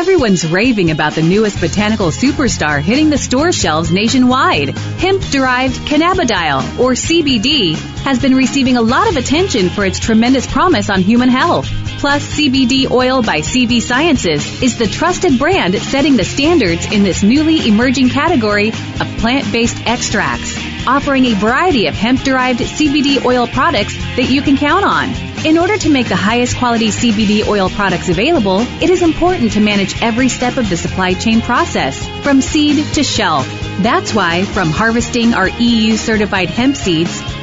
Everyone's raving about the newest botanical superstar hitting the store shelves nationwide. Hemp derived cannabidiol, or CBD, has been receiving a lot of attention for its tremendous promise on human health. Plus, CBD Oil by CV Sciences is the trusted brand setting the standards in this newly emerging category of plant based extracts, offering a variety of hemp derived CBD oil products that you can count on. In order to make the highest quality CBD oil products available, it is important to manage every step of the supply chain process, from seed to shelf. That's why, from harvesting our EU certified hemp seeds,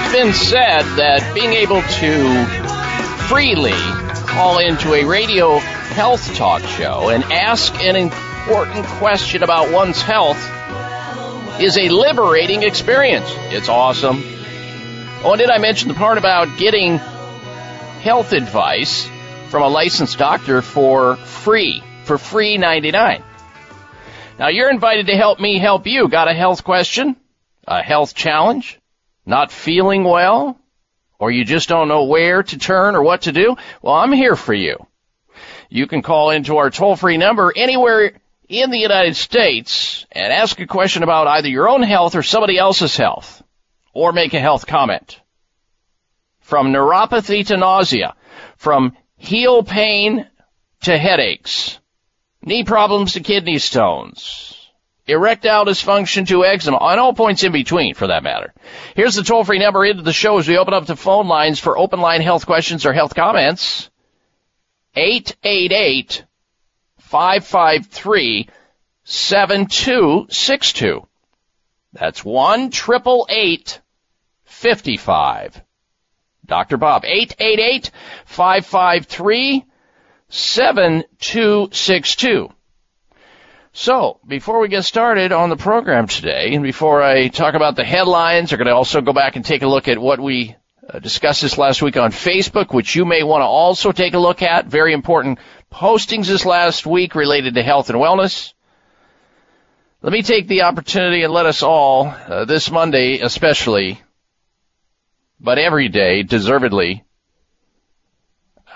It's been said that being able to freely call into a radio health talk show and ask an important question about one's health is a liberating experience. It's awesome. Oh, and did I mention the part about getting health advice from a licensed doctor for free, for free 99? Now you're invited to help me help you. Got a health question? A health challenge? Not feeling well? Or you just don't know where to turn or what to do? Well, I'm here for you. You can call into our toll free number anywhere in the United States and ask a question about either your own health or somebody else's health or make a health comment. From neuropathy to nausea, from heel pain to headaches, knee problems to kidney stones, erectile dysfunction to eczema, on all points in between, for that matter. Here's the toll-free number into the show as we open up the phone lines for open line health questions or health comments. 888 553 7262. That's 1 55. Dr. Bob, 888 553 7262. So, before we get started on the program today, and before I talk about the headlines, we're going to also go back and take a look at what we uh, discussed this last week on Facebook, which you may want to also take a look at. Very important postings this last week related to health and wellness. Let me take the opportunity and let us all, uh, this Monday especially, but every day, deservedly,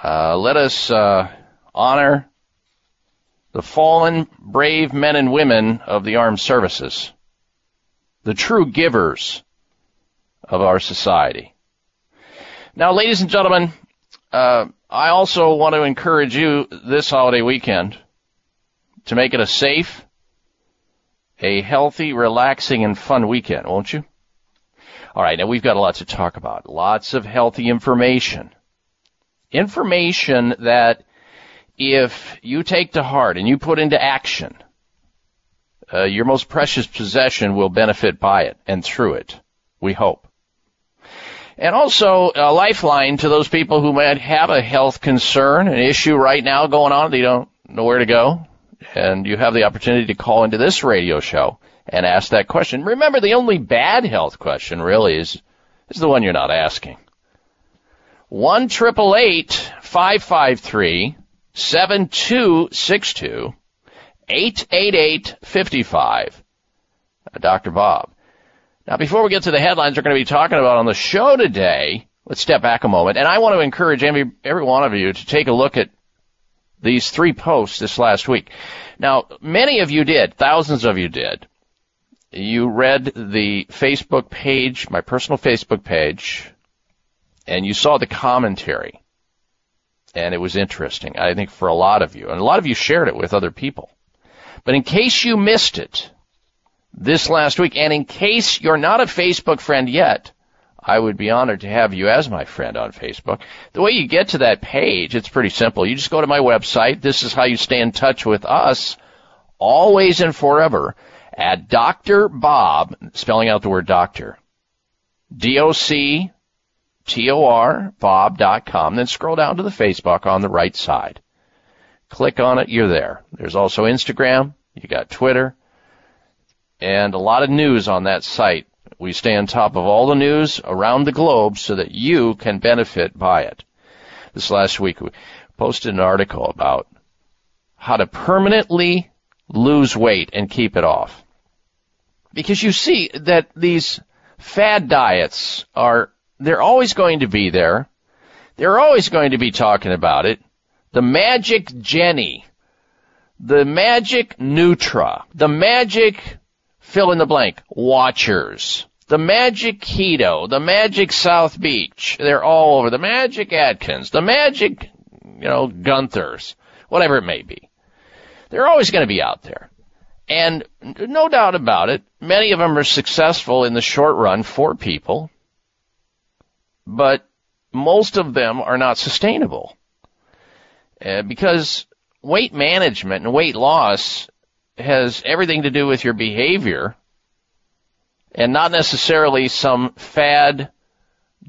Uh, let us uh, honor the fallen brave men and women of the armed services, the true givers of our society. Now, ladies and gentlemen, uh, I also want to encourage you this holiday weekend to make it a safe, a healthy, relaxing, and fun weekend, won't you? All right, now we've got a lot to talk about. Lots of healthy information. Information that if you take to heart and you put into action, uh, your most precious possession will benefit by it and through it. We hope. And also a lifeline to those people who might have a health concern, an issue right now going on. They don't know where to go. And you have the opportunity to call into this radio show and ask that question. Remember, the only bad health question really is, is the one you're not asking. 1 553 7262 888 55. Uh, Dr. Bob. Now, before we get to the headlines we're going to be talking about on the show today, let's step back a moment. And I want to encourage every, every one of you to take a look at these three posts this last week. Now, many of you did, thousands of you did. You read the Facebook page, my personal Facebook page, and you saw the commentary. And it was interesting, I think, for a lot of you. And a lot of you shared it with other people. But in case you missed it this last week, and in case you're not a Facebook friend yet, I would be honored to have you as my friend on Facebook. The way you get to that page, it's pretty simple. You just go to my website. This is how you stay in touch with us always and forever at Dr. Bob, spelling out the word doctor, D-O-C T-O-R, bob.com. Then scroll down to the Facebook on the right side. Click on it, you're there. There's also Instagram, you got Twitter, and a lot of news on that site. We stay on top of all the news around the globe so that you can benefit by it. This last week we posted an article about how to permanently lose weight and keep it off. Because you see that these fad diets are they're always going to be there. They're always going to be talking about it. The magic Jenny, the magic Nutra, the magic fill in the blank watchers, the magic Keto, the magic South Beach. They're all over. The magic Atkins, the magic, you know, Gunthers, whatever it may be. They're always going to be out there. And no doubt about it, many of them are successful in the short run for people but most of them are not sustainable uh, because weight management and weight loss has everything to do with your behavior and not necessarily some fad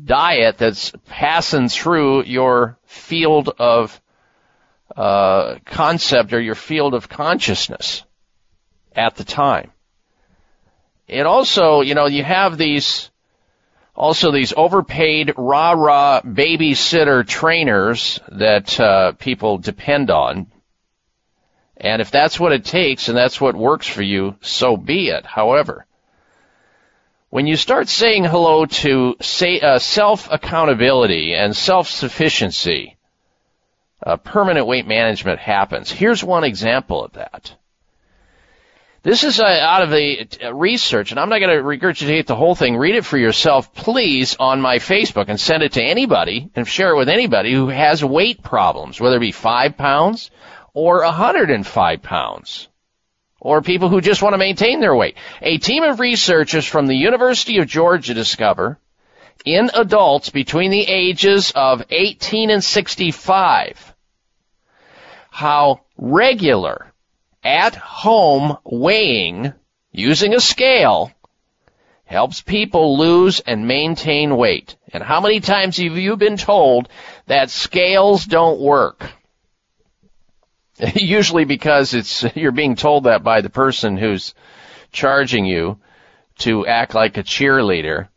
diet that's passing through your field of uh, concept or your field of consciousness at the time. It also, you know, you have these also, these overpaid rah-rah babysitter trainers that uh, people depend on. And if that's what it takes and that's what works for you, so be it. However, when you start saying hello to say, uh, self-accountability and self-sufficiency, uh, permanent weight management happens. Here's one example of that. This is uh, out of the uh, research, and I'm not going to regurgitate the whole thing. Read it for yourself, please, on my Facebook and send it to anybody and share it with anybody who has weight problems, whether it be five pounds or 105 pounds or people who just want to maintain their weight. A team of researchers from the University of Georgia discover in adults between the ages of 18 and 65 how regular at home weighing using a scale helps people lose and maintain weight. And how many times have you been told that scales don't work? Usually because it's, you're being told that by the person who's charging you to act like a cheerleader,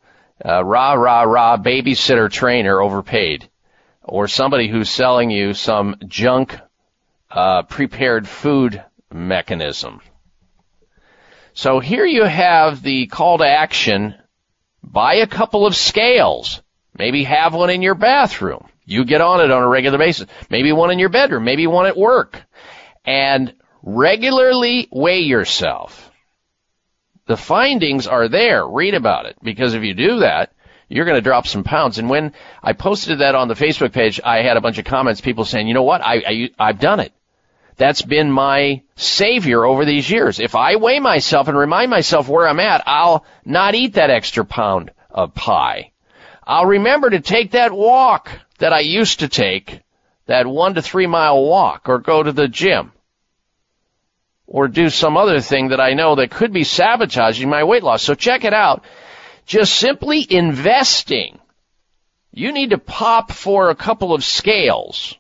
uh, rah, rah, rah, babysitter trainer overpaid, or somebody who's selling you some junk, uh, prepared food mechanism. So here you have the call to action buy a couple of scales. Maybe have one in your bathroom. You get on it on a regular basis. Maybe one in your bedroom. Maybe one at work. And regularly weigh yourself. The findings are there. Read about it. Because if you do that, you're going to drop some pounds. And when I posted that on the Facebook page, I had a bunch of comments, people saying, you know what? I, I, I've done it. That's been my savior over these years. If I weigh myself and remind myself where I'm at, I'll not eat that extra pound of pie. I'll remember to take that walk that I used to take, that one to three mile walk, or go to the gym, or do some other thing that I know that could be sabotaging my weight loss. So check it out. Just simply investing. You need to pop for a couple of scales.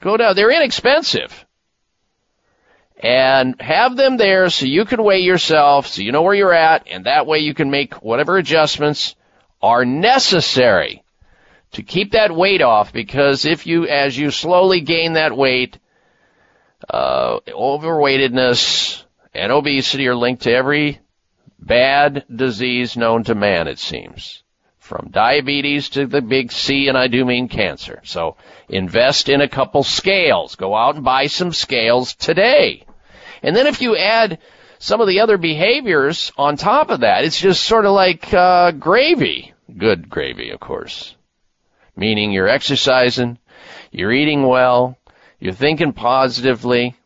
Go down. They're inexpensive. And have them there so you can weigh yourself, so you know where you're at, and that way you can make whatever adjustments are necessary to keep that weight off because if you, as you slowly gain that weight, uh, overweightedness and obesity are linked to every bad disease known to man, it seems. From diabetes to the big C, and I do mean cancer. So invest in a couple scales. Go out and buy some scales today. And then if you add some of the other behaviors on top of that, it's just sort of like uh, gravy. Good gravy, of course. Meaning you're exercising, you're eating well, you're thinking positively,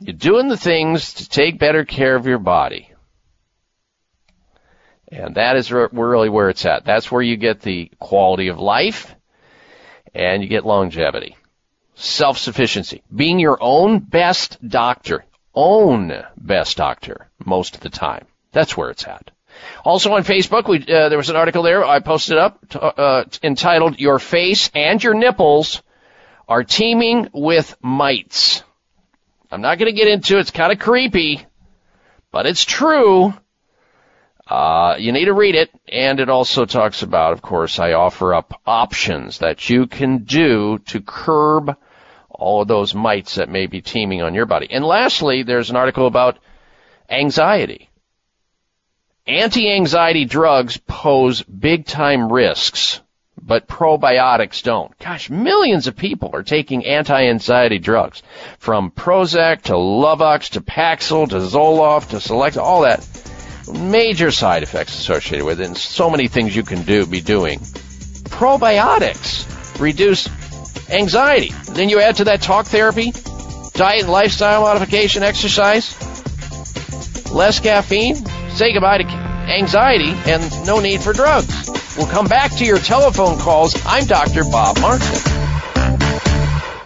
you're doing the things to take better care of your body. And that is really where it's at. That's where you get the quality of life and you get longevity. Self-sufficiency. Being your own best doctor. Own best doctor most of the time. That's where it's at. Also on Facebook, we, uh, there was an article there I posted up uh, entitled "Your Face and Your Nipples Are Teeming with Mites." I'm not going to get into it; it's kind of creepy, but it's true. Uh, you need to read it, and it also talks about, of course, I offer up options that you can do to curb all of those mites that may be teeming on your body. And lastly, there's an article about anxiety. Anti-anxiety drugs pose big time risks, but probiotics don't. Gosh, millions of people are taking anti-anxiety drugs. From Prozac to Luvox to Paxil to Zoloft to Celexa, all that major side effects associated with it, and so many things you can do, be doing. Probiotics reduce anxiety. Then you add to that talk therapy, diet and lifestyle modification, exercise, less caffeine, say goodbye to anxiety, and no need for drugs. We'll come back to your telephone calls. I'm Dr. Bob Martin.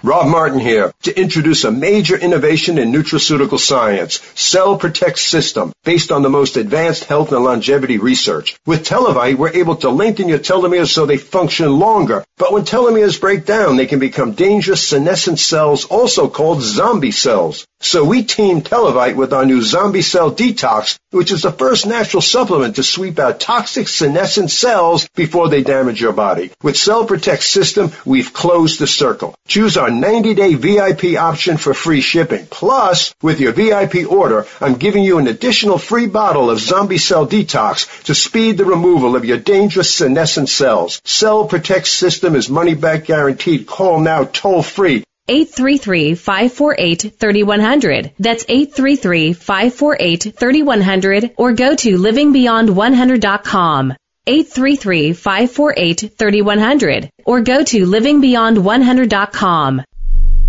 Bob Martin here to introduce a major innovation in nutraceutical science, Cell Protect System, based on the most advanced health and longevity research. With Televite, we're able to lengthen your telomeres so they function longer. But when telomeres break down, they can become dangerous senescent cells, also called zombie cells. So we teamed Televite with our new Zombie Cell Detox, which is the first natural supplement to sweep out toxic senescent cells before they damage your body. With Cell Protect System, we've closed the circle. Choose our 90-day VIP option for free shipping. Plus, with your VIP order, I'm giving you an additional free bottle of Zombie Cell Detox to speed the removal of your dangerous senescent cells. Cell Protect System is money back guaranteed. Call now toll free 833-548-3100. That's 833-548-3100 or go to livingbeyond100.com. 833-548-3100 or go to livingbeyond100.com.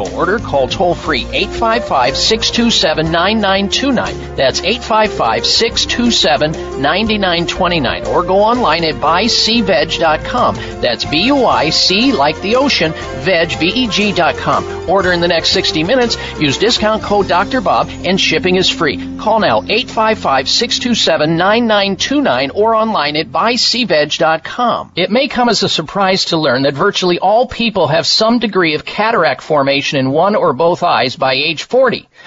To order, call toll free 855 627 9929. That's 855 627 9929. Or go online at buyseaveg.com. That's B U I C like the ocean, veg, V E G.com. Order in the next 60 minutes, use discount code Dr. Bob, and shipping is free. Call now 855 627 9929 or online at buyseaveg.com. It may come as a surprise to learn that virtually all people have some degree of cataract formation in one or both eyes by age 40.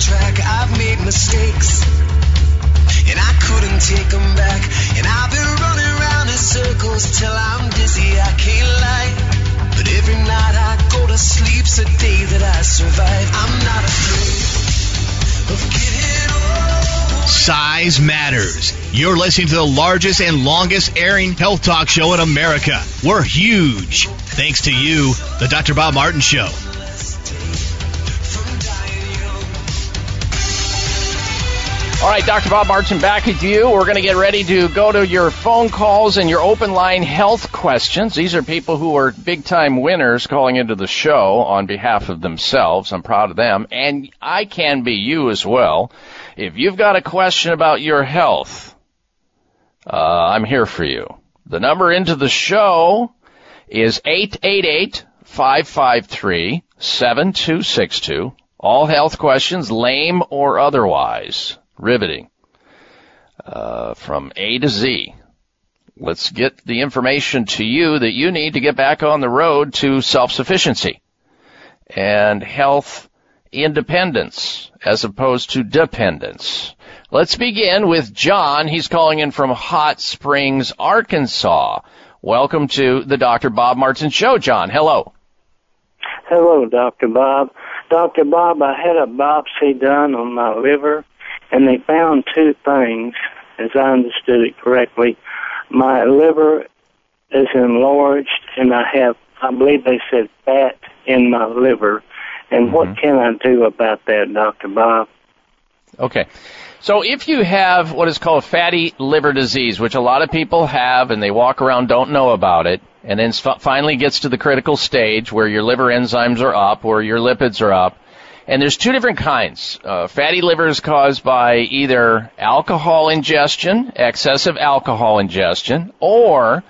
track. I've made mistakes and I couldn't take them back. And I've been running around in circles till I'm dizzy. I can't lie. But every night I go to sleep's a day that I survive. I'm not afraid of getting old. Size matters. You're listening to the largest and longest airing health talk show in America. We're huge. Thanks to you, the Dr. Bob Martin Show. All right, Dr. Bob Martin back with you. We're going to get ready to go to your phone calls and your open line health questions. These are people who are big time winners calling into the show on behalf of themselves. I'm proud of them. And I can be you as well. If you've got a question about your health, uh, I'm here for you. The number into the show is 888 553 7262. All health questions, lame or otherwise. Riveting. Uh, from A to Z. Let's get the information to you that you need to get back on the road to self-sufficiency and health independence as opposed to dependence. Let's begin with John. He's calling in from Hot Springs, Arkansas. Welcome to the Dr. Bob Martin Show, John. Hello. Hello, Dr. Bob. Dr. Bob, I had a biopsy done on my liver, and they found two things, as I understood it correctly. My liver is enlarged, and I have, I believe they said, fat in my liver. And Mm-hmm. what can I do about that, Dr. Bob? Okay. So if you have what is called fatty liver disease, which a lot of people have and they walk around don't know about it, and then finally gets to the critical stage where your liver enzymes are up or your lipids are up, and there's two different kinds. Uh, fatty liver is caused by either alcohol ingestion, excessive alcohol ingestion, or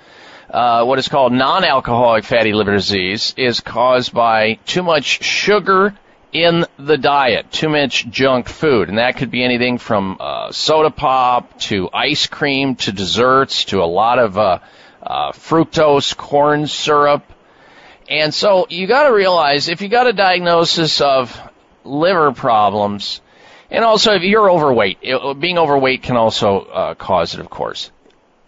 uh, what is called non-alcoholic fatty liver disease is caused by too much sugar in the diet, too much junk food, and that could be anything from uh, soda pop to ice cream to desserts to a lot of uh, uh, fructose corn syrup. And so you got to realize if you got a diagnosis of liver problems, and also if you're overweight, it, being overweight can also uh, cause it, of course,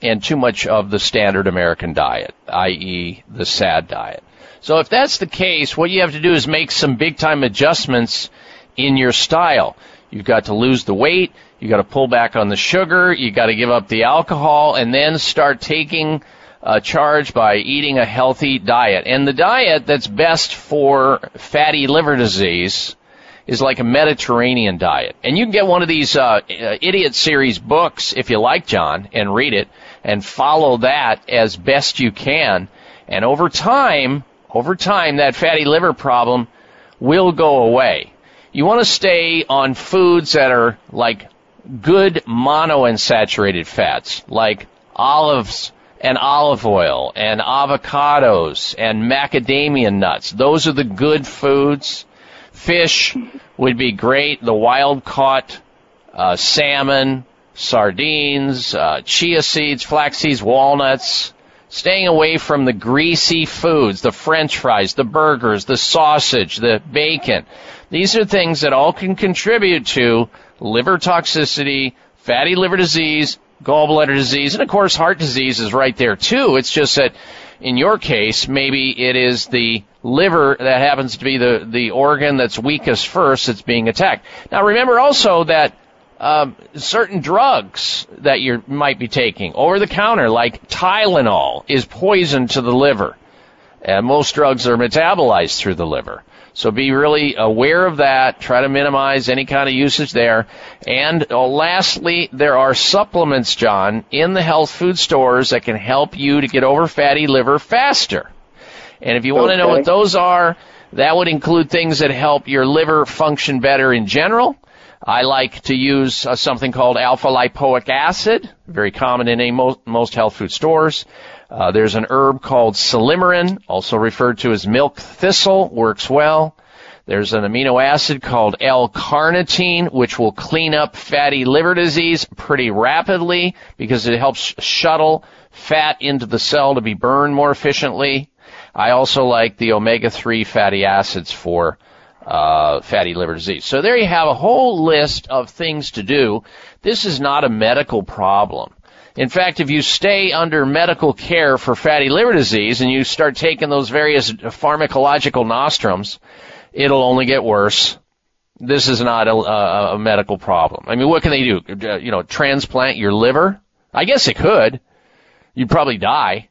and too much of the standard American diet, i.e., the SAD diet. So if that's the case, what you have to do is make some big time adjustments in your style. You've got to lose the weight, you've got to pull back on the sugar, you've got to give up the alcohol, and then start taking charge by eating a healthy diet. And the diet that's best for fatty liver disease is like a Mediterranean diet. And you can get one of these uh, uh, idiot series books if you like, John, and read it and follow that as best you can. And over time, over time, that fatty liver problem will go away. You want to stay on foods that are like good monounsaturated fats, like olives and olive oil and avocados and macadamia nuts. Those are the good foods. Fish would be great. The wild caught uh, salmon, sardines, uh, chia seeds, flax seeds, walnuts. Staying away from the greasy foods, the french fries, the burgers, the sausage, the bacon. These are things that all can contribute to liver toxicity, fatty liver disease, gallbladder disease, and of course heart disease is right there too. It's just that in your case, maybe it is the liver that happens to be the, the organ that's weakest first that's being attacked. Now remember also that um, certain drugs that you might be taking over the counter, like Tylenol, is poison to the liver. And most drugs are metabolized through the liver. So be really aware of that. Try to minimize any kind of usage there. And uh, lastly, there are supplements, John, in the health food stores that can help you to get over fatty liver faster. And if you want to know what those are, that would include things that help your liver function better in general. I like to use uh, something called alpha lipoic acid, very common in a most, most health food stores. Uh, there's an herb called silymarin, also referred to as milk thistle, works well. There's an amino acid called L-carnitine, which will clean up fatty liver disease pretty rapidly because it helps shuttle fat into the cell to be burned more efficiently. I also like the omega-3 fatty acids for uh, fatty liver disease. So there you have a whole list of things to do. This is not a medical problem. In fact, if you stay under medical care for fatty liver disease and you start taking those various pharmacological nostrums, it'll only get worse. This is not a, a, medical problem. I mean, what can they do? Uh, you know, transplant your liver? I guess it could. You'd probably die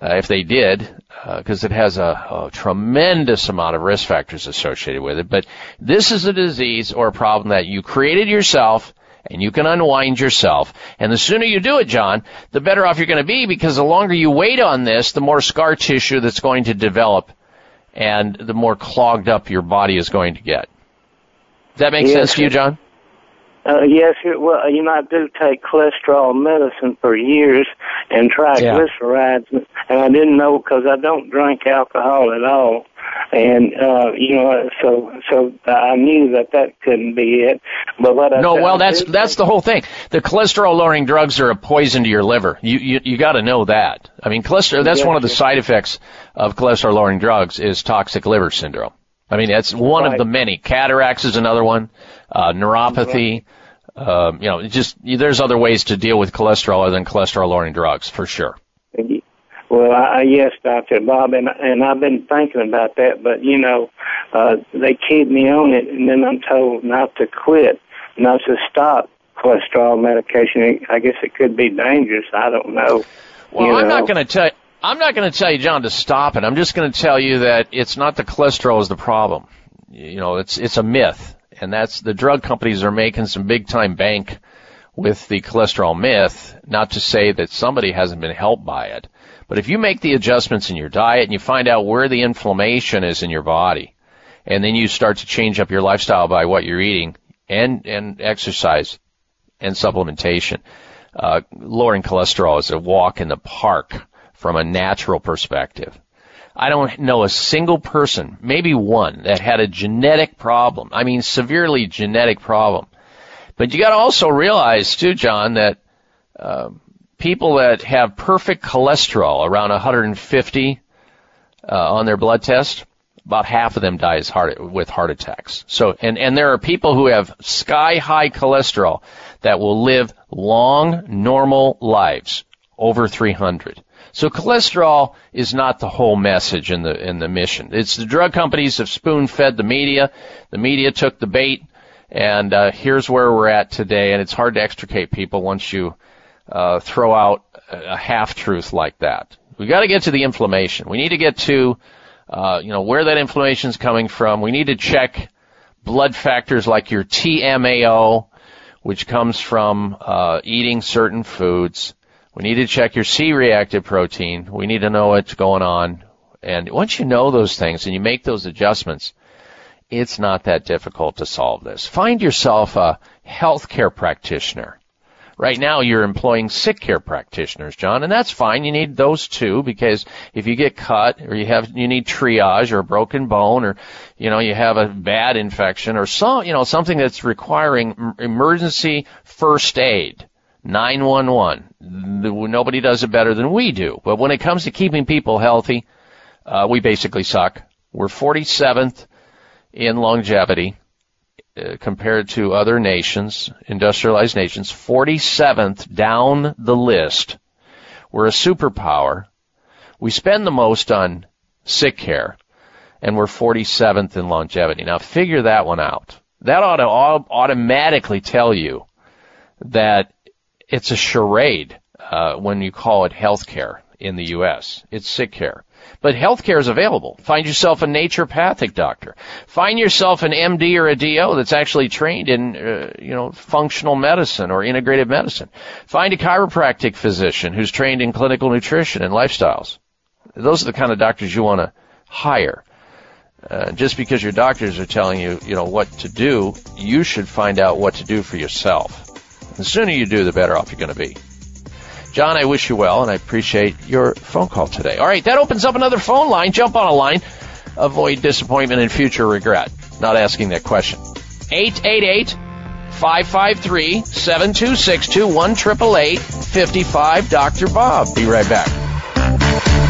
uh, if they did, because uh, it has a, a, tremendous amount of risk factors associated with it. But this is a disease or a problem that you created yourself and you can unwind yourself. And the sooner you do it, John, the better off you're going to be because the longer you wait on this, the more scar tissue that's going to develop and the more clogged up your body is going to get. Does that make yes, sense to you, John? Uh, yes, well, you know, I do take cholesterol medicine for years and triglycerides, yeah. and I didn't know because I don't drink alcohol at all, and uh, you know, so so I knew that that couldn't be it. But what I no, well, that's that's the whole thing. The cholesterol lowering drugs are a poison to your liver. You you you got to know that. I mean, cholesterol. That's yes, one of the side effects of cholesterol lowering drugs is toxic liver syndrome. I mean, that's one right. of the many. Cataracts is another one. Uh, neuropathy. Um, you know, just there's other ways to deal with cholesterol other than cholesterol-lowering drugs, for sure. Well, I, yes, Doctor Bob, and and I've been thinking about that, but you know, uh, they keep me on it, and then I'm told not to quit, not to stop cholesterol medication. I guess it could be dangerous. I don't know. Well, you I'm not going to tell. I'm not going to tell you, John, to stop it. I'm just going to tell you that it's not the cholesterol is the problem. You know, it's it's a myth, and that's the drug companies are making some big time bank with the cholesterol myth. Not to say that somebody hasn't been helped by it, but if you make the adjustments in your diet and you find out where the inflammation is in your body, and then you start to change up your lifestyle by what you're eating and and exercise and supplementation, uh, lowering cholesterol is a walk in the park from a natural perspective. I don't know a single person, maybe one, that had a genetic problem. I mean, severely genetic problem. But you got to also realize too, John, that uh, people that have perfect cholesterol around 150 uh, on their blood test, about half of them die heart, with heart attacks. So, and and there are people who have sky high cholesterol that will live long, normal lives over 300. So cholesterol is not the whole message in the in the mission. It's the drug companies have spoon fed the media. The media took the bait, and uh, here's where we're at today. And it's hard to extricate people once you uh, throw out a half truth like that. We got to get to the inflammation. We need to get to uh, you know where that inflammation is coming from. We need to check blood factors like your TMAO, which comes from uh, eating certain foods. We need to check your C-reactive protein. We need to know what's going on. And once you know those things and you make those adjustments, it's not that difficult to solve this. Find yourself a healthcare practitioner. Right now you're employing sick care practitioners, John, and that's fine. You need those too because if you get cut or you have, you need triage or a broken bone or, you know, you have a bad infection or some, you know, something that's requiring emergency first aid. 911. Nobody does it better than we do. But when it comes to keeping people healthy, uh, we basically suck. We're 47th in longevity uh, compared to other nations, industrialized nations, 47th down the list. We're a superpower. We spend the most on sick care, and we're 47th in longevity. Now figure that one out. That ought to automatically tell you that it's a charade uh, when you call it health care in the U.S. It's sick care. But healthcare is available. Find yourself a naturopathic doctor. Find yourself an MD or a DO that's actually trained in, uh, you know, functional medicine or integrative medicine. Find a chiropractic physician who's trained in clinical nutrition and lifestyles. Those are the kind of doctors you want to hire. Uh, just because your doctors are telling you, you know, what to do, you should find out what to do for yourself. The sooner you do, the better off you're going to be. John, I wish you well, and I appreciate your phone call today. All right, that opens up another phone line. Jump on a line. Avoid disappointment and future regret. Not asking that question. 888 553 7262 1 55 Dr. Bob. Be right back.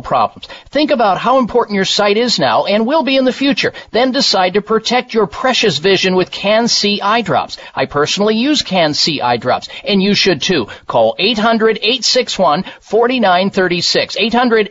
problems. Think about how important your sight is now and will be in the future. Then decide to protect your precious vision with Can-C eye drops. I personally use Can-C eye drops, and you should too. Call 800-861-4936.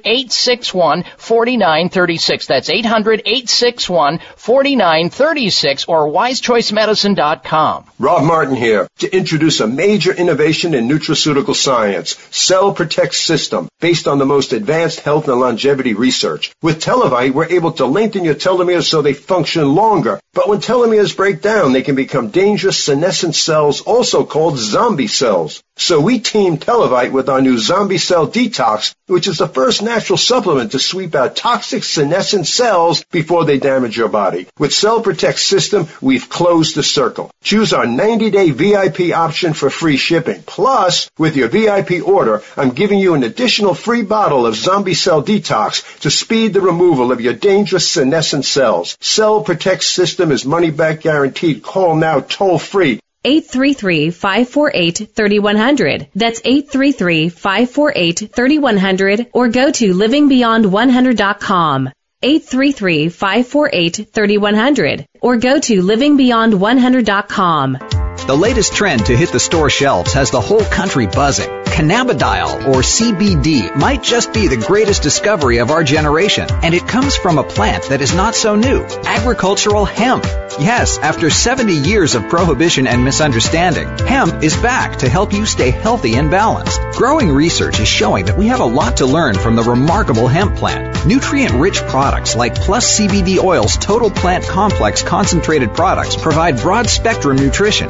800-861-4936. That's 800-861-4936 or wisechoicemedicine.com. Bob Martin here to introduce a major innovation in nutraceutical science, Cell Protect System, based on the most advanced health and longevity research. With Televite, we're able to lengthen your telomeres so they function longer. But when telomeres break down, they can become dangerous senescent cells, also called zombie cells. So we teamed Televite with our new Zombie Cell Detox, which is the first natural supplement to sweep out toxic senescent cells before they damage your body. With Cell Protect System, we've closed the circle. Choose our 90-day VIP option for free shipping. Plus, with your VIP order, I'm giving you an additional free bottle of Zombie Cell Detox to speed the removal of your dangerous senescent cells. Cell Protect System is money back guaranteed. Call now toll free 833-548-3100. That's 833-548-3100 or go to livingbeyond100.com. 833-548-3100 or go to livingbeyond100.com. The latest trend to hit the store shelves has the whole country buzzing. Cannabidiol, or CBD, might just be the greatest discovery of our generation, and it comes from a plant that is not so new, agricultural hemp. Yes, after 70 years of prohibition and misunderstanding, hemp is back to help you stay healthy and balanced. Growing research is showing that we have a lot to learn from the remarkable hemp plant. Nutrient-rich products like Plus CBD Oil's Total Plant Complex concentrated products provide broad spectrum nutrition,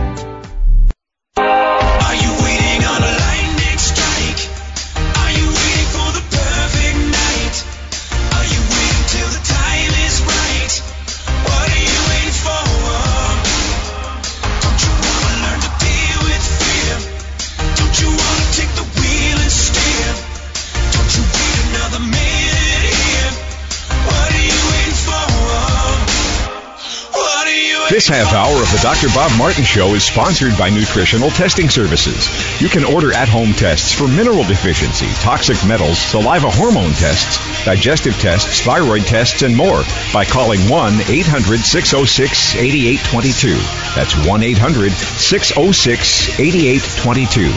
This half hour of the Dr. Bob Martin Show is sponsored by Nutritional Testing Services. You can order at home tests for mineral deficiency, toxic metals, saliva hormone tests, digestive tests, thyroid tests, and more by calling 1 800 606 8822. That's 1 800 606 8822.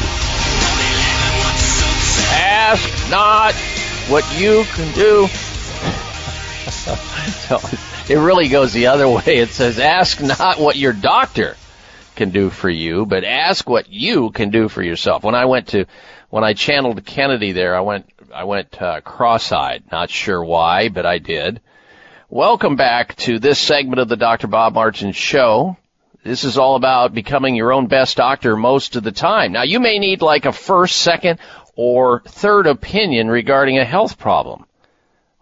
Ask not what you can do. it really goes the other way. It says, ask not what your doctor can do for you, but ask what you can do for yourself. When I went to, when I channeled Kennedy there, I went, I went uh, cross-eyed. Not sure why, but I did. Welcome back to this segment of the Dr. Bob Martin Show. This is all about becoming your own best doctor most of the time. Now, you may need like a first, second, or third opinion regarding a health problem.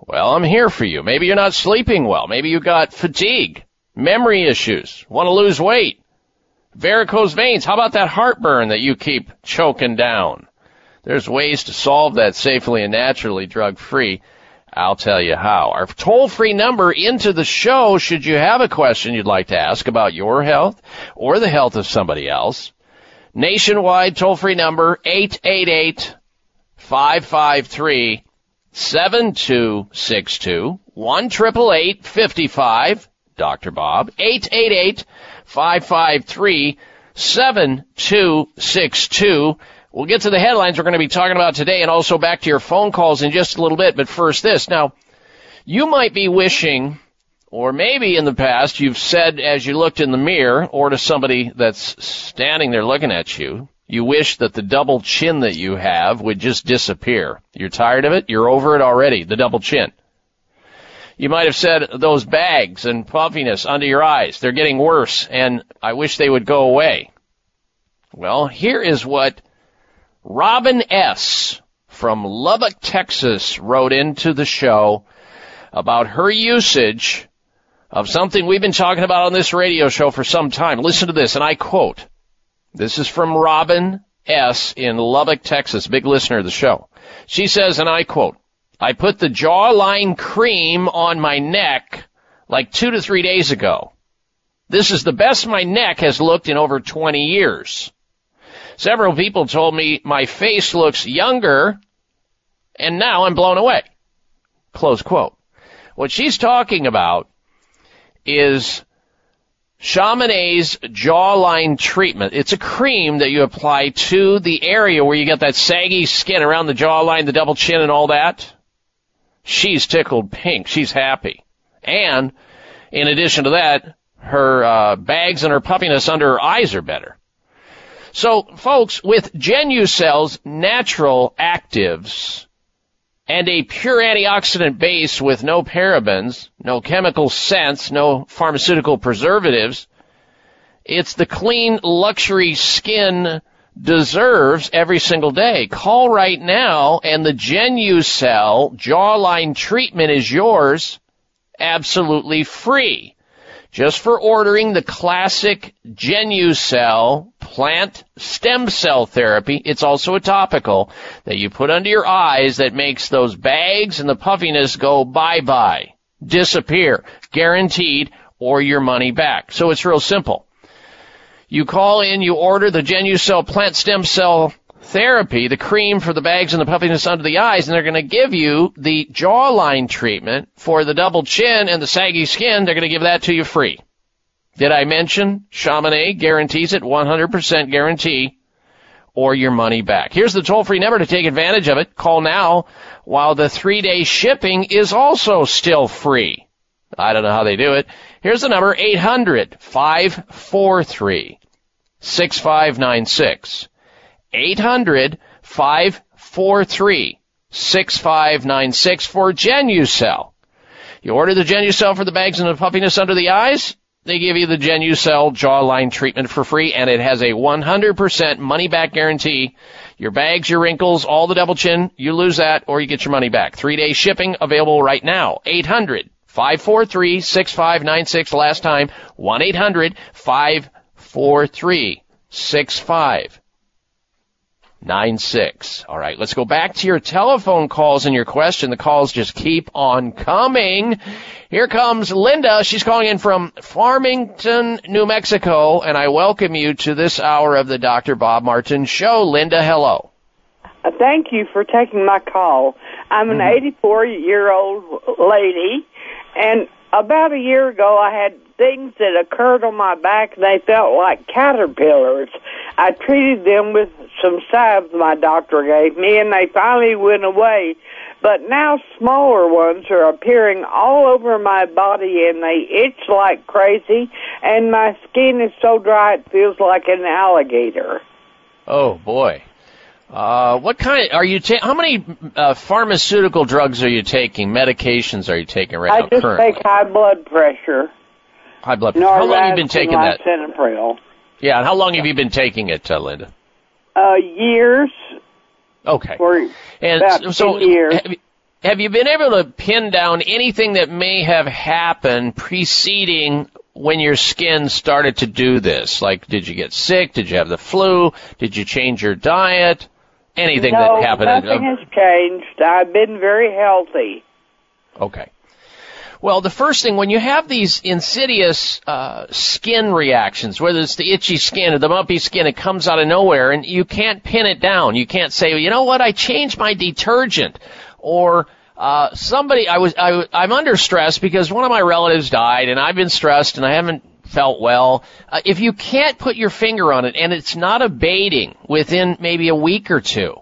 Well, I'm here for you. Maybe you're not sleeping well. Maybe you got fatigue, memory issues, want to lose weight, varicose veins. How about that heartburn that you keep choking down? There's ways to solve that safely and naturally drug free. I'll tell you how. Our toll free number into the show should you have a question you'd like to ask about your health or the health of somebody else. Nationwide toll free number 888 553 7262 1 55 Dr. Bob 888 553 7262 We'll get to the headlines we're going to be talking about today and also back to your phone calls in just a little bit. But first this. Now, you might be wishing, or maybe in the past you've said as you looked in the mirror or to somebody that's standing there looking at you, you wish that the double chin that you have would just disappear. You're tired of it? You're over it already, the double chin. You might have said those bags and puffiness under your eyes, they're getting worse and I wish they would go away. Well, here is what Robin S. from Lubbock, Texas wrote into the show about her usage of something we've been talking about on this radio show for some time. Listen to this, and I quote, this is from Robin S. in Lubbock, Texas, big listener of the show. She says, and I quote, I put the jawline cream on my neck like two to three days ago. This is the best my neck has looked in over 20 years. Several people told me my face looks younger and now I'm blown away. Close quote. What she's talking about is Chamonix's jawline treatment. It's a cream that you apply to the area where you get that saggy skin around the jawline, the double chin and all that. She's tickled pink. She's happy. And in addition to that, her uh, bags and her puffiness under her eyes are better. So, folks, with Genucel's natural actives, and a pure antioxidant base with no parabens, no chemical scents, no pharmaceutical preservatives. It's the clean luxury skin deserves every single day. Call right now and the Genucel jawline treatment is yours absolutely free just for ordering the classic Genucel plant stem cell therapy. It's also a topical that you put under your eyes that makes those bags and the puffiness go bye-bye, disappear, guaranteed, or your money back. So it's real simple. You call in, you order the Genucel plant stem cell therapy, the cream for the bags and the puffiness under the eyes, and they're going to give you the jawline treatment for the double chin and the saggy skin. They're going to give that to you free. Did I mention Chamonix guarantees it 100% guarantee or your money back? Here's the toll free number to take advantage of it. Call now while the three day shipping is also still free. I don't know how they do it. Here's the number 800 543 6596. 800 543 6596 for Genucel. You order the Genucel for the bags and the puffiness under the eyes, they give you the Genucel jawline treatment for free and it has a 100% money back guarantee. Your bags, your wrinkles, all the double chin, you lose that or you get your money back. Three day shipping available right now. 800 543 6596 last time. 1 800 543 6596. 96. All right, let's go back to your telephone calls and your question. The calls just keep on coming. Here comes Linda. She's calling in from Farmington, New Mexico, and I welcome you to this hour of the Dr. Bob Martin Show. Linda, hello. Uh, thank you for taking my call. I'm an 84 year old lady, and about a year ago I had things that occurred on my back, they felt like caterpillars. I treated them with some salves my doctor gave me and they finally went away. But now smaller ones are appearing all over my body and they itch like crazy and my skin is so dry it feels like an alligator. Oh boy. Uh, what kind are you ta- how many uh, pharmaceutical drugs are you taking? Medications are you taking right now? I just currently? take high blood pressure. High blood pressure. How long have you been taking that? Lisinopril. Yeah, and how long have you been taking it, uh, Linda? Uh, years. Okay. For And about so, 10 years. have you- have you been able to pin down anything that may have happened preceding when your skin started to do this? Like, did you get sick? Did you have the flu? Did you change your diet? Anything no, that happened? nothing has changed. I've been very healthy. Okay. Well, the first thing, when you have these insidious uh, skin reactions, whether it's the itchy skin or the bumpy skin, it comes out of nowhere, and you can't pin it down. You can't say, you know what, I changed my detergent, or uh, somebody, I was, I, I'm under stress because one of my relatives died, and I've been stressed, and I haven't felt well. Uh, if you can't put your finger on it, and it's not abating within maybe a week or two,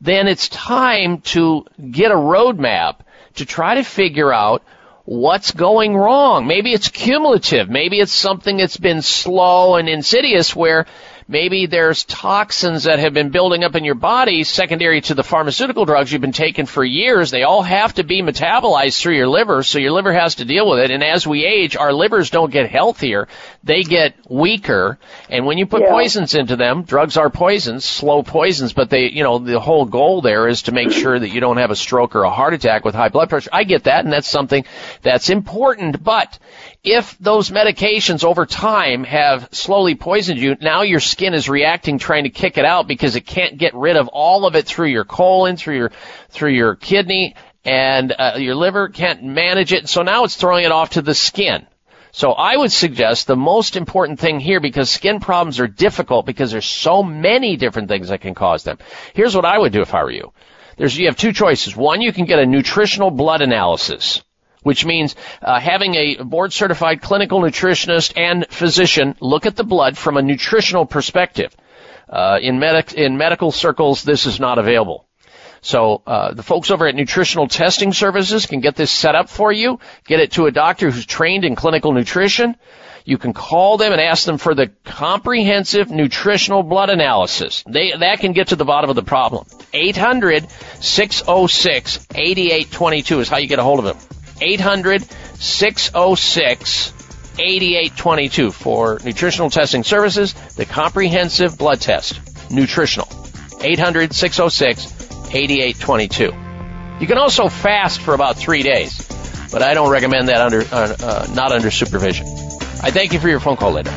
then it's time to get a roadmap to try to figure out what's going wrong. Maybe it's cumulative. Maybe it's something that's been slow and insidious where maybe there's toxins that have been building up in your body secondary to the pharmaceutical drugs you've been taking for years. They all have to be metabolized through your liver, so your liver has to deal with it. And as we age, our livers don't get healthier. They get weaker. And when you put Yeah. poisons into them, drugs are poisons, slow poisons, but they, you know, the whole goal there is to make sure that you don't have a stroke or a heart attack with high blood pressure. I get that, and that's something that's important. But if those medications over time have slowly poisoned you, now your skin is reacting trying to kick it out because it can't get rid of all of it through your colon, through your, through your kidney, and uh, your liver can't manage it. So now it's throwing it off to the skin. So I would suggest the most important thing here because skin problems are difficult because there's so many different things that can cause them. Here's what I would do if I were you. There's, you have two choices. One, you can get a nutritional blood analysis which means uh, having a board certified clinical nutritionist and physician look at the blood from a nutritional perspective. Uh, in, medic- in medical circles, this is not available. So uh, the folks over at Nutritional Testing Services can get this set up for you. Get it to a doctor who's trained in clinical nutrition. You can call them and ask them for the comprehensive nutritional blood analysis. They, that can get to the bottom of the problem. 800-606-8822 is how you get a hold of them. 800-606-8822 for nutritional testing services, the comprehensive blood test. Nutritional. 800-606-8822. You can also fast for about three days, but I don't recommend that under, uh, uh, not under supervision. I thank you for your phone call, Linda.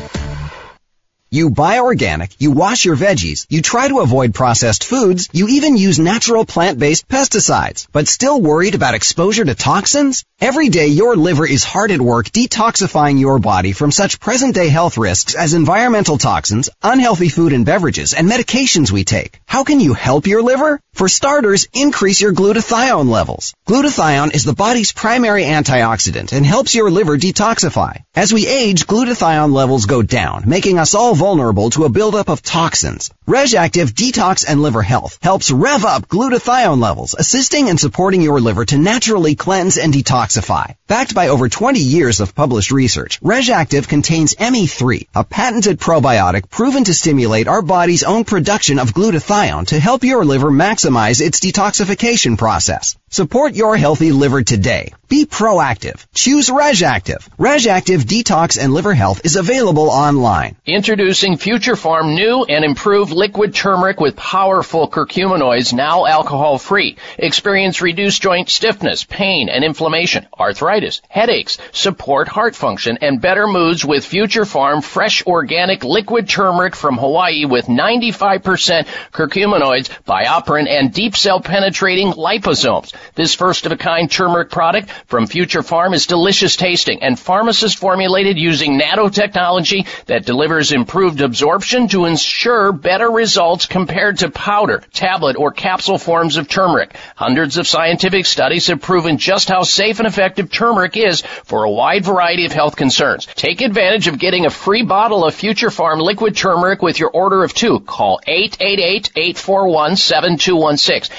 You buy organic, you wash your veggies, you try to avoid processed foods, you even use natural plant-based pesticides, but still worried about exposure to toxins? Every day your liver is hard at work detoxifying your body from such present-day health risks as environmental toxins, unhealthy food and beverages, and medications we take. How can you help your liver? For starters, increase your glutathione levels. Glutathione is the body's primary antioxidant and helps your liver detoxify. As we age, glutathione levels go down, making us all vulnerable to a buildup of toxins. RegActive Detox and Liver Health helps rev up glutathione levels, assisting and supporting your liver to naturally cleanse and detoxify. Backed by over 20 years of published research, RegActive contains ME3, a patented probiotic proven to stimulate our body's own production of glutathione to help your liver maximize its detoxification process. Support your healthy liver today. Be proactive. Choose RegActive. RegActive Detox and Liver Health is available online. Introducing Future Pharm new and improved liquid turmeric with powerful curcuminoids, now alcohol free. Experience reduced joint stiffness, pain, and inflammation, arthritis, headaches, support heart function, and better moods with Future Pharm fresh organic liquid turmeric from Hawaii with 95% curcuminoids, BioPerine, and deep cell penetrating liposomes. This first of a kind turmeric product from Future Pharm is delicious tasting and pharmacist formulated using nanotechnology that delivers improved absorption to ensure better results compared to powder, tablet, or capsule forms of turmeric. Hundreds of scientific studies have proven just how safe and effective turmeric is for a wide variety of health concerns. Take advantage of getting a free bottle of Future Pharm liquid turmeric with your order of two. Call 888-841-7216.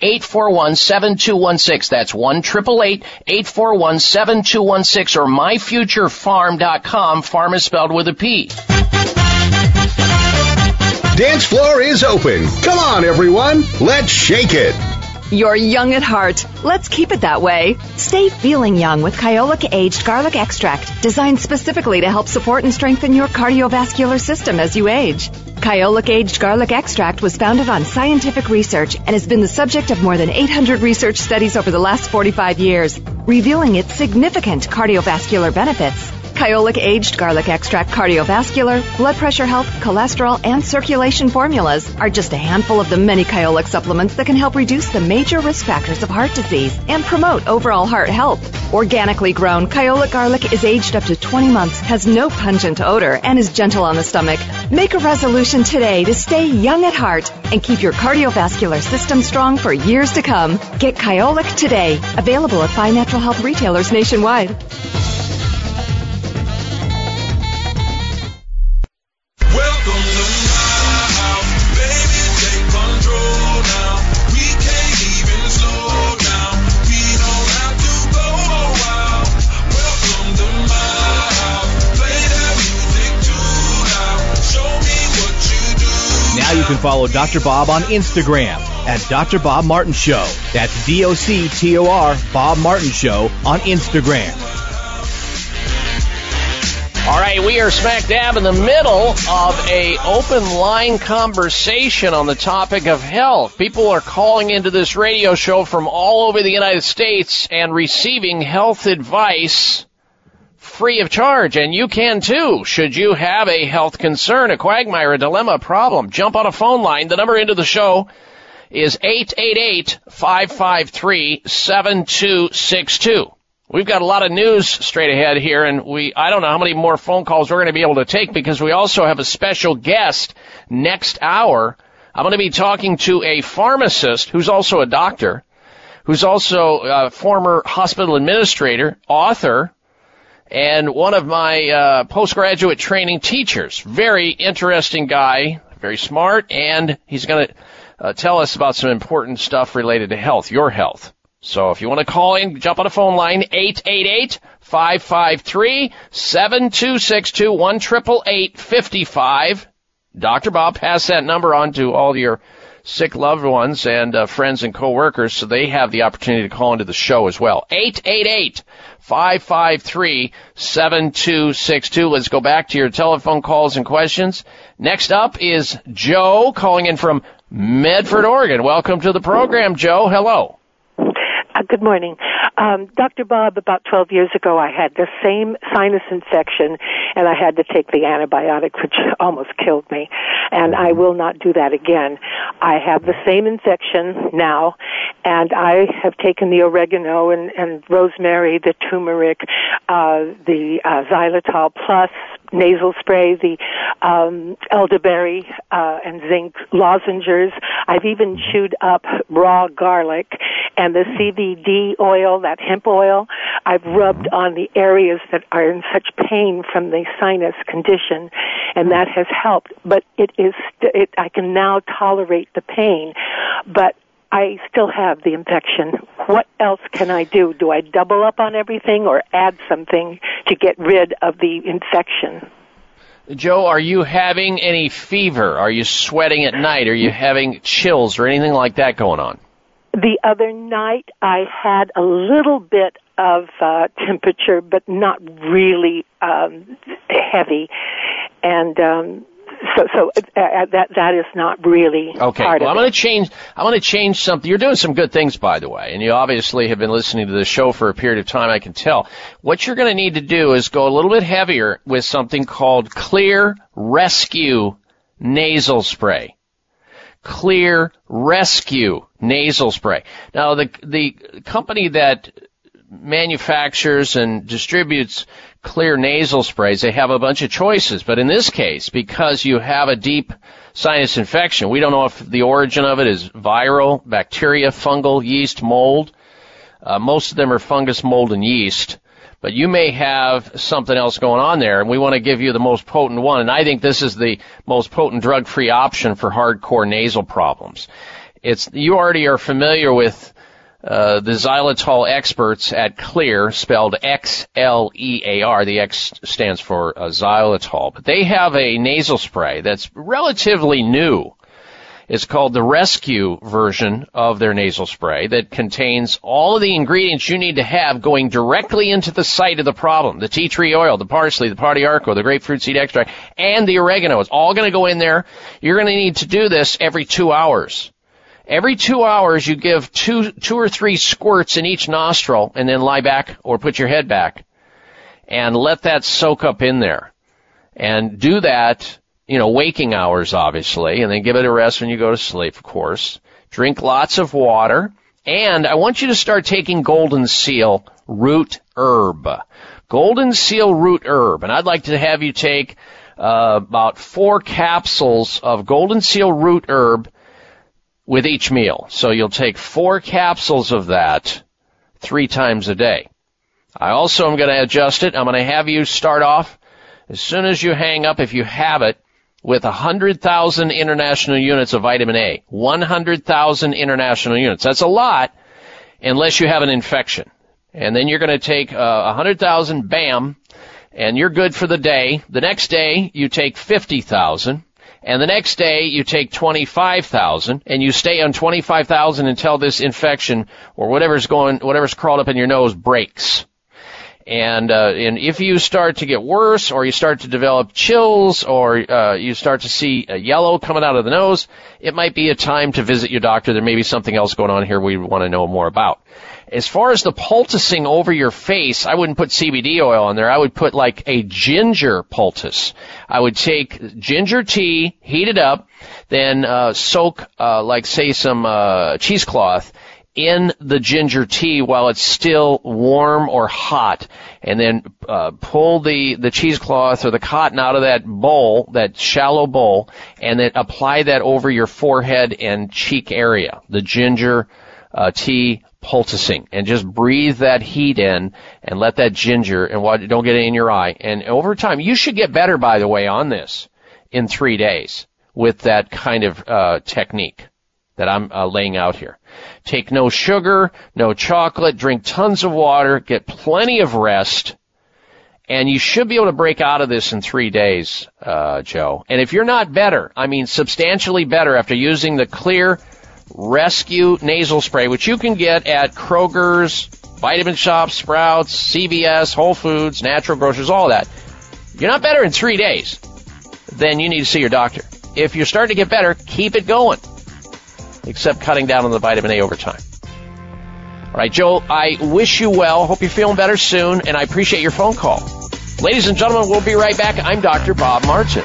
888-841-7216. That's 1 841-7216 or myfuturepharm.com. Farm is spelled with a P. Dance floor is open. Come on, everyone. Let's shake it. You're young at heart. Let's keep it that way. Stay feeling young with Kyolic Aged Garlic Extract, designed specifically to help support and strengthen your cardiovascular system as you age. Kyolic Aged Garlic Extract was founded on scientific research and has been the subject of more than 800 research studies over the last 45 years, revealing its significant cardiovascular benefits. Kyolic Aged Garlic Extract Cardiovascular, Blood Pressure Health, Cholesterol, and Circulation formulas are just a handful of the many Kyolic supplements that can help reduce the major risk factors of heart disease and promote overall heart health. Organically grown, Kyolic garlic is aged up to 20 months, has no pungent odor, and is gentle on the stomach. Make a resolution today to stay young at heart and keep your cardiovascular system strong for years to come. Get Kyolic today. Available at fine natural health retailers nationwide. Can follow Dr. Bob on Instagram at Dr. Bob Martin Show. That's D O C T O R Bob Martin Show on Instagram. All right, we are smack dab in the middle of a open line conversation on the topic of health. People are calling into this radio show from all over the United States and receiving health advice free of charge, and you can too. Should you have a health concern, a quagmire, a dilemma, a problem, jump on a phone line. The number into the show is 888-553-7262. We've got a lot of news straight ahead here, and we, I don't know how many more phone calls we're going to be able to take because we also have a special guest next hour. I'm going to be talking to a pharmacist who's also a doctor, who's also a former hospital administrator, author, and one of my uh, postgraduate training teachers. Very interesting guy, very smart, and he's going to uh, tell us about some important stuff related to health, your health. So if you want to call in, jump on a phone line, 888-553-7262, 1 Dr. Bob, pass that number on to all your sick loved ones and uh, friends and coworkers so they have the opportunity to call into the show as well. 888 553 7262. Let's go back to your telephone calls and questions. Next up is Joe calling in from Medford, Oregon. Welcome to the program, Joe. Hello. Uh, good morning. Um, Dr. Bob, about 12 years ago, I had the same sinus infection and I had to take the antibiotic, which almost killed me. And I will not do that again. I have the same infection now and I have taken the oregano and, and rosemary, the turmeric, uh, the uh, xylitol plus nasal spray, the um, elderberry uh, and zinc lozenges. I've even chewed up raw garlic and the CBD oil, that hemp oil. I've rubbed on the areas that are in such pain from the sinus condition, and that has helped. But it is, st- it, I can now tolerate the pain, but I still have the infection. What else can I do? Do I double up on everything or add something to get rid of the infection? Joe, are you having any fever? Are you sweating at night? Are you having chills or anything like that going on? The other night I had a little bit of uh, temperature, but not really um, heavy, and um, so so uh, uh, that that is not really Okay, well, I'm going to change. I'm going to change something. You're doing some good things, by the way, and you obviously have been listening to the show for a period of time. I can tell. What you're going to need to do is go a little bit heavier with something called Xlear Rescue Nasal Spray. Xlear Rescue Nasal Spray. Now, the the company that manufactures and distributes Xlear nasal sprays, they have a bunch of choices. But in this case, because you have a deep sinus infection, we don't know if the origin of it is viral, bacteria, fungal, yeast, mold. Uh, most of them are fungus, mold, and yeast. But you may have something else going on there, and we want to give you the most potent one. And I think this is the most potent drug-free option for hardcore nasal problems. It's you already are familiar with uh, the xylitol experts at Xlear, spelled X-L-E-A-R. The X stands for uh, xylitol. But they have a nasal spray that's relatively new. It's called the Rescue version of their nasal spray that contains all of the ingredients you need to have going directly into the site of the problem. The tea tree oil, the parsley, the pau d'arco, the grapefruit seed extract, and the oregano. It's all going to go in there. You're going to need to do this every two hours. Every two hours, you give two, two or three squirts in each nostril and then lie back or put your head back and let that soak up in there. And do that, you know, waking hours, obviously, and then give it a rest when you go to sleep, of course. Drink lots of water. And I want you to start taking Golden Seal root herb. Golden Seal root herb. And I'd like to have you take uh, about four capsules of Golden Seal root herb with each meal. So you'll take four capsules of that three times a day. I also am going to adjust it. I'm going to have you start off as soon as you hang up, if you have it, with 100,000 international units of vitamin A. 100,000 international units. That's a lot unless you have an infection. And then you're going to take uh, 100,000 BAM and you're good for the day. The next day you take 50,000 and the next day you take 25,000 and you stay on 25,000 until this infection or whatever's going, whatever's crawled up in your nose breaks. And, uh, and if you start to get worse or you start to develop chills or, uh, you start to see a yellow coming out of the nose, it might be a time to visit your doctor. There may be something else going on here we want to know more about. As far as the poulticing over your face, I wouldn't put CBD oil on there. I would put like a ginger poultice. I would take ginger tea, heat it up, then uh, soak uh, like say some uh, cheesecloth in the ginger tea while it's still warm or hot, and then uh, pull the the cheesecloth or the cotton out of that bowl, that shallow bowl, and then apply that over your forehead and cheek area. The ginger uh, tea poulticing and just breathe that heat in and let that ginger and what don't get it in your eye and over time you should get better by the way on this in three days with that kind of uh, technique that I'm uh, laying out here. Take no sugar, no chocolate, drink tons of water, get plenty of rest, and you should be able to break out of this in three days, uh, Joe. And if you're not better, I mean substantially better after using the Xlear Rescue Nasal Spray, which you can get at Kroger's, Vitamin Shoppe, Sprouts, CVS, Whole Foods, Natural Grocers, all that. You're not better in three days, then you need to see your doctor. If you're starting to get better, keep it going. Except cutting down on the vitamin A over time. All right, Joe, I wish you well. Hope you're feeling better soon, and I appreciate your phone call. Ladies and gentlemen, we'll be right back. I'm Dr. Bob Martin.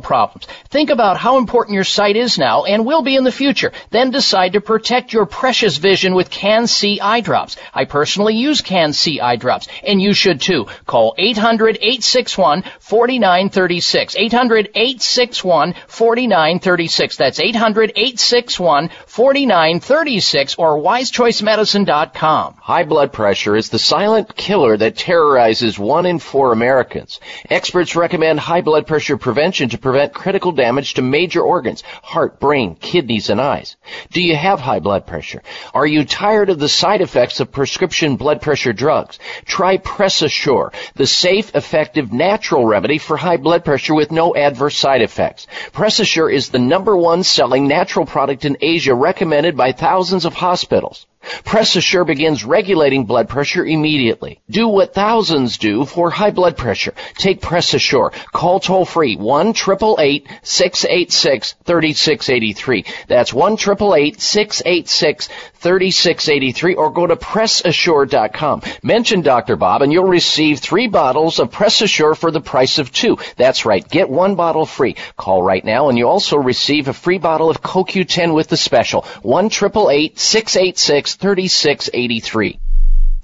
problems. Think about how important your sight is now and will be in the future. Then decide to protect your precious vision with CanC eye drops. I personally use CanC eye drops, and you should too. Call 800-861-4936. 800-861-4936. That's 800-861-4936 or wisechoicemedicine.com. High blood pressure is the silent killer that terrorizes one in four Americans. Experts recommend high blood pressure prevention to prevent critical damage to major organs, heart, brain, kidneys, and eyes. Do you have high blood pressure? Are you tired of the side effects of prescription blood pressure drugs? Try PressAssure, the safe, effective, natural remedy for high blood pressure with no adverse side effects. PressAssure is the number one selling natural product in Asia recommended by thousands of hospitals. PressAssure begins regulating blood pressure immediately. Do what thousands do for high blood pressure. Take PressAssure. Call toll free 1 686 3683. That's 1 686 3683 or go to PressAssure.com. Mention Dr. Bob and you'll receive three bottles of PressAssure for the price of two. That's right. Get one bottle free. Call right now and you also receive a free bottle of CoQ10 with the special. 1 686 3683.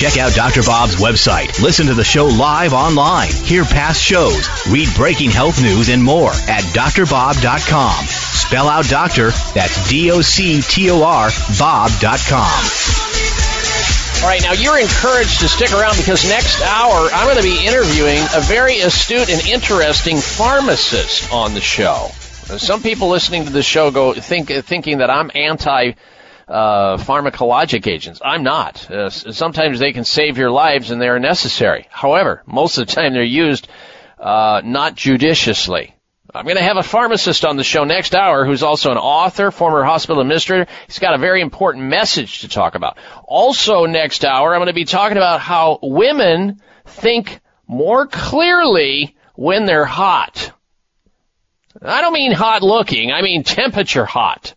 Check out Dr. Bob's website. Listen to the show live online. Hear past shows. Read breaking health news and more at drbob.com. Spell out doctor. That's D-O-C-T-O-R Bob.com. All right, now you're encouraged to stick around because next hour I'm going to be interviewing a very astute and interesting pharmacist on the show. Some people listening to the show go think thinking that I'm anti uh, pharmacologic agents. I'm not. Uh, sometimes they can save your lives and they are necessary. However, most of the time they're used uh, not judiciously. I'm going to have a pharmacist on the show next hour who's also an author, former hospital administrator. He's got a very important message to talk about. Also next hour, I'm going to be talking about how women think more clearly when they're hot. I don't mean hot looking, I mean temperature hot.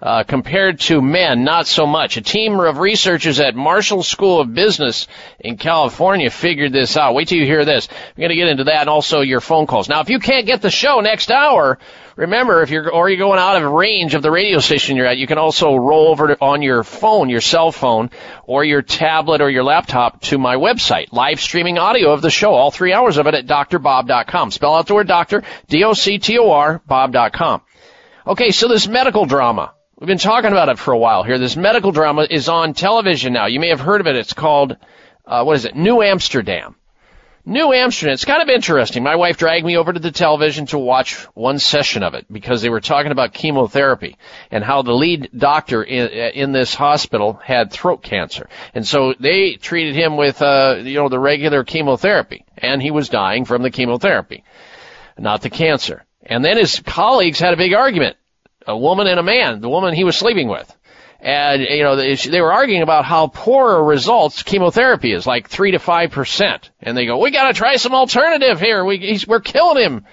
Uh, compared to men, not so much. A team of researchers at Marshall School of Business in California figured this out. Wait till you hear this. I'm going to get into that and also your phone calls. Now, if you can't get the show next hour, remember if you're or you're going out of range of the radio station you're at, you can also roll over to, on your phone, your cell phone, or your tablet or your laptop to my website, live streaming audio of the show, all three hours of it at drbob.com. Spell out the word doctor, D-O-C-T-O-R, bob.com. Okay, so this medical drama. We've been talking about it for a while here. This medical drama is on television now. You may have heard of it. It's called, uh, what is it? New Amsterdam. New Amsterdam. It's kind of interesting. My wife dragged me over to the television to watch one session of it because they were talking about chemotherapy and how the lead doctor in, in this hospital had throat cancer. And so they treated him with, uh, you know, the regular chemotherapy and he was dying from the chemotherapy, not the cancer. And then his colleagues had a big argument a woman and a man, the woman he was sleeping with. And, you know, they were arguing about how poor results chemotherapy is, like 3 to 5%. And they go, we gotta try some alternative here. We, we're killing him.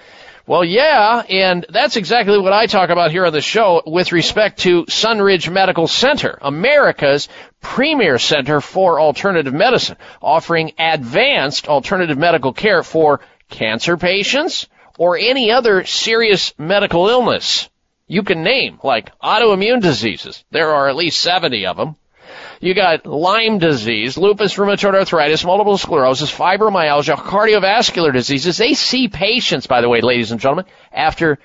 Well, yeah, and that's exactly what I talk about here on the show with respect to Sunridge Medical Center, America's premier center for alternative medicine, offering advanced alternative medical care for cancer patients, or any other serious medical illness you can name, like autoimmune diseases. There are at least 70 of them. You got Lyme disease, lupus, rheumatoid arthritis, multiple sclerosis, fibromyalgia, cardiovascular diseases. They see patients, by the way, ladies and gentlemen, after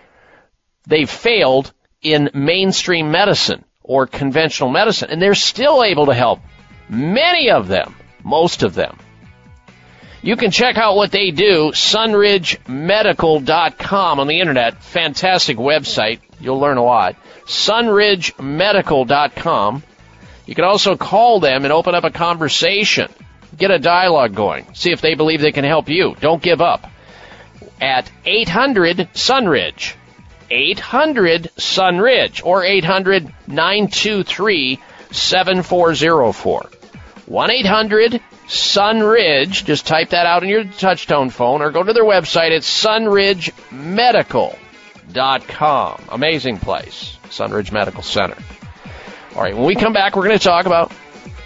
they've failed in mainstream medicine or conventional medicine, and they're still able to help many of them, most of them. You can check out what they do, sunridgemedical.com on the internet. Fantastic website. You'll learn a lot. sunridgemedical.com. You can also call them and open up a conversation. Get a dialogue going. See if they believe they can help you. Don't give up. At 800 Sunridge. 800 Sunridge or 800 923 7404. 1 800 Sunridge. Just type that out in your touchtone phone or go to their website at sunridgemedical.com. Amazing place. Sunridge Medical Center. All right, when we come back, we're going to talk about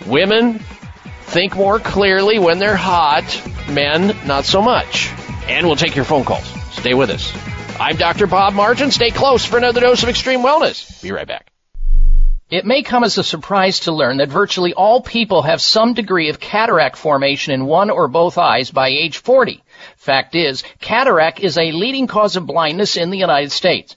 women think more clearly when they're hot, men not so much. And we'll take your phone calls. Stay with us. I'm Dr. Bob Martin. Stay close for another dose of extreme wellness. Be right back. It may come as a surprise to learn that virtually all people have some degree of cataract formation in one or both eyes by age 40. Fact is, cataract is a leading cause of blindness in the United States.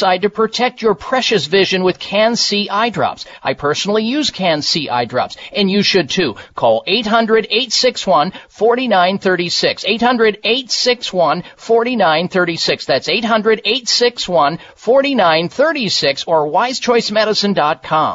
to protect your precious vision with Can-C eye drops. I personally use Can-C eye drops, and you should too. Call 800-861-4936. 800-861-4936. That's 800-861-4936 or wisechoicemedicine.com.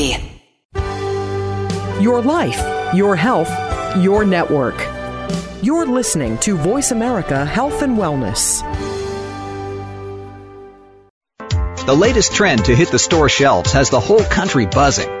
Your life, your health, your network. You're listening to Voice America Health and Wellness. The latest trend to hit the store shelves has the whole country buzzing.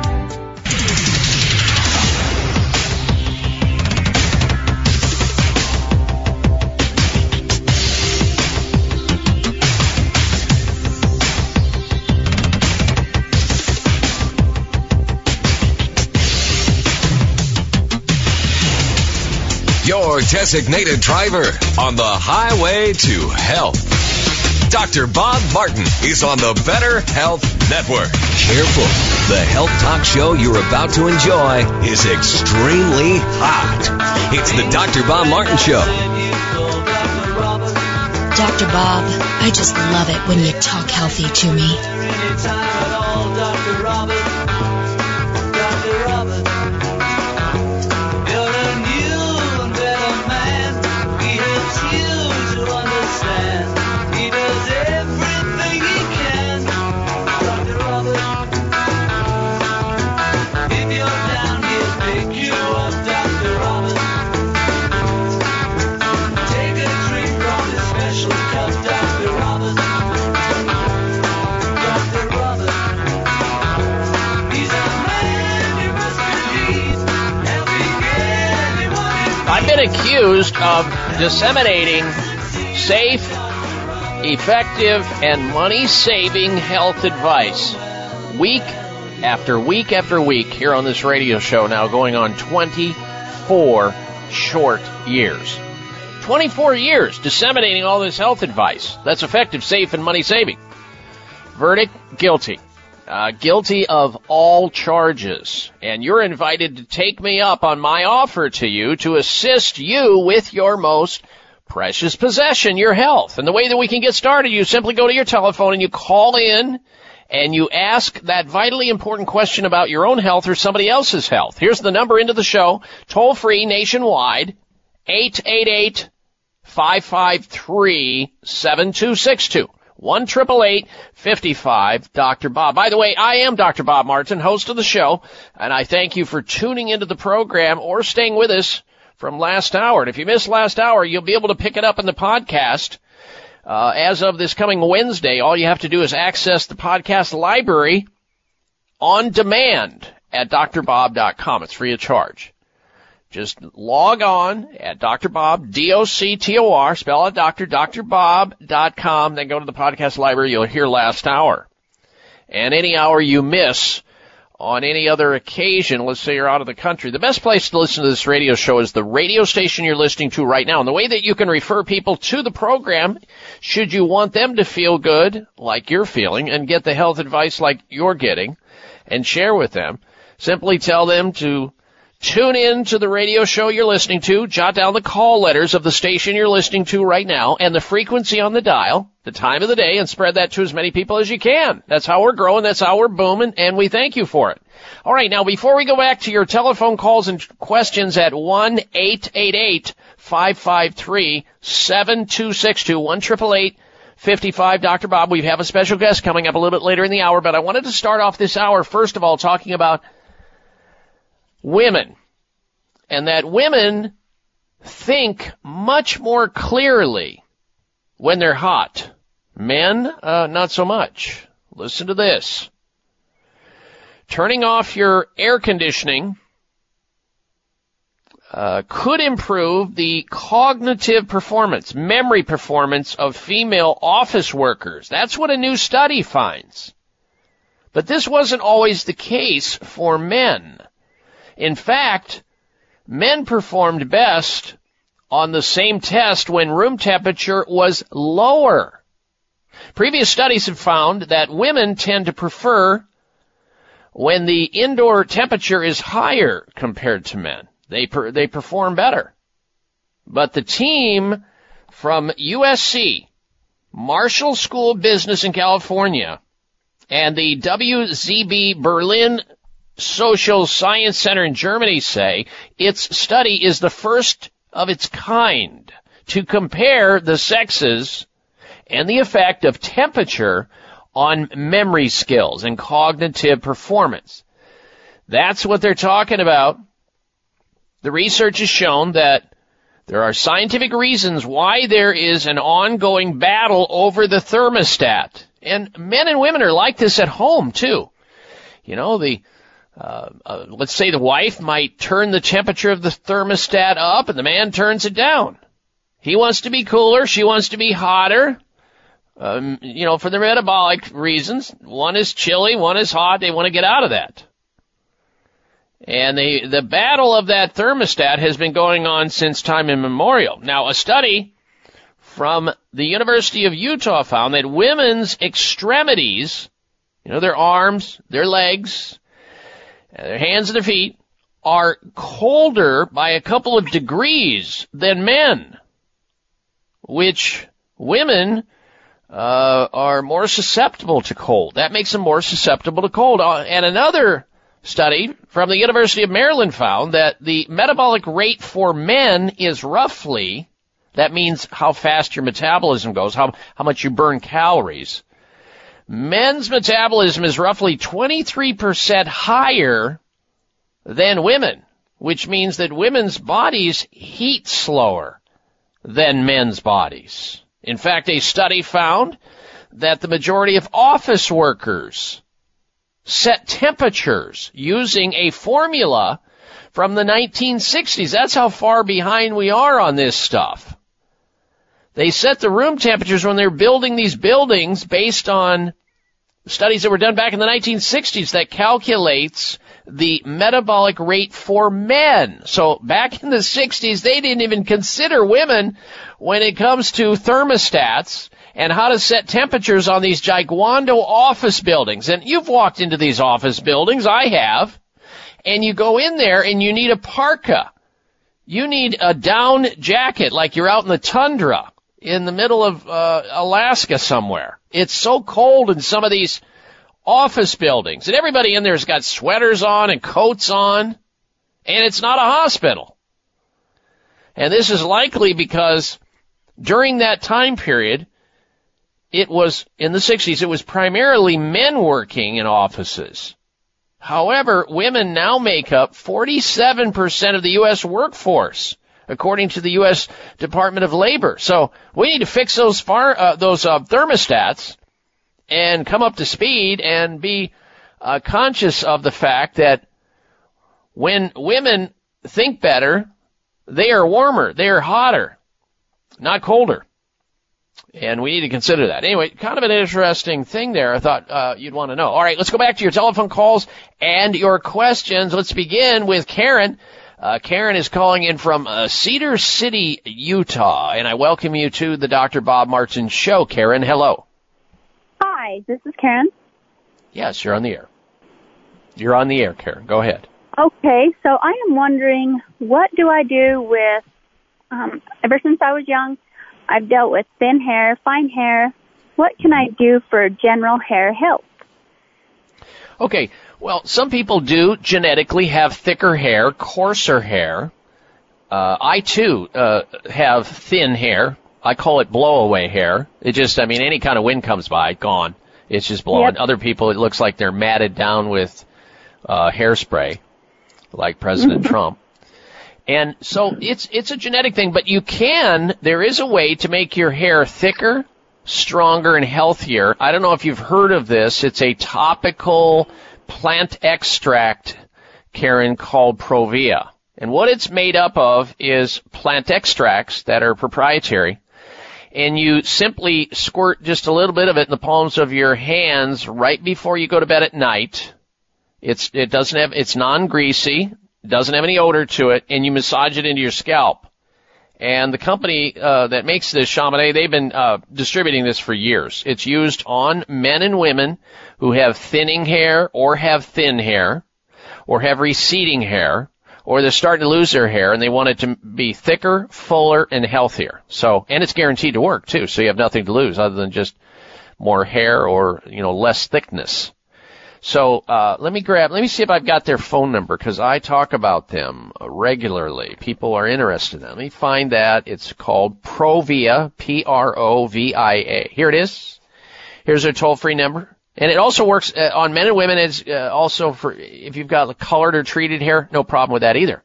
Your designated driver on the highway to health. Dr. Bob Martin is on the Better Health Network. Careful. The health talk show you're about to enjoy is extremely hot. It's the Dr. Bob Martin Show. Dr. Bob, I just love it when you talk healthy to me. Accused of disseminating safe, effective, and money saving health advice week after week after week here on this radio show, now going on 24 short years. 24 years disseminating all this health advice that's effective, safe, and money saving. Verdict guilty. Uh, guilty of all charges. And you're invited to take me up on my offer to you to assist you with your most precious possession, your health. And the way that we can get started, you simply go to your telephone and you call in and you ask that vitally important question about your own health or somebody else's health. Here's the number into the show, toll free nationwide, 888 553 7262. 1 55 Dr. Bob. By the way, I am Dr. Bob Martin, host of the show, and I thank you for tuning into the program or staying with us from last hour. And if you missed last hour, you'll be able to pick it up in the podcast. Uh, as of this coming Wednesday, all you have to do is access the podcast library on demand at drbob.com. It's free of charge. Just log on at Dr. Bob, D-O-C-T-O-R, spell out doctor, drbob.com, then go to the podcast library. You'll hear last hour. And any hour you miss on any other occasion, let's say you're out of the country, the best place to listen to this radio show is the radio station you're listening to right now. And the way that you can refer people to the program, should you want them to feel good like you're feeling and get the health advice like you're getting and share with them, simply tell them to Tune in to the radio show you're listening to. Jot down the call letters of the station you're listening to right now and the frequency on the dial, the time of the day, and spread that to as many people as you can. That's how we're growing. That's how we're booming, and we thank you for it. All right, now before we go back to your telephone calls and questions at one eight eight eight five five three seven two six two one triple eight. 55 Dr. Bob. We have a special guest coming up a little bit later in the hour, but I wanted to start off this hour first of all talking about women. And that women think much more clearly when they're hot. Men, uh, not so much. Listen to this. Turning off your air conditioning uh, could improve the cognitive performance, memory performance of female office workers. That's what a new study finds. But this wasn't always the case for men. In fact, men performed best on the same test when room temperature was lower. Previous studies have found that women tend to prefer when the indoor temperature is higher compared to men. They per, they perform better. But the team from USC, Marshall School of Business in California, and the WZB Berlin Social Science Center in Germany say its study is the first of its kind to compare the sexes and the effect of temperature on memory skills and cognitive performance. That's what they're talking about. The research has shown that there are scientific reasons why there is an ongoing battle over the thermostat. And men and women are like this at home too. You know, the uh, uh, let's say the wife might turn the temperature of the thermostat up and the man turns it down. He wants to be cooler, she wants to be hotter. Um, you know, for the metabolic reasons. One is chilly, one is hot. They want to get out of that. And the, the battle of that thermostat has been going on since time immemorial. Now, a study from the University of Utah found that women's extremities, you know, their arms, their legs, their hands and their feet, are colder by a couple of degrees than men, which women uh, are more susceptible to cold. That makes them more susceptible to cold. Uh, and another study from the University of Maryland found that the metabolic rate for men is roughly that means how fast your metabolism goes, how, how much you burn calories. Men's metabolism is roughly 23% higher than women, which means that women's bodies heat slower than men's bodies. In fact, a study found that the majority of office workers set temperatures using a formula from the 1960s. That's how far behind we are on this stuff. They set the room temperatures when they're building these buildings based on studies that were done back in the 1960s that calculates the metabolic rate for men. So back in the 60s, they didn't even consider women when it comes to thermostats and how to set temperatures on these giguando office buildings. And you've walked into these office buildings, I have, and you go in there and you need a parka. You need a down jacket like you're out in the tundra in the middle of uh, Alaska somewhere. It's so cold in some of these office buildings, and everybody in there's got sweaters on and coats on, and it's not a hospital. And this is likely because during that time period, it was in the 60s, it was primarily men working in offices. However, women now make up 47% of the U.S. workforce according to the U.S. Department of Labor. So we need to fix those far, uh, those uh, thermostats and come up to speed and be uh, conscious of the fact that when women think better, they are warmer, they are hotter, not colder. And we need to consider that. Anyway, kind of an interesting thing there. I thought uh, you'd want to know. All right, let's go back to your telephone calls and your questions. Let's begin with Karen. Uh, Karen is calling in from uh, Cedar City, Utah, and I welcome you to the Dr. Bob Martin Show. Karen, hello. Hi, this is Karen. Yes, you're on the air. You're on the air, Karen. Go ahead. Okay, so I am wondering what do I do with, um, ever since I was young, I've dealt with thin hair, fine hair. What can I do for general hair health? Okay, well, some people do genetically have thicker hair, coarser hair. Uh, I too uh, have thin hair. I call it blowaway hair. It just, I mean, any kind of wind comes by, gone. It's just blowing. Yep. Other people, it looks like they're matted down with uh, hairspray, like President Trump. And so it's it's a genetic thing, but you can. There is a way to make your hair thicker, stronger, and healthier. I don't know if you've heard of this. It's a topical plant extract, Karen, called Provia. And what it's made up of is plant extracts that are proprietary. And you simply squirt just a little bit of it in the palms of your hands right before you go to bed at night. It's, it doesn't have, it's non-greasy, doesn't have any odor to it, and you massage it into your scalp. And the company uh, that makes this, Chamonix, they've been uh, distributing this for years. It's used on men and women who have thinning hair or have thin hair or have receding hair or they're starting to lose their hair and they want it to be thicker, fuller, and healthier. So, and it's guaranteed to work too, so you have nothing to lose other than just more hair or, you know, less thickness. So uh, let me grab. Let me see if I've got their phone number because I talk about them regularly. People are interested in them. Let me find that. It's called Provia. P R O V I A. Here it is. Here's their toll-free number. And it also works uh, on men and women. It's uh, also for if you've got colored or treated hair, no problem with that either.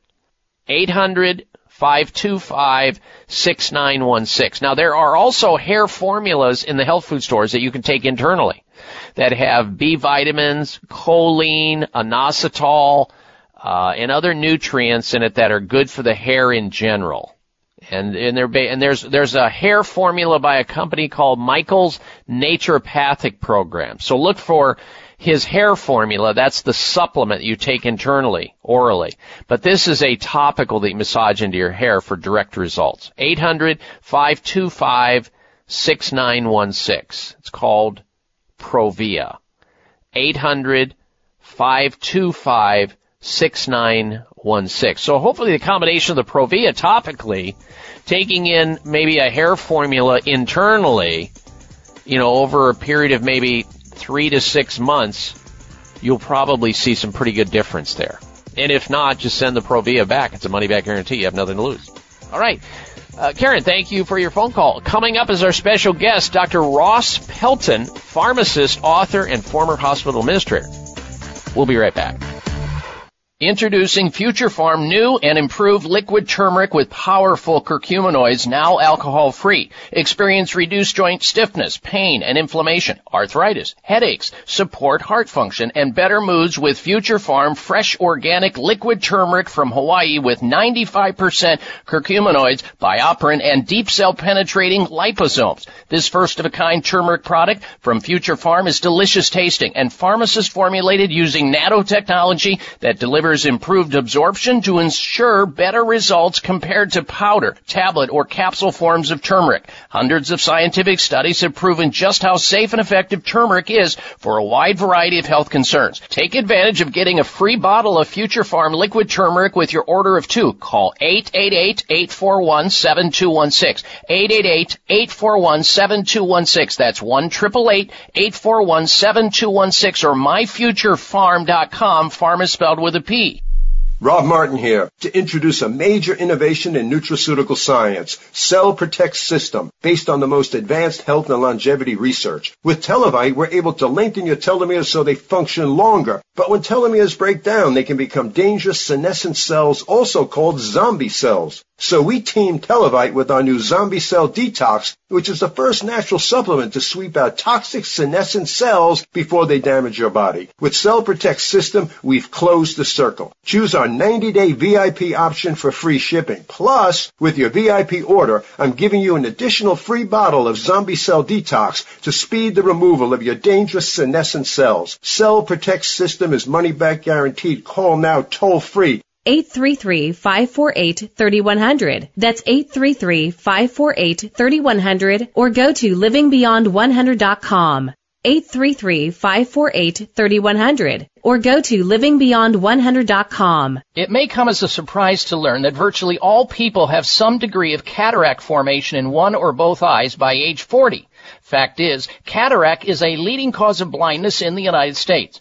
800 525 6916. Now there are also hair formulas in the health food stores that you can take internally that have B vitamins, choline, inositol, uh, and other nutrients in it that are good for the hair in general. And and, and there's there's a hair formula by a company called Michael's Naturopathic Program. So look for his hair formula, that's the supplement you take internally, orally. But this is a topical that you massage into your hair for direct results. 800-525-6916. It's called Provia. 800-525-6916. So hopefully the combination of the Provia topically, taking in maybe a hair formula internally, you know, over a period of maybe three to six months, you'll probably see some pretty good difference there. And if not, just send the Provia back. It's a money back guarantee. You have nothing to lose. All right. Uh, Karen, thank you for your phone call. Coming up is our special guest, Dr. Ross Pelton, pharmacist, author, and former hospital administrator. We'll be right back. Introducing Future Pharm new and improved liquid turmeric with powerful curcuminoids, now alcohol free. Experience reduced joint stiffness, pain and inflammation, arthritis, headaches, support heart function, and better moods with Future Pharm fresh organic liquid turmeric from Hawaii with 95% curcuminoids, BioPerine, and deep cell penetrating liposomes. This first of a kind turmeric product from Future Pharm is delicious tasting and pharmacist formulated using nanotechnology that delivers improved absorption to ensure better results compared to powder, tablet, or capsule forms of turmeric. Hundreds of scientific studies have proven just how safe and effective turmeric is for a wide variety of health concerns. Take advantage of getting a free bottle of Future Pharm liquid turmeric with your order of two. Call 888-841-7216. 888-841-7216. That's 1-888-841-7216 or myfuturepharm.com. Pharm is spelled with a P. TV Rob Martin here to introduce a major innovation in nutraceutical science, Cell Protect System, based on the most advanced health and longevity research. With Televite, we're able to lengthen your telomeres so they function longer. But when telomeres break down, they can become dangerous senescent cells, also called zombie cells. So we teamed Televite with our new Zombie Cell Detox, which is the first natural supplement to sweep out toxic senescent cells before they damage your body. With Cell Protect System, we've closed the circle. Choose our 90-day VIP option for free shipping. Plus, with your VIP order, I'm giving you an additional free bottle of Zombie Cell Detox to speed the removal of your dangerous senescent cells. Cell Protect System is money back guaranteed. Call now toll free 833-548-3100. That's 833-548-3100 or go to livingbeyond100.com. 833-548-3100 or go to livingbeyond100.com. It may come as a surprise to learn that virtually all people have some degree of cataract formation in one or both eyes by age 40. Fact is, cataract is a leading cause of blindness in the United States.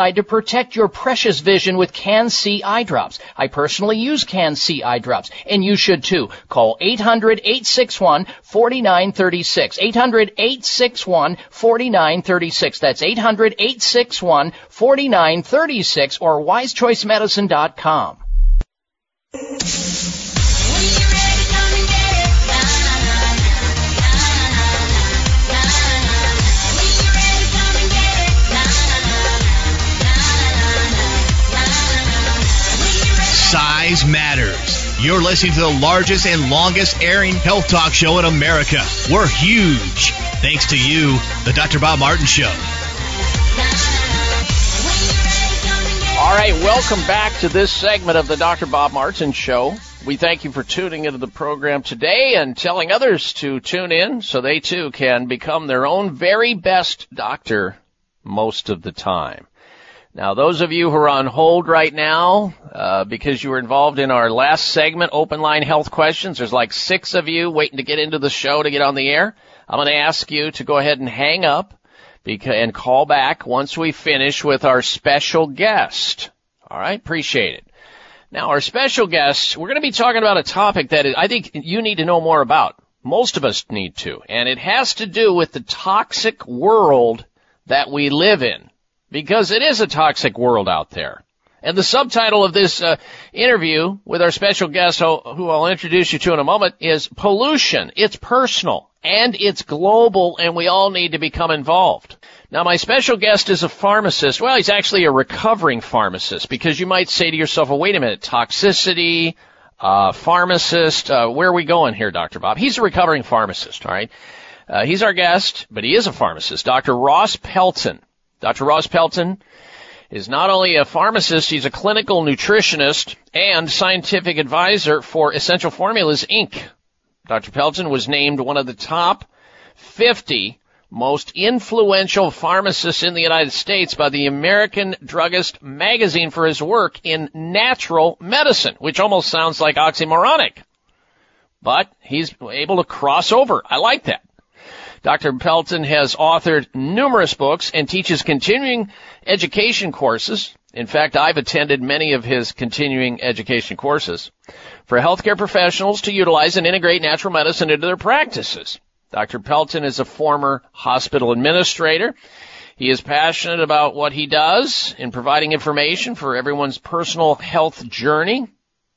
to protect your precious vision with Can-C eye drops. I personally use Can-C eye drops, and you should too. Call 800-861-4936. 800-861-4936. That's 800-861-4936 or wisechoicemedicine.com. Matters. You're listening to the largest and longest airing health talk show in America. We're huge. Thanks to you, the Dr. Bob Martin Show. All right, welcome back to this segment of the Dr. Bob Martin Show. We thank you for tuning into the program today and telling others to tune in so they too can become their own very best doctor most of the time. Now, those of you who are on hold right now, uh, because you were involved in our last segment, open line health questions, there's like six of you waiting to get into the show to get on the air. I'm going to ask you to go ahead and hang up and call back once we finish with our special guest. All right, appreciate it. Now, our special guest, we're going to be talking about a topic that I think you need to know more about. Most of us need to, and it has to do with the toxic world that we live in. Because it is a toxic world out there. And the subtitle of this uh, interview with our special guest, who, I'll introduce you to in a moment, is Pollution. It's personal and it's global, and we all need to become involved. Now, my special guest is a pharmacist. Well, he's actually a recovering pharmacist because you might say to yourself, well, wait a minute, toxicity, uh, pharmacist, uh, where are we going here, Dr. Bob? He's a recovering pharmacist, all right? Uh, he's our guest, but he is a pharmacist, Dr. Ross Pelton. Dr. Ross Pelton is not only a pharmacist, he's a clinical nutritionist and scientific advisor for Essential Formulas Inc. Dr. Pelton was named one of the top 50 most influential pharmacists in the United States by the American Druggist magazine for his work in natural medicine, which almost sounds like oxymoronic. But he's able to cross over. I like that. Dr. Pelton has authored numerous books and teaches continuing education courses. In fact, I've attended many of his continuing education courses for healthcare professionals to utilize and integrate natural medicine into their practices. Dr. Pelton is a former hospital administrator. He is passionate about what he does in providing information for everyone's personal health journey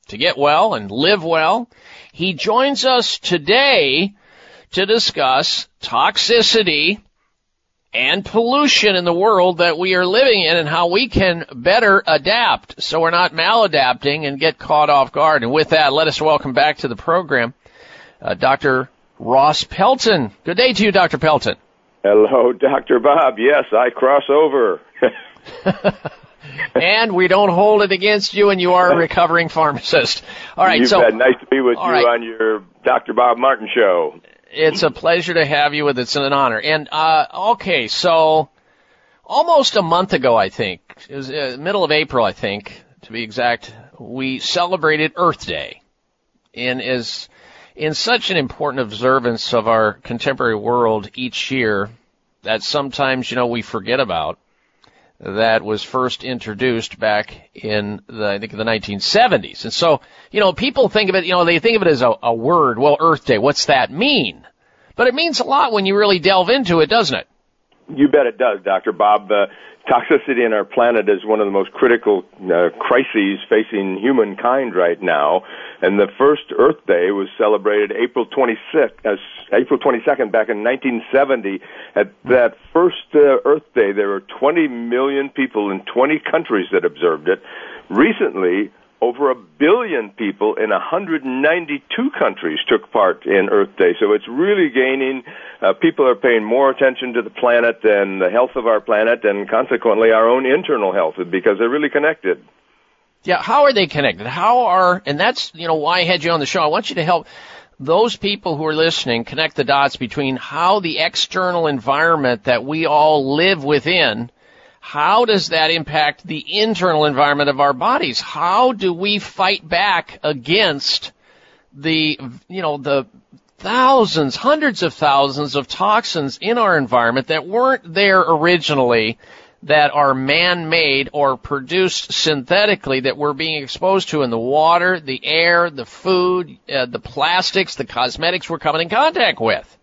to get well and live well. He joins us today to discuss toxicity and pollution in the world that we are living in and how we can better adapt so we're not maladapting and get caught off guard. And with that, let us welcome back to the program uh, Dr. Ross Pelton. Good day to you, Dr. Pelton. Hello, Dr. Bob. Yes, I cross over. and we don't hold it against you, and you are a recovering pharmacist. All right, You've so nice to be with you right. on your Dr. Bob Martin show. It's a pleasure to have you with. Us it's an honor. And uh, okay, so almost a month ago, I think it was uh, middle of April, I think to be exact, we celebrated Earth Day, and is in such an important observance of our contemporary world each year that sometimes, you know, we forget about that was first introduced back in the, I think the 1970s. And so, you know, people think of it, you know, they think of it as a, a word. Well, Earth Day, what's that mean? But it means a lot when you really delve into it, doesn't it? You bet it does, Dr. Bob. Uh, toxicity in our planet is one of the most critical uh, crises facing humankind right now. And the first Earth Day was celebrated April 26th, uh, April 22nd back in 1970. At that first uh, Earth Day, there were 20 million people in 20 countries that observed it. Recently, over a billion people in 192 countries took part in Earth Day. So it's really gaining. Uh, people are paying more attention to the planet and the health of our planet, and consequently our own internal health, because they're really connected. Yeah, how are they connected? How are, and that's, you know, why I had you on the show. I want you to help those people who are listening connect the dots between how the external environment that we all live within how does that impact the internal environment of our bodies? How do we fight back against the, you know, the thousands, hundreds of thousands of toxins in our environment that weren't there originally that are man-made or produced synthetically that we're being exposed to in the water, the air, the food, uh, the plastics, the cosmetics we're coming in contact with.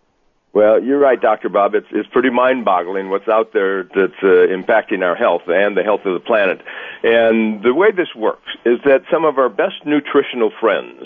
Well, you're right, Dr. Bob. It's, it's pretty mind-boggling what's out there that's uh, impacting our health and the health of the planet. And the way this works is that some of our best nutritional friends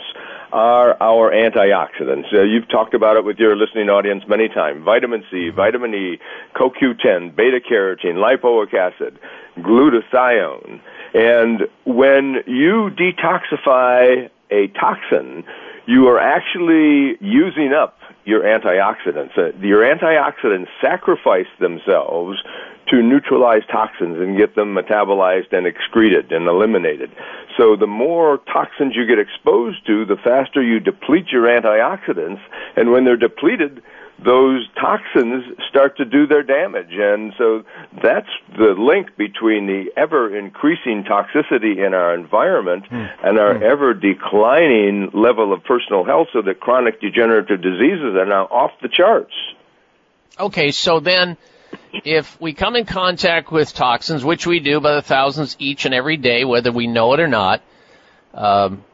are our antioxidants. Uh, you've talked about it with your listening audience many times. Vitamin C, vitamin E, CoQ10, beta carotene, lipoic acid, glutathione. And when you detoxify a toxin, you are actually using up your antioxidants. Uh, your antioxidants sacrifice themselves to neutralize toxins and get them metabolized and excreted and eliminated. So the more toxins you get exposed to, the faster you deplete your antioxidants, and when they're depleted, those toxins start to do their damage. And so that's the link between the ever increasing toxicity in our environment mm. and our mm. ever declining level of personal health so that chronic degenerative diseases are now off the charts. Okay, so then if we come in contact with toxins, which we do by the thousands each and every day, whether we know it or not, um,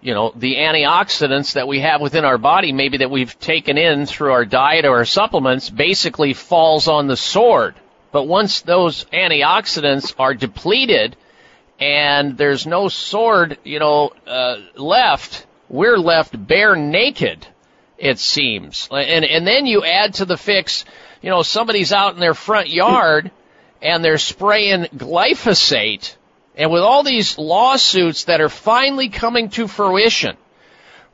you know, the antioxidants that we have within our body, maybe that we've taken in through our diet or our supplements, basically falls on the sword. But once those antioxidants are depleted and there's no sword, you know, uh, left, we're left bare naked, it seems. And, and then you add to the fix, you know, somebody's out in their front yard and they're spraying glyphosate. And with all these lawsuits that are finally coming to fruition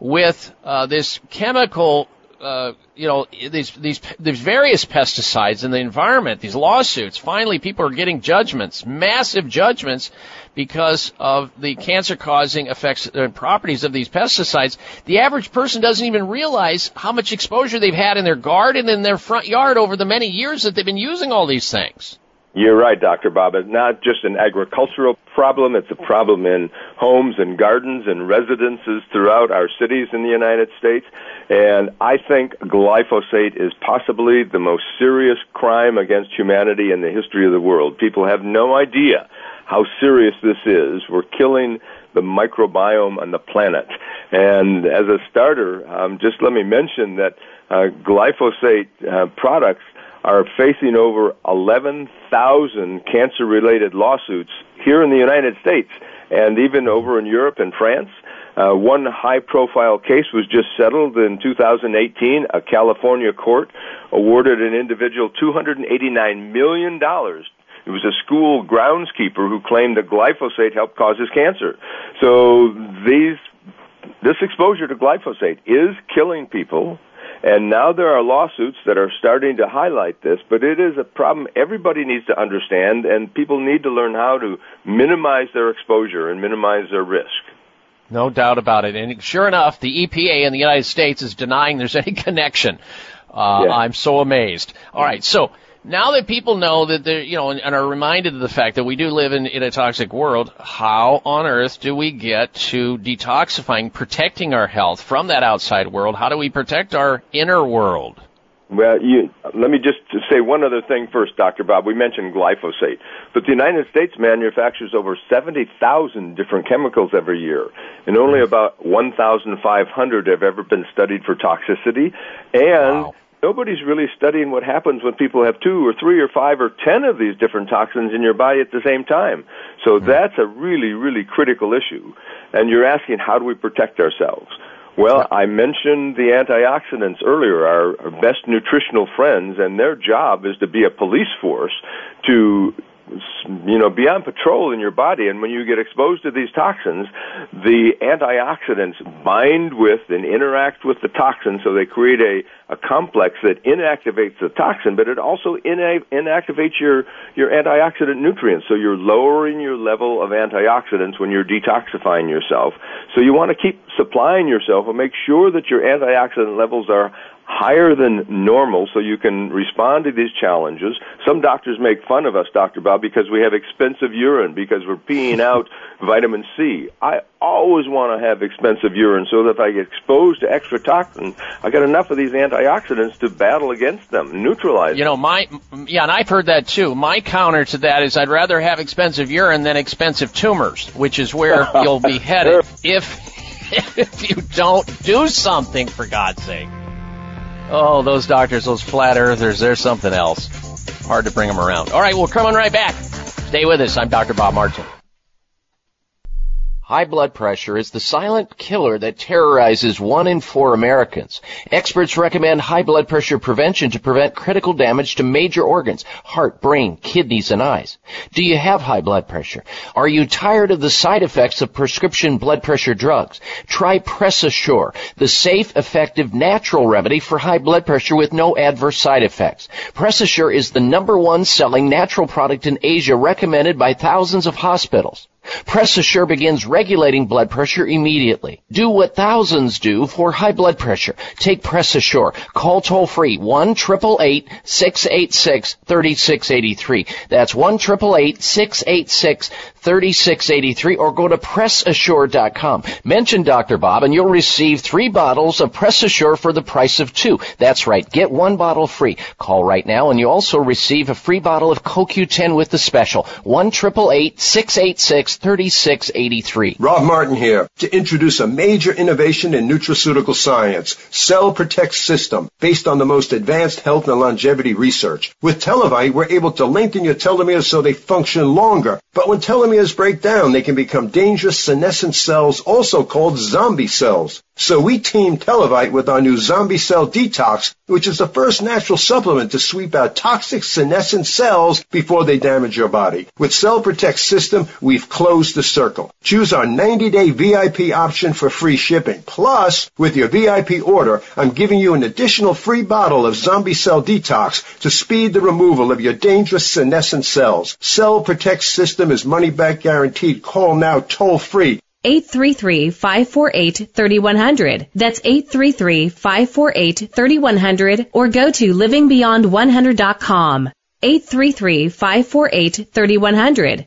with uh, this chemical uh, you know these these these various pesticides in the environment, these lawsuits. Finally, people are getting judgments, massive judgments, because of the cancer-causing effects and properties of these pesticides. The average person doesn't even realize how much exposure they've had in their garden and in their front yard over the many years that they've been using all these things. You're right, Dr. Bob. It's not just an agricultural problem, it's a problem in homes and gardens and residences throughout our cities in the United States. And I think glyphosate is possibly the most serious crime against humanity in the history of the world. People have no idea how serious this is. We're killing the microbiome on the planet. And as a starter, um, just let me mention that uh, glyphosate uh, products are facing over 11,000 cancer related lawsuits here in the United States and even over in Europe and France. Uh, one high profile case was just settled in 2018. A California court awarded an individual $289 million. It was a school groundskeeper who claimed that glyphosate helped cause his cancer. So these, this exposure to glyphosate is killing people and now there are lawsuits that are starting to highlight this, but it is a problem everybody needs to understand, and people need to learn how to minimize their exposure and minimize their risk. No doubt about it. And sure enough, the EPA in the United States is denying there's any connection. Uh, yeah. I'm so amazed. All right, so now that people know that they're, you know, and, and, are reminded of the fact that we do live in, in a toxic world, how on earth do we get to detoxifying, protecting our health from that outside world? How do we protect our inner world? Well, you, let me just say one other thing first, Dr. Bob. We mentioned glyphosate, but the United States manufactures over 70,000 different chemicals every year, and only mm-hmm. about 1,500 have ever been studied for toxicity. And wow nobody's really studying what happens when people have two or three or five or ten of these different toxins in your body at the same time. So mm-hmm. that's a really, really critical issue. And you're asking, how do we protect ourselves? Well, I mentioned the antioxidants earlier, our, our best nutritional friends, and their job is to be a police force to you know, be on patrol in your body. And when you get exposed to these toxins, the antioxidants bind with and interact with the toxin, so they create a, a complex that inactivates the toxin, but it also ina- inactivates your, your antioxidant nutrients. So you're lowering your level of antioxidants when you're detoxifying yourself. So you want to keep supplying yourself and make sure that your antioxidant levels are higher than normal so you can respond to these challenges. Some doctors make fun of us, Dr. Bob, because we have expensive urine, because we're peeing out vitamin C. I always want to have expensive urine so that if I get exposed to extra toxins, I got enough of these antioxidants to battle against them, neutralize You know, my, yeah, and I've heard that too. My counter to that is I'd rather have expensive urine than expensive tumors, which is where you'll be headed if, if you don't do something, for God's sake. Oh, those doctors, those flat earthers, they're something else. Hard to bring them around. All right, we're coming right back. Stay with us. I'm Dr. Bob Martin. High blood pressure is the silent killer that terrorizes one in four Americans. Experts recommend high blood pressure prevention to prevent critical damage to major organs, heart, brain, kidneys, and eyes. Do you have high blood pressure? Are you tired of the side effects of prescription blood pressure drugs? Try PressAssure, the safe, effective, natural remedy for high blood pressure with no adverse side effects. PressAssure is the number one selling natural product in Asia recommended by thousands of hospitals. PressAssure begins regulating blood pressure immediately. Do what thousands do for high blood pressure. Take PressAssure. Call toll free 1 686 3683. That's 1 686 3683 or go to PressAssure.com. Mention Dr. Bob and you'll receive three bottles of PressAssure for the price of two. That's right. Get one bottle free. Call right now and you also receive a free bottle of CoQ10 with the special. 1 686 3683. Rob Martin here to introduce a major innovation in nutraceutical science, Cell Protect System, based on the most advanced health and longevity research. With Televite, we're able to lengthen your telomeres so they function longer. But when telomeres break down, they can become dangerous senescent cells, also called zombie cells. So we teamed Televite with our new Zombie Cell Detox, which is the first natural supplement to sweep out toxic senescent cells before they damage your body. With Cell Protect System, we've closed the circle. Choose our 90-day VIP option for free shipping. Plus, with your VIP order, I'm giving you an additional free bottle of Zombie Cell Detox to speed the removal of your dangerous senescent cells. Cell Protect System is money back guaranteed. Call now toll free 833-548-3100. That's 833-548-3100 or go to livingbeyond100.com. 833-548-3100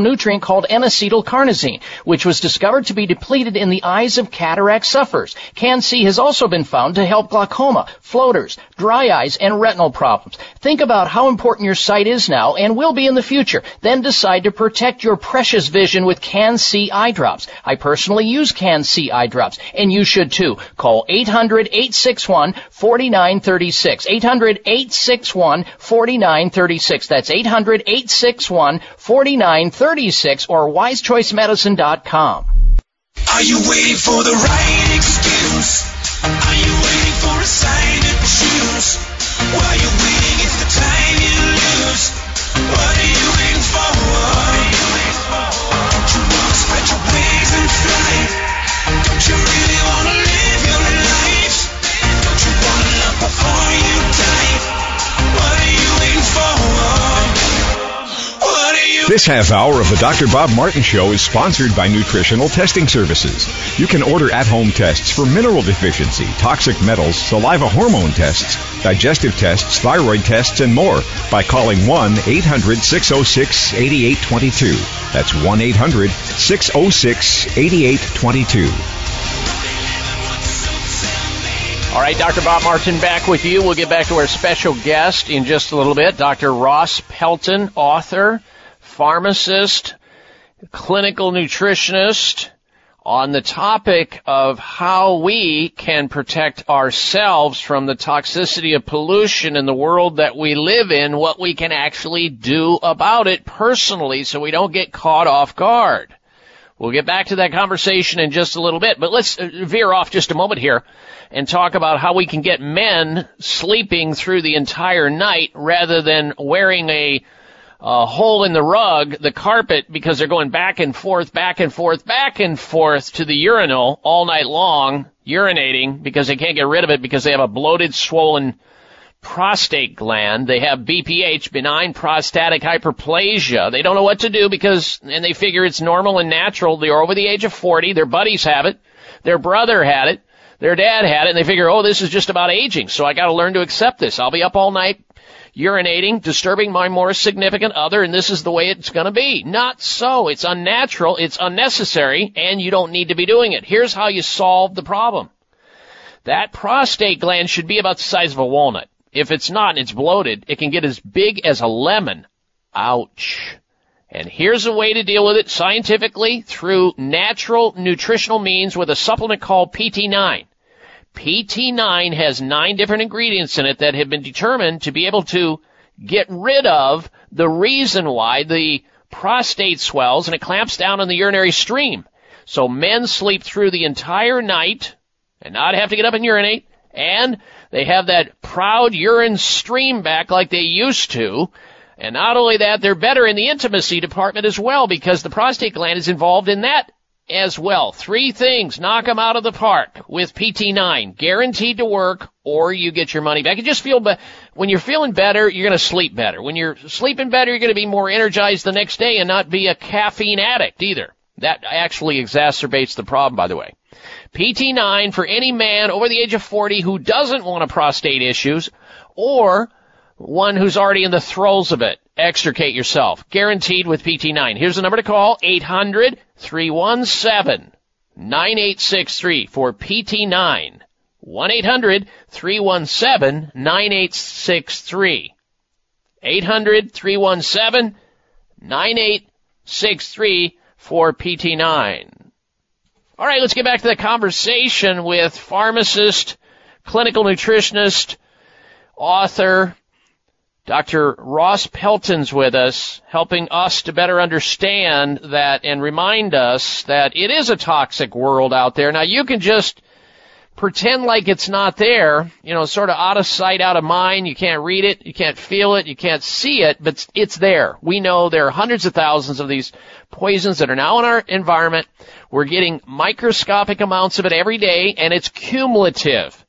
nutrient called N-acetylcarnosine, which was discovered to be depleted in the eyes of cataract sufferers. Can-C has also been found to help glaucoma, floaters, dry eyes, and retinal problems. Think about how important your sight is now and will be in the future. Then decide to protect your precious vision with Can-C eye drops. I personally use Can-C eye drops, and you should too. Call 800-861-4936. 800-861-4936. That's 800-861-4936 or wisechoicemedicine.com. Are you waiting for the right excuse? Are you waiting for a sign to choose? While you're This half hour of the Dr. Bob Martin Show is sponsored by Nutritional Testing Services. You can order at home tests for mineral deficiency, toxic metals, saliva hormone tests, digestive tests, thyroid tests, and more by calling 1 800 606 8822. That's 1 800 606 8822. All right, Dr. Bob Martin back with you. We'll get back to our special guest in just a little bit. Dr. Ross Pelton, author, pharmacist, clinical nutritionist, on the topic of how we can protect ourselves from the toxicity of pollution in the world that we live in, what we can actually do about it personally so we don't get caught off guard. We'll get back to that conversation in just a little bit, but let's uh, veer off just a moment here and talk about how we can get men sleeping through the entire night rather than wearing a, a hole in the rug, the carpet, because they're going back and forth, back and forth, back and forth to the urinal all night long, urinating because they can't get rid of it because they have a bloated, swollen prostate gland. They have BPH, benign prostatic hyperplasia. They don't know what to do because, and they figure it's normal and natural. They're over the age of 40. Their buddies have it. Their brother had it. Their dad had it. And they figure, oh, this is just about aging. So I got to learn to accept this. I'll be up all night urinating, disturbing my more significant other, and this is the way it's going to be. Not so. It's unnatural. It's unnecessary, and you don't need to be doing it. Here's how you solve the problem. That prostate gland should be about the size of a walnut. If it's not and it's bloated, it can get as big as a lemon. Ouch. And here's a way to deal with it scientifically through natural nutritional means with a supplement called PT9. PT9 has nine different ingredients in it that have been determined to be able to get rid of the reason why the prostate swells and it clamps down on the urinary stream. So men sleep through the entire night and not have to get up and urinate and they have that proud urine stream back like they used to. And not only that, they're better in the intimacy department as well because the prostate gland is involved in that as well. Three things knock them out of the park with PT9. Guaranteed to work or you get your money back. You just feel be- when you're feeling better, you're going to sleep better. When you're sleeping better, you're going to be more energized the next day and not be a caffeine addict either. That actually exacerbates the problem, by the way. PT9 for any man over the age of 40 who doesn't want a prostate issues or one who's already in the throes of it. Extricate yourself. Guaranteed with PT9. Here's the number to call 800 317 9863 for PT9. 1 800 317 9863. 800 317 9863 for PT9. All right, let's get back to the conversation with pharmacist, clinical nutritionist, author, Dr. Ross Pelton's with us, helping us to better understand that and remind us that it is a toxic world out there. Now you can just pretend like it's not there, you know, sort of out of sight, out of mind. You can't read it, you can't feel it, you can't see it, but it's there. We know there are hundreds of thousands of these poisons that are now in our environment. We're getting microscopic amounts of it every day, and it's cumulative.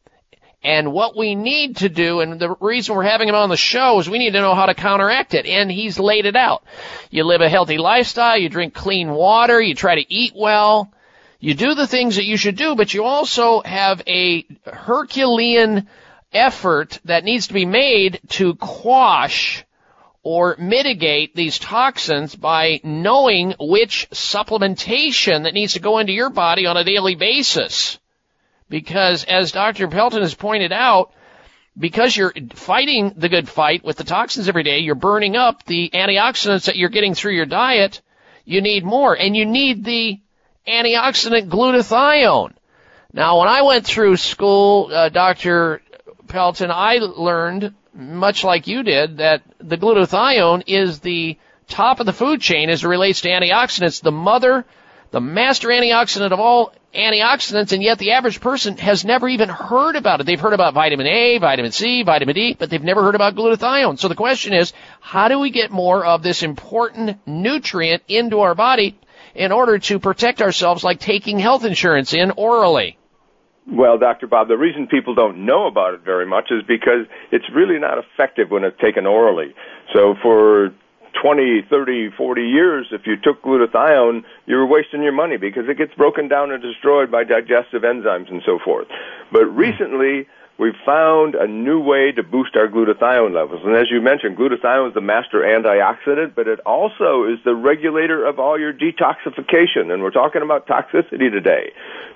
And what we need to do, and the reason we're having him on the show is we need to know how to counteract it. And he's laid it out. You live a healthy lifestyle, you drink clean water, you try to eat well, you do the things that you should do, but you also have a Herculean effort that needs to be made to quash or mitigate these toxins by knowing which supplementation that needs to go into your body on a daily basis. Because as Dr. Pelton has pointed out, because you're fighting the good fight with the toxins every day, you're burning up the antioxidants that you're getting through your diet. You need more, and you need the antioxidant glutathione. Now, when I went through school, uh, Dr. Pelton, I learned, much like you did, that the glutathione is the top of the food chain as it relates to antioxidants, the mother, the master antioxidant of all antioxidants, and yet the average person has never even heard about it. They've heard about vitamin A, vitamin C, vitamin D, but they've never heard about glutathione. So the question is, how do we get more of this important nutrient into our body in order to protect ourselves like taking health insurance in orally? Well, Dr. Bob, the reason people don't know about it very much is because it's really not effective when it's taken orally. So for 20, 30, 40 years, if you took glutathione, you were wasting your money because it gets broken down and destroyed by digestive enzymes and so forth. But hmm. recently, we've found a new way to boost our glutathione levels. And as you mentioned, glutathione is the master antioxidant, but it also is the regulator of all your detoxification. And we're talking about toxicity today.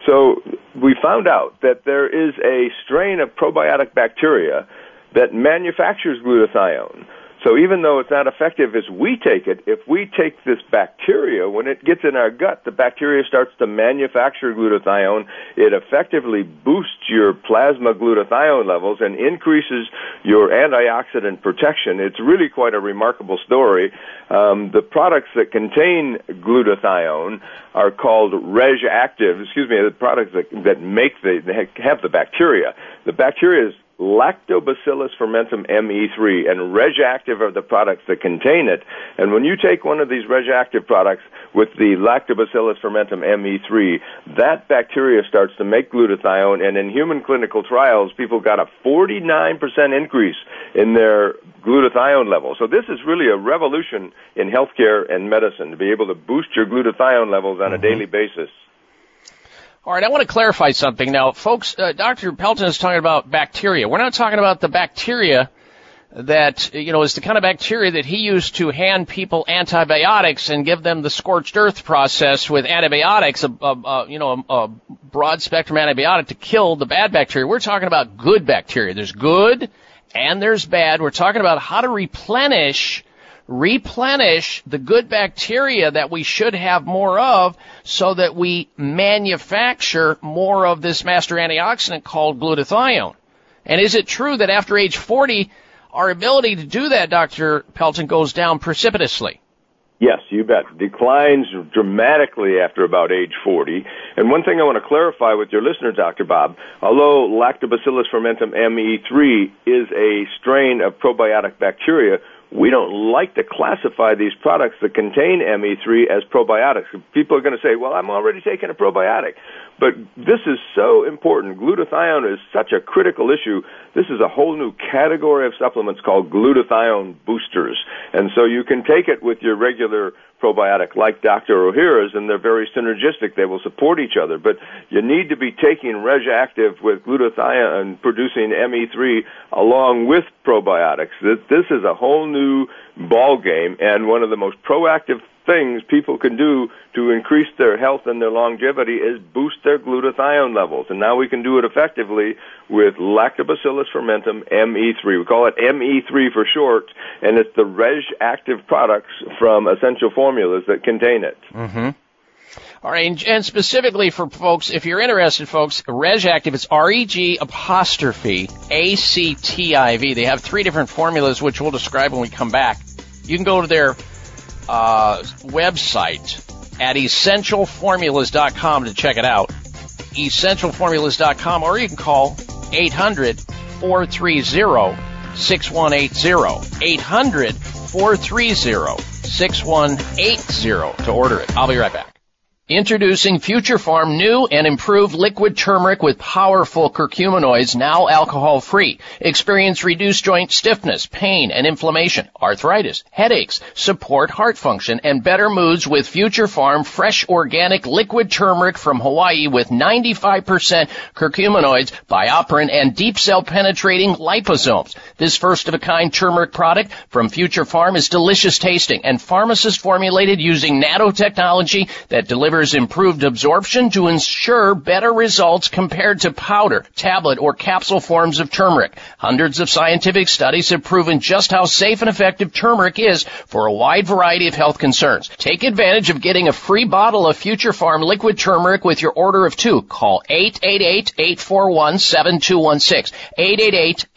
So we found out that there is a strain of probiotic bacteria that manufactures glutathione. So even though it's not effective as we take it, if we take this bacteria, when it gets in our gut, the bacteria starts to manufacture glutathione. It effectively boosts your plasma glutathione levels and increases your antioxidant protection. It's really quite a remarkable story. Um, the products that contain glutathione are called Reg'Activ, excuse me, the products that, that make the, have the bacteria. The bacteria is Lactobacillus fermentum ME3, and Reg'Activ are the products that contain it. And when you take one of these Reg'Activ products with the Lactobacillus fermentum ME3, that bacteria starts to make glutathione, and in human clinical trials, people got a 49% increase in their glutathione level. So this is really a revolution in healthcare and medicine to be able to boost your glutathione levels on a mm-hmm. daily basis. All right, I want to clarify something now, folks. Uh, Dr. Pelton is talking about bacteria. We're not talking about the bacteria that you know is the kind of bacteria that he used to hand people antibiotics and give them the scorched earth process with antibiotics, a, a, a you know a, a broad spectrum antibiotic to kill the bad bacteria. We're talking about good bacteria. There's good and there's bad. We're talking about how to replenish replenish the good bacteria that we should have more of so that we manufacture more of this master antioxidant called glutathione. And is it true that after age 40, our ability to do that, Dr. Pelton, goes down precipitously? Yes, you bet. Declines dramatically after about age 40. And one thing I want to clarify with your listener, Dr. Bob, although Lactobacillus fermentum ME3 is a strain of probiotic bacteria, we don't like to classify these products that contain ME3 as probiotics. People are going to say, well, I'm already taking a probiotic. But this is so important. Glutathione is such a critical issue. This is a whole new category of supplements called glutathione boosters. And so you can take it with your regular probiotic like Dr. Ohhira's and they're very synergistic. They will support each other. But you need to be taking Reg Active with glutathione and producing ME3 along with probiotics. This is a whole new ball game and one of the most proactive things people can do to increase their health and their longevity is boost their glutathione levels. And now we can do it effectively with Lactobacillus fermentum ME3. We call it ME3 for short, and it's the Reg Active products from Essential Formulas that contain it. Mm-hmm. All right, and specifically for folks, if you're interested, folks, Reg'Activ, it's R-E-G apostrophe A-C-T-I-V. They have three different formulas, which we'll describe when we come back. You can go to their uh, website at essentialformulas.com to check it out. Essentialformulas.com, or you can call 800 430 6180. 800 430 6180 to order it. I'll be right back. Introducing Future Pharm new and improved liquid turmeric with powerful curcuminoids, now alcohol free. Experience reduced joint stiffness, pain and inflammation, arthritis, headaches, support heart function, and better moods with Future Pharm fresh organic liquid turmeric from Hawaii with 95% curcuminoids, BioPerine, and deep cell penetrating liposomes. This first of a kind turmeric product from Future Pharm is delicious tasting and pharmacist formulated using nanotechnology that delivers delivers improved absorption to ensure better results compared to powder, tablet, or capsule forms of turmeric. Hundreds of scientific studies have proven just how safe and effective turmeric is for a wide variety of health concerns. Take advantage of getting a free bottle of Future Pharm liquid turmeric with your order of two. Call 888-841-7216.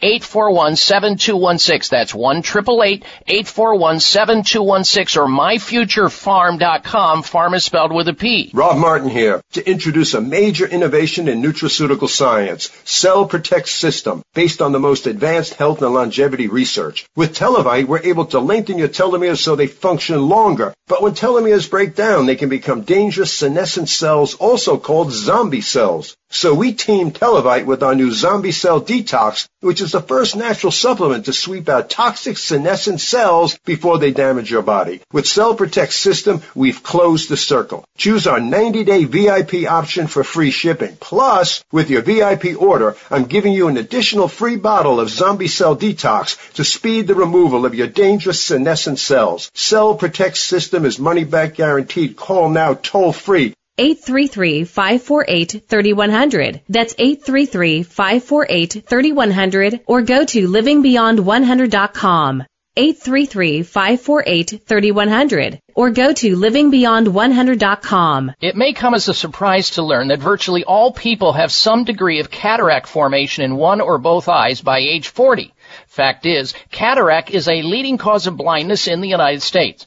888-841-7216. That's 1 841 or myfuturepharm.com. Pharm is spelled with a P. Bob Martin here to introduce a major innovation in nutraceutical science, Cell Protect System, based on the most advanced health and longevity research. With Televite, we're able to lengthen your telomeres so they function longer. But when telomeres break down, they can become dangerous senescent cells, also called zombie cells. So we teamed Televite with our new Zombie Cell Detox, which is the first natural supplement to sweep out toxic senescent cells before they damage your body. With Cell Protect System, we've closed the circle. Choose our 90-day VIP option for free shipping. Plus, with your VIP order, I'm giving you an additional free bottle of Zombie Cell Detox to speed the removal of your dangerous senescent cells. Cell Protect System is money back guaranteed. Call now toll free 833-548-3100. That's 833-548-3100 or go to livingbeyond100.com. 833-548-3100 or go to livingbeyond100.com. It may come as a surprise to learn that virtually all people have some degree of cataract formation in one or both eyes by age 40. Fact is, cataract is a leading cause of blindness in the United States.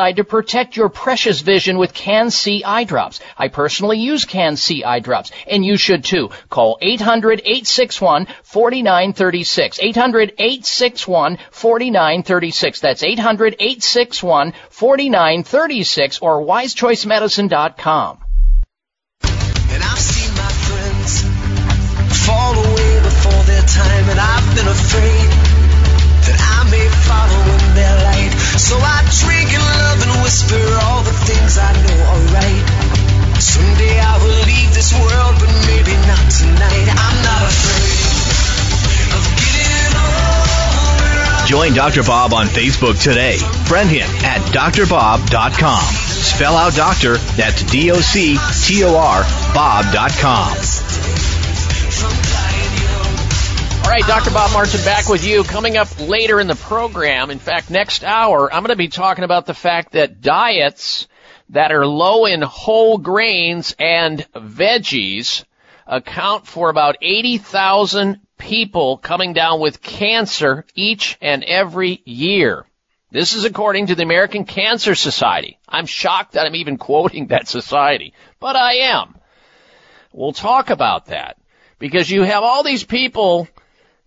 to protect your precious vision with Can-C eye drops. I personally use Can-C eye drops, and you should too. Call 800-861-4936. 800-861-4936. That's 800-861-4936 or wisechoicemedicine.com. And I've seen my friends fall away before their time, and I've been afraid So I drink and love and whisper all the things I know are right. Someday I will leave this world, but maybe not tonight. I'm not afraid of getting old. Join Dr. Bob on Facebook today. Friend him at drbob.com. Spell out doctor, that's D O C T O R, Bob.com. All right, Dr. Bob Martin back with you. Coming up later in the program, in fact, next hour, I'm going to be talking about the fact that diets that are low in whole grains and veggies account for about 80,000 people coming down with cancer each and every year. This is according to the American Cancer Society. I'm shocked that I'm even quoting that society, but I am. We'll talk about that because you have all these people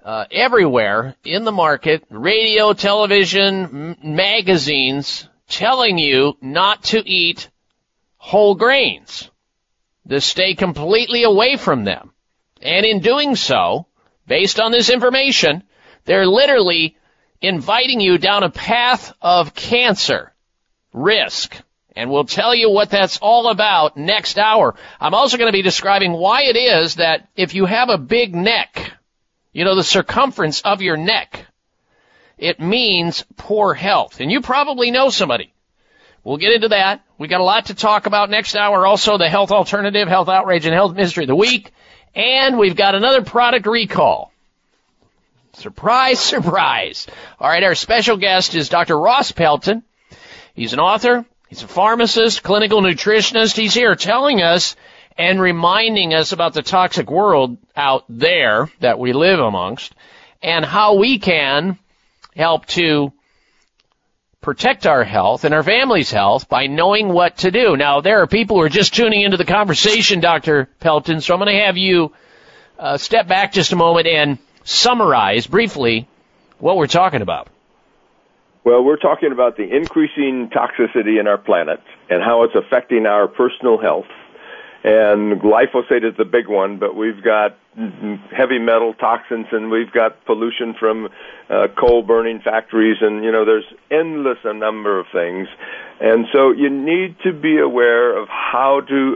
uh, everywhere in the market, radio, television, m- magazines, telling you not to eat whole grains, to stay completely away from them. And in doing so, based on this information, they're literally inviting you down a path of cancer risk. And we'll tell you what that's all about next hour. I'm also going to be describing why it is that if you have a big neck, you know, the circumference of your neck, it means poor health. And you probably know somebody. We'll get into that. We got a lot to talk about next hour. Also the health alternative, health outrage, and health mystery of the week. And we've got another product recall. Surprise, surprise. All right, our special guest is Dr. Ross Pelton. He's an author, he's a pharmacist, clinical nutritionist. He's here telling us and reminding us about the toxic world out there that we live amongst and how we can help to protect our health and our family's health by knowing what to do. Now, there are people who are just tuning into the conversation, Dr. Pelton, so I'm going to have you uh, step back just a moment and summarize briefly what we're talking about. Well, we're talking about the increasing toxicity in our planet and how it's affecting our personal health. And glyphosate is the big one, but we've got heavy metal toxins and we've got pollution from uh, coal burning factories and you know there's endless a number of things. And so you need to be aware of how to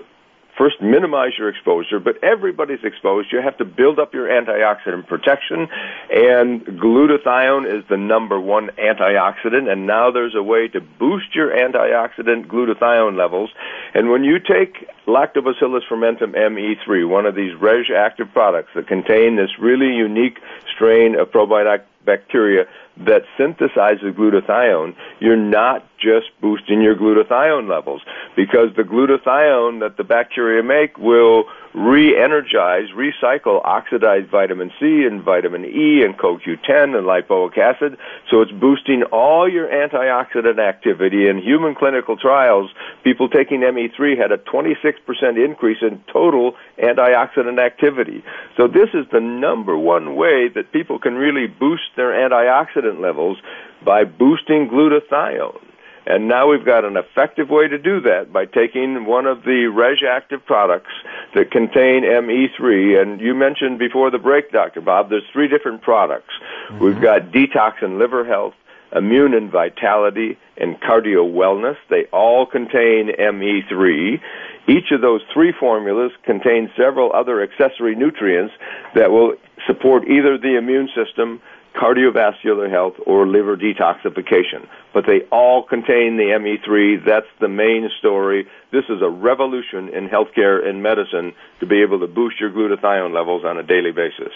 first minimize your exposure, but everybody's exposed. You have to build up your antioxidant protection, and glutathione is the number one antioxidant, and now there's a way to boost your antioxidant glutathione levels. And when you take Lactobacillus fermentum ME3, one of these reg active products that contain this really unique strain of probiotic bacteria that synthesizes glutathione, you're not just boosting your glutathione levels because the glutathione that the bacteria make will re-energize, recycle oxidized vitamin C and vitamin E and CoQ10 and lipoic acid. So it's boosting all your antioxidant activity. In human clinical trials, people taking ME3 had a 26% increase in total antioxidant activity. So this is the number one way that people can really boost their antioxidant levels by boosting glutathione. And now we've got an effective way to do that by taking one of the reg active products that contain ME3. And you mentioned before the break, Dr. Bob, there's three different products. Mm-hmm. We've got detox and liver health, immune and vitality, and cardio wellness. They all contain ME3. Each of those three formulas contains several other accessory nutrients that will support either the immune system, cardiovascular health, or liver detoxification. But they all contain the ME3. That's the main story. This is a revolution in healthcare and medicine to be able to boost your glutathione levels on a daily basis.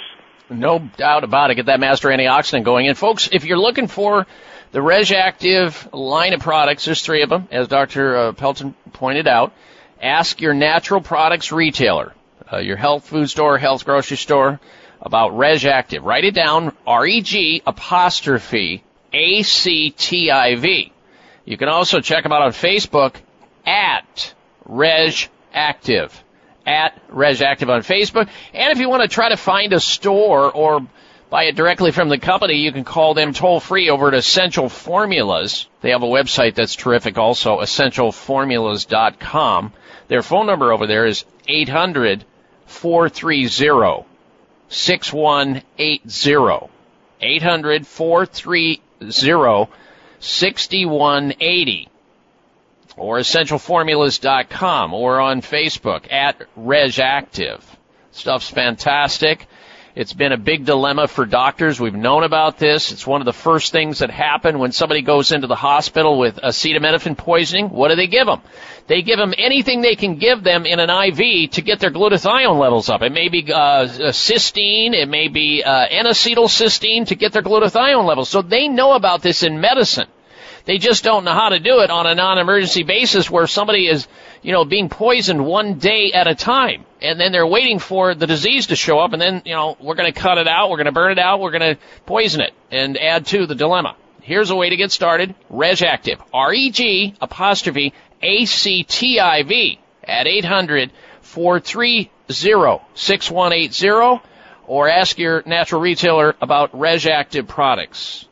No doubt about it. Get that master antioxidant going. And folks, if you're looking for the Reg'Activ line of products, there's three of them, as Dr. Uh, Pelton pointed out. Ask your natural products retailer, uh, your health food store, health grocery store, about Reg'Activ. Write it down, R-E-G apostrophe A-C-T-I-V. You can also check them out on Facebook at Reg Active. At Reg'Activ on Facebook. And if you want to try to find a store or buy it directly from the company, you can call them toll free over at Essential Formulas. They have a website that's terrific also, essentialformulas.com. Their phone number over there is 800 430 6180. 800 430 6180 or essentialformulas.com or on Facebook at Reg'Activ. Stuff's fantastic. It's been a big dilemma for doctors. We've known about this. It's one of the first things that happen when somebody goes into the hospital with acetaminophen poisoning. What do they give them? They give them anything they can give them in an IV to get their glutathione levels up. It may be uh, cysteine, it may be uh, N-acetylcysteine to get their glutathione levels. So they know about this in medicine. They just don't know how to do it on a non-emergency basis where somebody is, you know, being poisoned one day at a time. And then they're waiting for the disease to show up and then, you know, we're going to cut it out, we're going to burn it out, we're going to poison it and add to the dilemma. Here's a way to get started. Reg'Activ. R-E-G apostrophe A-C-T-I-V at 800 430 6180 or ask your natural retailer about Reg'Activ products.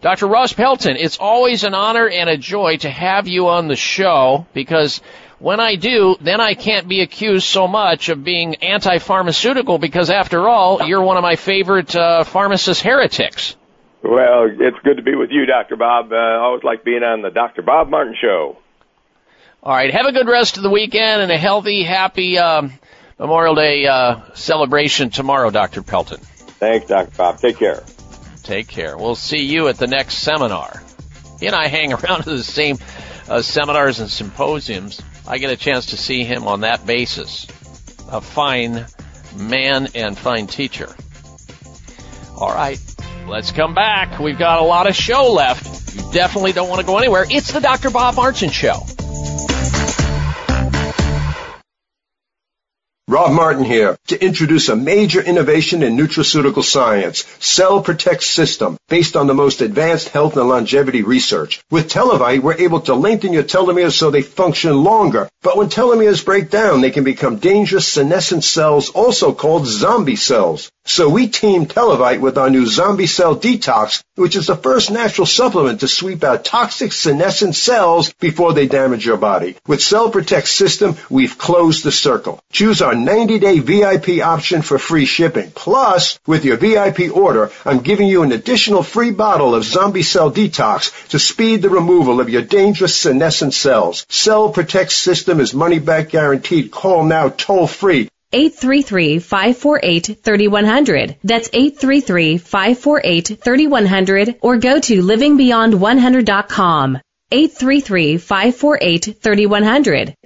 Dr. Ross Pelton, it's always an honor and a joy to have you on the show because when I do, then I can't be accused so much of being anti-pharmaceutical because after all, you're one of my favorite uh, pharmacist heretics. Well, it's good to be with you, Dr. Bob. Uh, I always like being on the Dr. Bob Martin Show. All right, have a good rest of the weekend and a healthy, happy um, Memorial Day uh, celebration tomorrow, Dr. Pelton. Thanks, Dr. Bob. Take care. Take care. We'll see you at the next seminar. He and I hang around at the same uh, seminars and symposiums. I get a chance to see him on that basis. A fine man and fine teacher. All right, let's come back. We've got a lot of show left. You definitely don't want to go anywhere. It's the Dr. Bob Martin Show. Bob Martin here to introduce a major innovation in nutraceutical science, Cell Protect System, based on the most advanced health and longevity research. With Televite, we're able to lengthen your telomeres so they function longer. But when telomeres break down, they can become dangerous senescent cells, also called zombie cells. So we teamed Televite with our new Zombie Cell Detox, which is the first natural supplement to sweep out toxic senescent cells before they damage your body. With Cell Protect System, we've closed the circle. Choose our 90-day VIP option for free shipping. Plus, with your VIP order, I'm giving you an additional free bottle of Zombie Cell Detox to speed the removal of your dangerous senescent cells. Cell Protect System is money back guaranteed. Call now toll free 833-548-3100. That's 833-548-3100 or go to livingbeyond100.com. 833-548-3100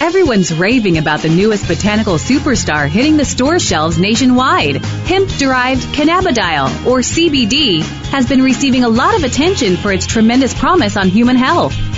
Everyone's raving about the newest botanical superstar hitting the store shelves nationwide. Hemp derived cannabidiol, or CBD, has been receiving a lot of attention for its tremendous promise on human health.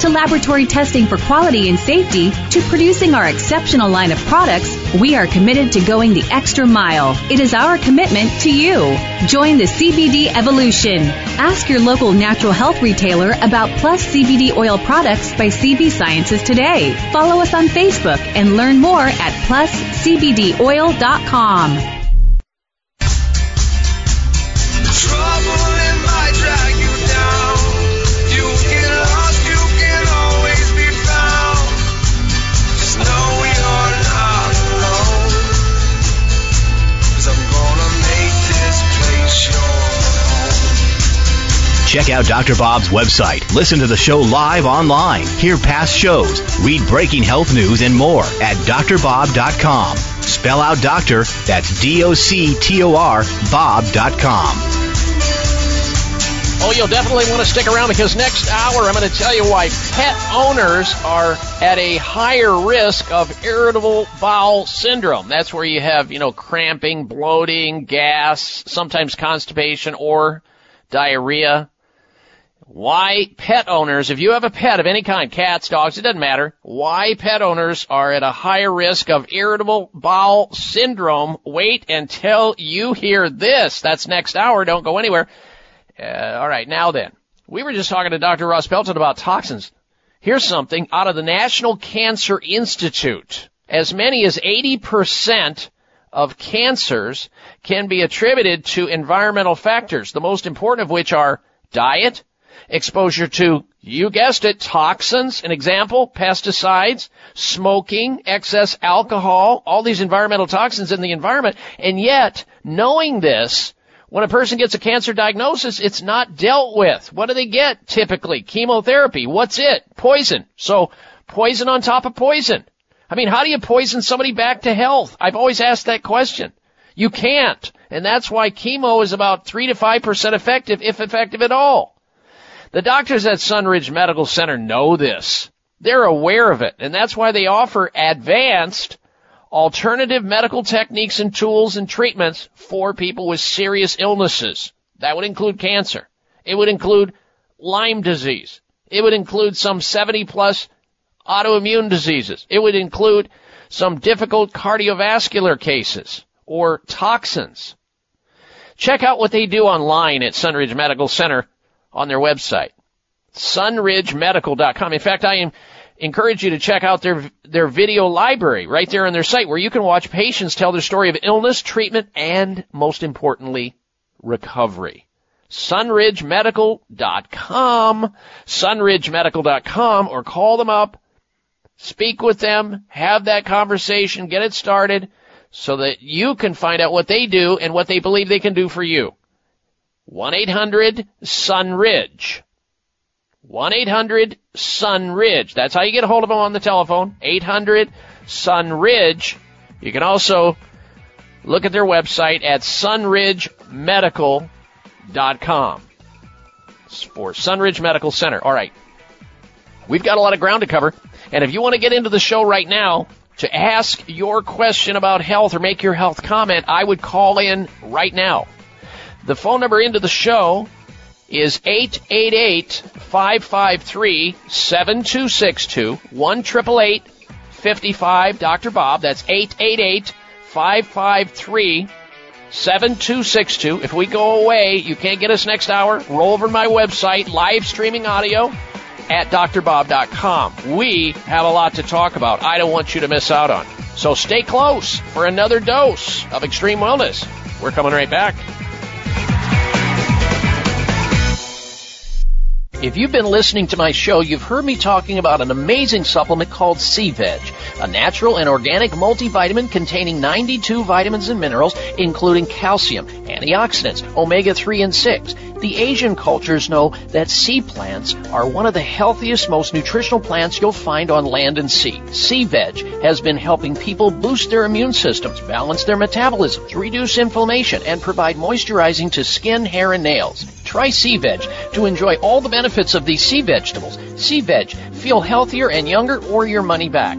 to laboratory testing for quality and safety, to producing our exceptional line of products, we are committed to going the extra mile. It is our commitment to you. Join the CBD evolution. Ask your local natural health retailer about Plus CBD oil products by CV Sciences today. Follow us on Facebook and learn more at pluscbdoil.com. Trouble it might drag Check out Dr. Bob's website. Listen to the show live online. Hear past shows. Read breaking health news and more at drbob.com. Spell out doctor, that's D O C T O R, Bob.com. Oh, you'll definitely want to stick around because next hour I'm going to tell you why pet owners are at a higher risk of irritable bowel syndrome. That's where you have, you know, cramping, bloating, gas, sometimes constipation or diarrhea. Why pet owners, if you have a pet of any kind, cats, dogs, it doesn't matter, why pet owners are at a higher risk of irritable bowel syndrome. Wait until you hear this. That's next hour. Don't go anywhere. Uh, all right, now then. We were just talking to Dr. Ross Pelton about toxins. Here's something out of the National Cancer Institute. As many as 80% of cancers can be attributed to environmental factors, the most important of which are diet, exposure to, you guessed it, toxins, an example, pesticides, smoking, excess alcohol, all these environmental toxins in the environment. And yet, knowing this, when a person gets a cancer diagnosis, it's not dealt with. What do they get typically? Chemotherapy. What's it? Poison. So, poison on top of poison. I mean, how do you poison somebody back to health? I've always asked that question. You can't. And that's why chemo is about 3 to 5% effective, if effective at all. The doctors at Sunridge Medical Center know this. They're aware of it, and that's why they offer advanced alternative medical techniques and tools and treatments for people with serious illnesses. That would include cancer. It would include Lyme disease. It would include some 70 plus autoimmune diseases. It would include some difficult cardiovascular cases or toxins. Check out what they do online at Sunridge Medical Center on their website, sunridgemedical.com. In fact, I encourage you to check out their their video library right there on their site where you can watch patients tell their story of illness, treatment, and most importantly, recovery. sunridgemedical.com, sunridgemedical.com or call them up, speak with them, have that conversation, get it started so that you can find out what they do and what they believe they can do for you. 1-800-SUNRIDGE. 1-800-SUNRIDGE. That's how you get a hold of them on the telephone. 800-SUNRIDGE. You can also look at their website at sunridgemedical.com. For Sunridge Medical Center. All right. We've got a lot of ground to cover. And if you want to get into the show right now to ask your question about health or make your health comment, I would call in right now. The phone number into the show is 888-553-7262, 1-888-55 Dr. Bob. That's 888-553-7262. If we go away, you can't get us next hour, roll over to my website, live streaming audio at drbob.com. We have a lot to talk about. I don't want you to miss out on. So stay close for another dose of extreme wellness. We're coming right back. If you've been listening to my show, you've heard me talking about an amazing supplement called Sea Veg, a natural and organic multivitamin containing 92 vitamins and minerals, including calcium, antioxidants, omega-3 and 6. The Asian cultures know that sea plants are one of the healthiest, most nutritional plants you'll find on land and sea. Sea Veg has been helping people boost their immune systems, balance their metabolisms, reduce inflammation, and provide moisturizing to skin, hair, and nails. Try Sea Veg to enjoy all the benefits of these sea vegetables. Sea Veg, feel healthier and younger or your money back.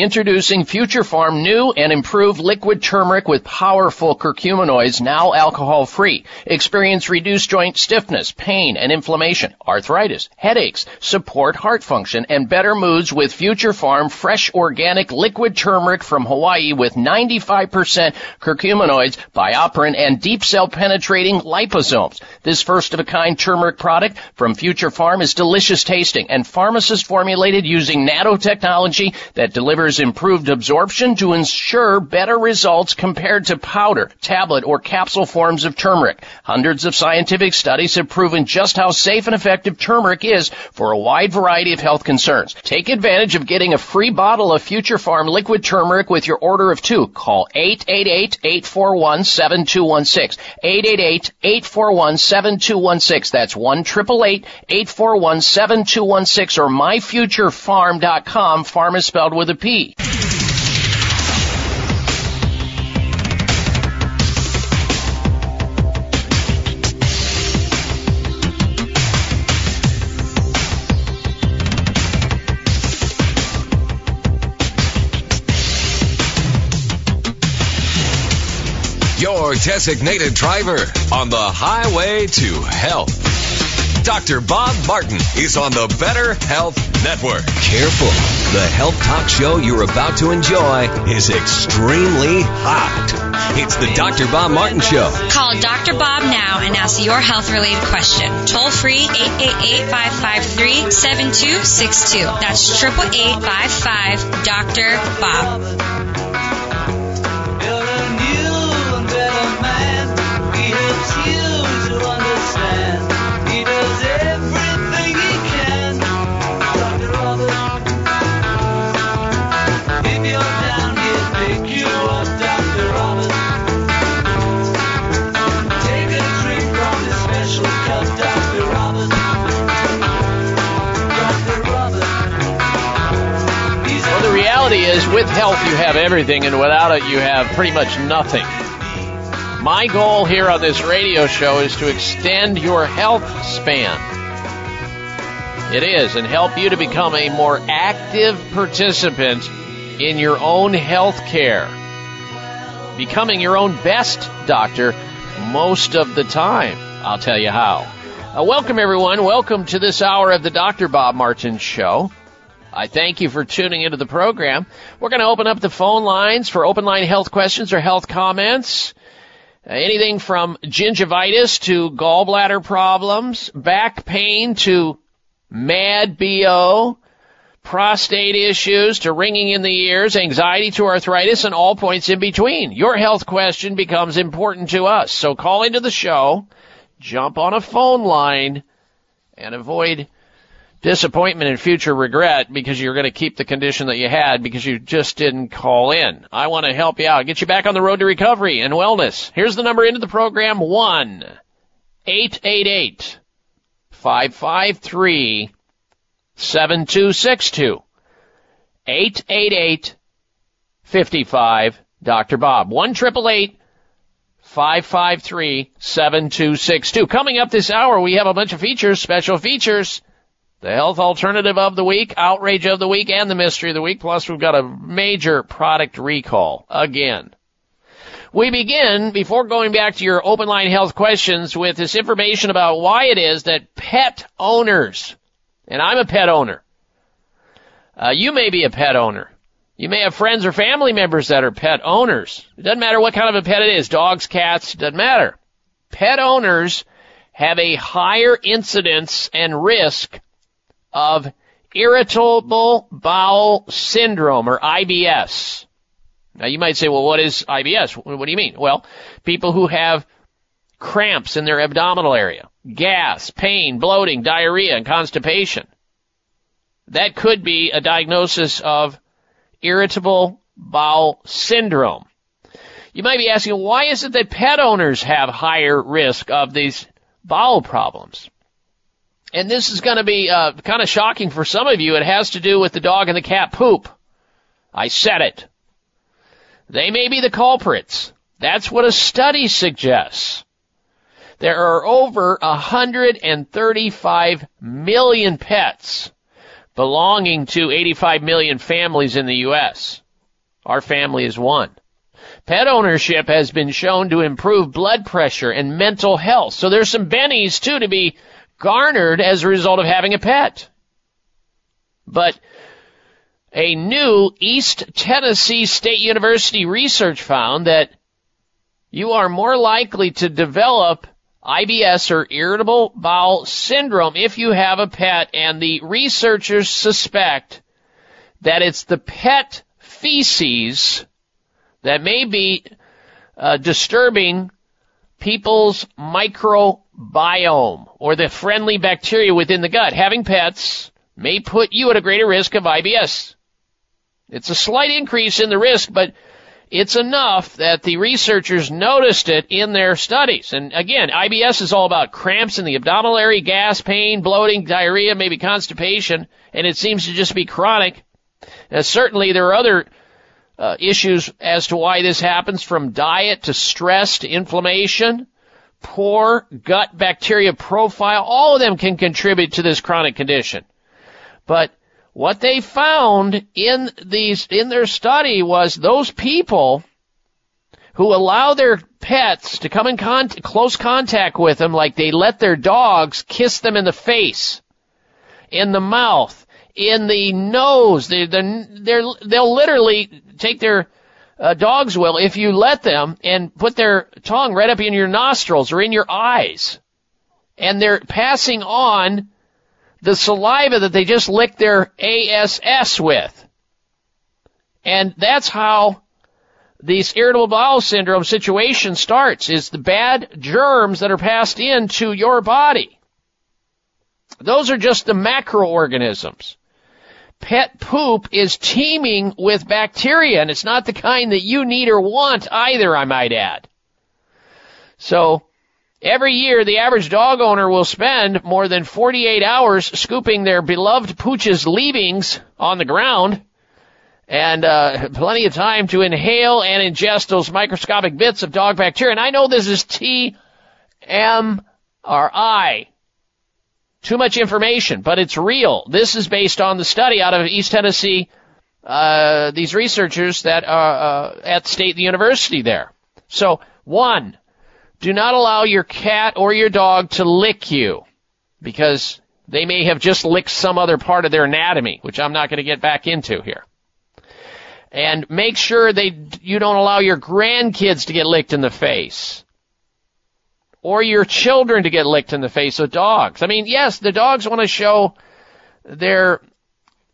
Introducing Future Pharm new and improved liquid turmeric with powerful curcuminoids, now alcohol free. Experience reduced joint stiffness, pain and inflammation, arthritis, headaches, support heart function, and better moods with Future Pharm fresh organic liquid turmeric from Hawaii with 95% curcuminoids, BioPerine, and deep cell penetrating liposomes. This first of a kind turmeric product from Future Pharm is delicious tasting and pharmacist formulated using nanotechnology that delivers improved absorption to ensure better results compared to powder, tablet, or capsule forms of turmeric. Hundreds of scientific studies have proven just how safe and effective turmeric is for a wide variety of health concerns. Take advantage of getting a free bottle of Future Pharm liquid turmeric with your order of two. Call 888-841-7216. 888-841-7216. That's 1-888-841-7216 or myfuturepharm.com. Pharm is spelled with a P. Your designated driver on the highway to health. Dr. Bob Martin is on the Better Health Network. Careful. The health talk show you're about to enjoy is extremely hot. It's the Dr. Bob Martin Show. Call Dr. Bob now and ask your health related question. Toll free 888 553 7262. That's 888 55 Dr. Bob. Well, reality is, with health, you have everything, and without it, you have pretty much nothing. My goal here on this radio show is to extend your health span. It is, and help you to become a more active participant in your own health care. Becoming your own best doctor most of the time. I'll tell you how. Uh, welcome, everyone. Welcome to this hour of the Dr. Bob Martin Show. I thank you for tuning into the program. We're going to open up the phone lines for open line health questions or health comments. Uh, anything from gingivitis to gallbladder problems, back pain to mad BO, prostate issues to ringing in the ears, anxiety to arthritis, and all points in between. Your health question becomes important to us. So call into the show, jump on a phone line, and avoid disappointment and future regret because you're going to keep the condition that you had because you just didn't call in. I want to help you out, get you back on the road to recovery and wellness. Here's the number into the program, 1 888 553 7262. 888 55 Dr. Bob. 1 553 7262. Coming up this hour, we have a bunch of features, special features. The health alternative of the week, outrage of the week, and the mystery of the week. Plus, we've got a major product recall again. We begin, before going back to your open line health questions, with this information about why it is that pet owners, and I'm a pet owner, uh, you may be a pet owner. You may have friends or family members that are pet owners. It doesn't matter what kind of a pet it is dogs, cats, doesn't matter. Pet owners have a higher incidence and risk of irritable bowel syndrome or IBS. Now you might say, well, what is IBS? What do you mean? Well, people who have cramps in their abdominal area, gas, pain, bloating, diarrhea, and constipation. That could be a diagnosis of irritable bowel syndrome. You might be asking, why is it that pet owners have higher risk of these bowel problems? And this is going to be uh, kind of shocking for some of you. It has to do with the dog and the cat poop. I said it. They may be the culprits. That's what a study suggests. There are over 135 million pets belonging to 85 million families in the U.S. Our family is one. Pet ownership has been shown to improve blood pressure and mental health. So there's some bennies too to be garnered as a result of having a pet. But a new East Tennessee State University research found that you are more likely to develop IBS or irritable bowel syndrome if you have a pet and the researchers suspect that it's the pet feces that may be uh, disturbing people's microbiome or the friendly bacteria within the gut. Having pets may put you at a greater risk of IBS. It's a slight increase in the risk, but it's enough that the researchers noticed it in their studies. And again, IBS is all about cramps in the abdominal area, gas, pain, bloating, diarrhea, maybe constipation, and it seems to just be chronic. Now, certainly there are other uh, issues as to why this happens from diet to stress to inflammation, poor gut bacteria profile. All of them can contribute to this chronic condition. But what they found in these, in their study was those people who allow their pets to come in con- close contact with them, like they let their dogs kiss them in the face, in the mouth, in the nose. They, they're, they're, they'll literally take their uh, dogs will if you let them and put their tongue right up in your nostrils or in your eyes, and they're passing on the saliva that they just licked their ASS with. And that's how these irritable bowel syndrome situation starts, is the bad germs that are passed into your body. Those are just the macroorganisms. Pet poop is teeming with bacteria, and it's not the kind that you need or want either, I might add. So, Every year, the average dog owner will spend more than 48 hours scooping their beloved pooch's leavings on the ground and uh, plenty of time to inhale and ingest those microscopic bits of dog bacteria. And I know this is TMRI. Too much information, but it's real. This is based on the study out of East Tennessee, uh, these researchers that are uh, at State University there. So, one, do not allow your cat or your dog to lick you because they may have just licked some other part of their anatomy, which I'm not going to get back into here. And make sure they, you don't allow your grandkids to get licked in the face. Or your children to get licked in the face with dogs. I mean, yes, the dogs want to show their,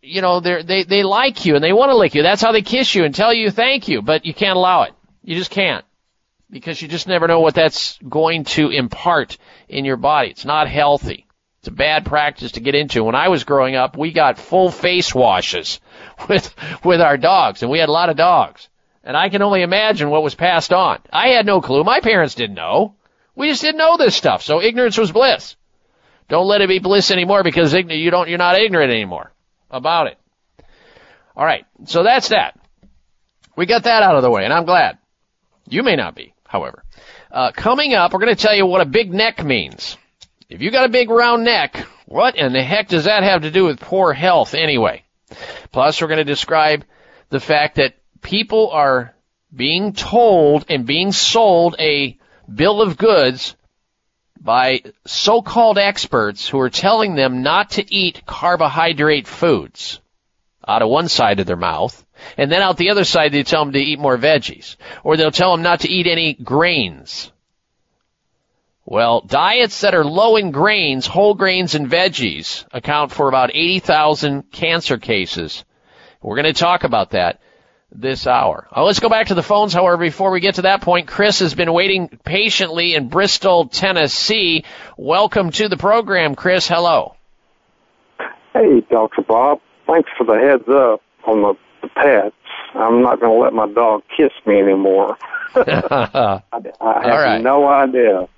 you know, they they, they like you and they want to lick you. That's how they kiss you and tell you thank you, but you can't allow it. You just can't because you just never know what that's going to impart in your body. It's not healthy. It's a bad practice to get into. When I was growing up, we got full face washes with with our dogs, and we had a lot of dogs. And I can only imagine what was passed on. I had no clue. My parents didn't know. We just didn't know this stuff. So ignorance was bliss. Don't let it be bliss anymore because you don't you're not ignorant anymore about it. All right. So that's that. We got that out of the way, and I'm glad. You may not be however. Uh, coming up, we're going to tell you what a big neck means. If you got a big round neck, what in the heck does that have to do with poor health anyway? Plus, we're going to describe the fact that people are being told and being sold a bill of goods by so-called experts who are telling them not to eat carbohydrate foods out of one side of their mouth, and then out the other side they tell them to eat more veggies, or they'll tell them not to eat any grains. Well, diets that are low in grains, whole grains, and veggies account for about 80,000 cancer cases. We're going to talk about that this hour. Uh, let's go back to the phones, however, before we get to that point. Chris has been waiting patiently in Bristol, Tennessee. Welcome to the program, Chris. Hello. Hey, Dr. Bob. Thanks for the heads up on the, the pets. I'm not going to let my dog kiss me anymore. I, I have right. no idea.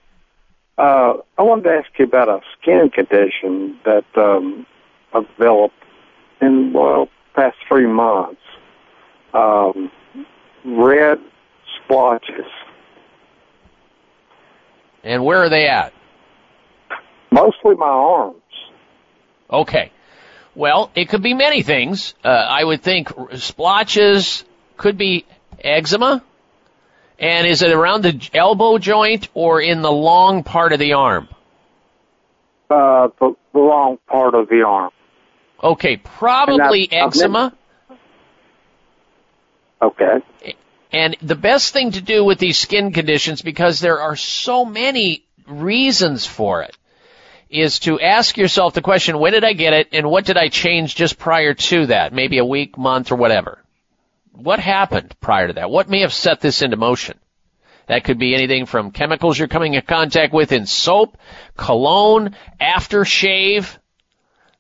Uh, I wanted to ask you about a skin condition that um, I've developed in well past three months. Um, red splotches, And where are they at? mostly my arms. Okay. Well, it could be many things. Uh, I would think splotches could be eczema. And is it around the elbow joint or in the long part of the arm? Uh, the, the wrong part of the arm. Okay, probably I've- I've eczema. Okay. And the best thing to do with these skin conditions, because there are so many reasons for it, is to ask yourself the question, when did I get it and what did I change just prior to that? Maybe a week, month, or whatever. What happened prior to that? What may have set this into motion? That could be anything from chemicals you're coming in contact with in soap, cologne, aftershave,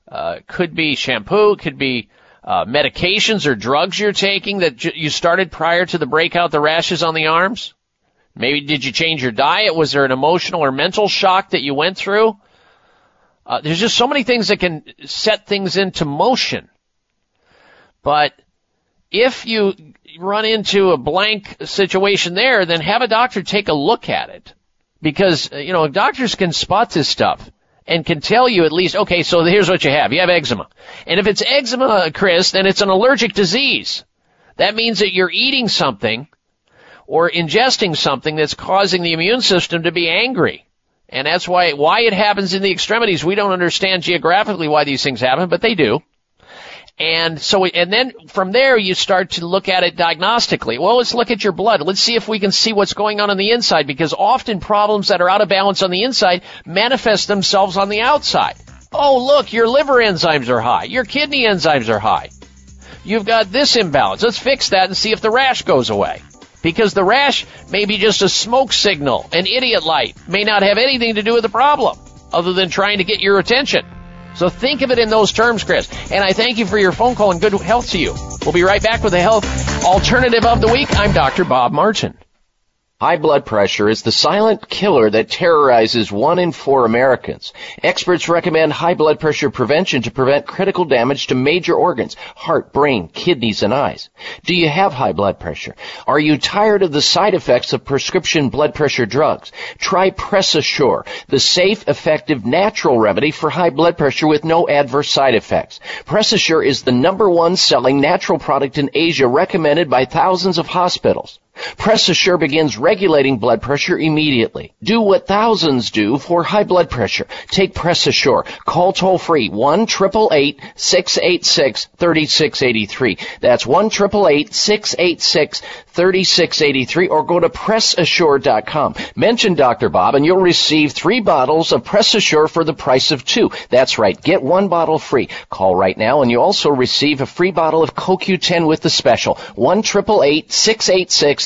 uh, could be shampoo, could be uh, medications or drugs you're taking that j- you started prior to the breakout, the rashes on the arms. Maybe did you change your diet? Was there an emotional or mental shock that you went through? Uh, there's just so many things that can set things into motion. But if you run into a blank situation there, then have a doctor take a look at it. Because, uh, you know, doctors can spot this stuff and can tell you at least, okay, so here's what you have. You have eczema. And if it's eczema, Chris, then it's an allergic disease. That means that you're eating something or ingesting something that's causing the immune system to be angry. And that's why, why it happens in the extremities. We don't understand geographically why these things happen, but they do. And so, and then from there you start to look at it diagnostically. Well, let's look at your blood. Let's see if we can see what's going on on the inside because often problems that are out of balance on the inside manifest themselves on the outside. Oh, look, your liver enzymes are high. Your kidney enzymes are high. You've got this imbalance. Let's fix that and see if the rash goes away. Because the rash may be just a smoke signal, an idiot light, may not have anything to do with the problem other than trying to get your attention. So think of it in those terms, Chris. And I thank you for your phone call and good health to you. We'll be right back with the health alternative of the week. I'm Dr. Bob Martin. High blood pressure is the silent killer that terrorizes one in four Americans. Experts recommend high blood pressure prevention to prevent critical damage to major organs, heart, brain, kidneys, and eyes. Do you have high blood pressure? Are you tired of the side effects of prescription blood pressure drugs? Try Pressassure, the safe, effective, natural remedy for high blood pressure with no adverse side effects. Pressassure is the number one selling natural product in Asia recommended by thousands of hospitals. Pressassure begins regulating blood pressure immediately. Do what thousands do for high blood pressure. Take Pressassure. Call toll free 1 686 3683. That's 1 686 3683 or go to PressAssure.com. Mention Dr. Bob and you'll receive three bottles of Pressassure for the price of two. That's right. Get one bottle free. Call right now and you also receive a free bottle of CoQ10 with the special. 1 686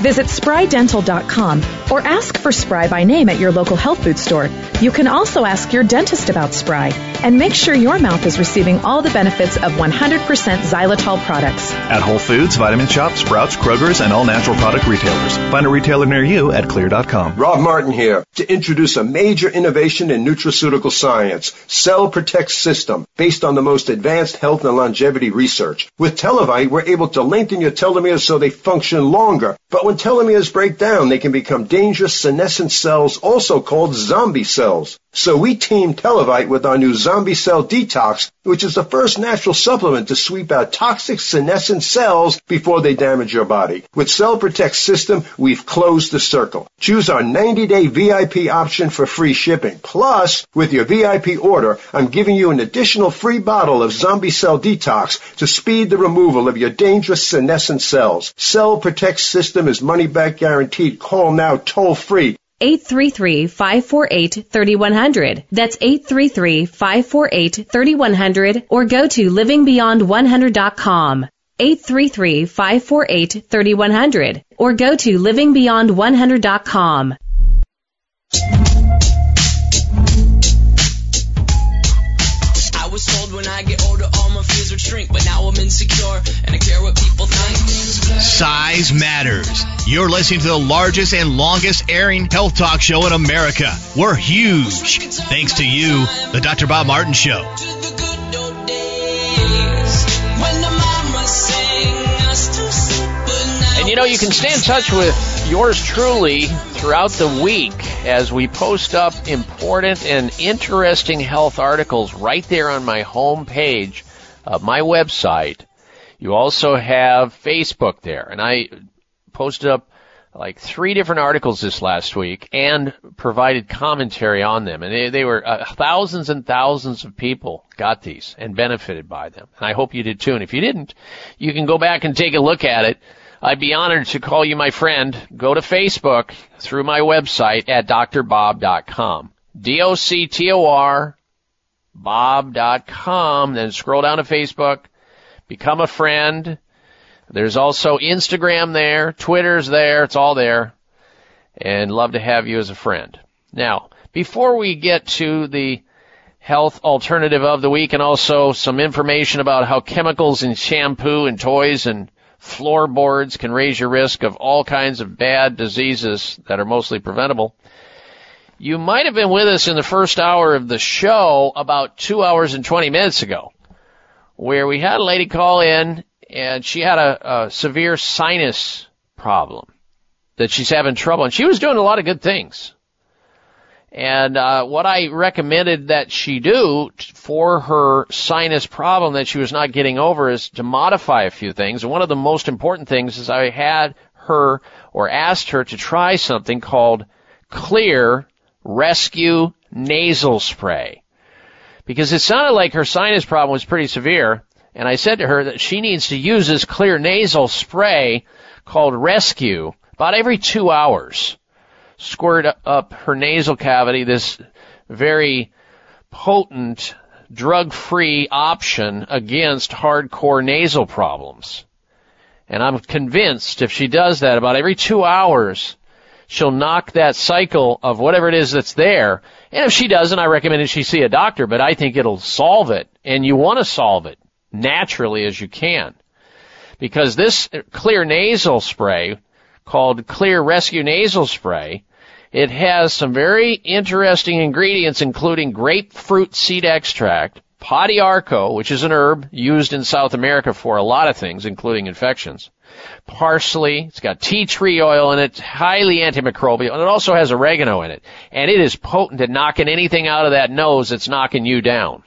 Visit sprydental.com or ask for Spry by name at your local health food store. You can also ask your dentist about Spry and make sure your mouth is receiving all the benefits of 100% xylitol products. At Whole Foods, Vitamin Shop, Sprouts, Kroger's, and all natural product retailers. Find a retailer near you at xlear.com. Bob Martin here to introduce a major innovation in nutraceutical science, Cell Protect System, based on the most advanced health and longevity research. With Televite, we're able to lengthen your telomeres so they function longer. But when telomeres break down, they can become dangerous senescent cells, also called zombie cells. So we teamed Televite with our new Zombie Cell Detox, which is the first natural supplement to sweep out toxic senescent cells before they damage your body. With Cell Protect System, we've closed the circle. Choose our 90-day VIP option for free shipping. Plus, with your VIP order, I'm giving you an additional free bottle of Zombie Cell Detox to speed the removal of your dangerous senescent cells. Cell Protect System is money back guaranteed. Call now toll free 833-548-3100. That's 833-548-3100 or go to livingbeyond100.com. 833-548-3100 or go to livingbeyond100.com. I was told when I get older fears would shrink, but now I'm insecure and I care what people think. Size matters. You're listening to the largest and longest airing health talk show in America. We're huge. Thanks to you, the Dr. Bob Martin Show. When the mama sang us to sleep, but now And you know, you can stay in touch with yours truly throughout the week as we post up important and interesting health articles right there on my home page of my website. You also have Facebook there, and I posted up like three different articles this last week and provided commentary on them. And they, they were uh, thousands and thousands of people got these and benefited by them. And I hope you did too. And if you didn't, you can go back and take a look at it. I'd be honored to call you my friend. Go to Facebook through my website at drbob.com. D-O-C-T-O-R bob.com. Then scroll down to Facebook. Become a friend. There's also Instagram there, Twitter's there, it's all there. And love to have you as a friend. Now, before we get to the health alternative of the week and also some information about how chemicals in shampoo and toys and floorboards can raise your risk of all kinds of bad diseases that are mostly preventable. You might have been with us in the first hour of the show about two hours and 20 minutes ago where we had a lady call in and she had a, a severe sinus problem that she's having trouble and she was doing a lot of good things. And uh, what I recommended that she do for her sinus problem that she was not getting over is to modify a few things. One of the most important things is I had her or asked her to try something called Xlear Rescue Nasal Spray. Because it sounded like her sinus problem was pretty severe. And I said to her that she needs to use this Xlear nasal spray called Rescue about every two hours squirt up her nasal cavity this very potent drug-free option against hardcore nasal problems. And I'm convinced if she does that about every two hours, she'll knock that cycle of whatever it is that's there. And if she doesn't, I recommend that she see a doctor, but I think it'll solve it. And you want to solve it naturally as you can. Because this Xlear nasal spray called Xlear Rescue Nasal Spray it has some very interesting ingredients, including grapefruit seed extract, pau d'arco, which is an herb used in South America for a lot of things, including infections, parsley, it's got tea tree oil in it, highly antimicrobial, and it also has oregano in it. And it is potent at knocking anything out of that nose that's knocking you down.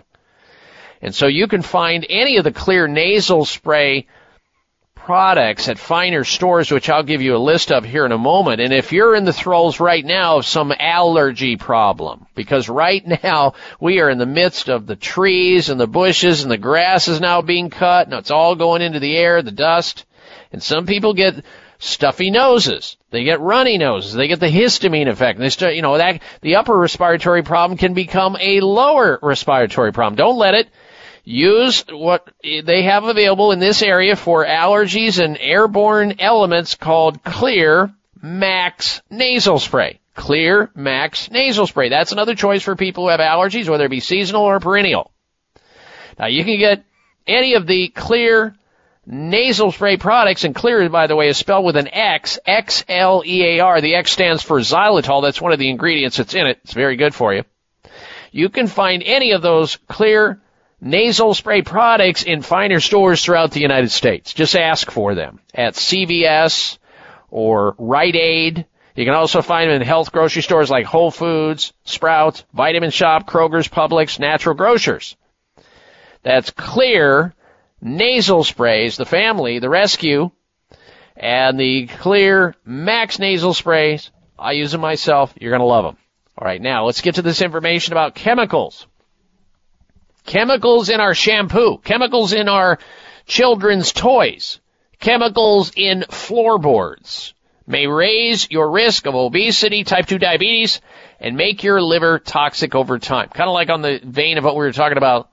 And so you can find any of the Xlear nasal spray products at finer stores, which I'll give you a list of here in a moment. And if you're in the throes right now of some allergy problem, because right now we are in the midst of the trees and the bushes and the grass is now being cut and it's all going into the air, the dust, and some people get stuffy noses. They get runny noses. They get the histamine effect. And they start, you know, that the upper respiratory problem can become a lower respiratory problem. Don't let it. Use what they have available in this area for allergies and airborne elements called Xlear Max Nasal Spray. Xlear Max Nasal Spray. That's another choice for people who have allergies, whether it be seasonal or perennial. Now you can get any of the Xlear nasal spray products, and Xlear, by the way, is spelled with an X, X-L-E-A-R. The X stands for xylitol. That's one of the ingredients that's in it. It's very good for you. You can find any of those Xlear nasal spray products in finer stores throughout the United States. Just ask for them at CVS or Rite Aid. You can also find them in health grocery stores like Whole Foods, Sprouts, Vitamin Shop, Kroger's, Publix, Natural Grocers. That's Xlear nasal sprays, the family, the rescue, and the Xlear max nasal sprays. I use them myself. You're going to love them. All right, now let's get to this information about chemicals. Chemicals in our shampoo, chemicals in our children's toys, chemicals in floorboards may raise your risk of obesity, type 2 diabetes, and make your liver toxic over time. Kind of like on the vein of what we were talking about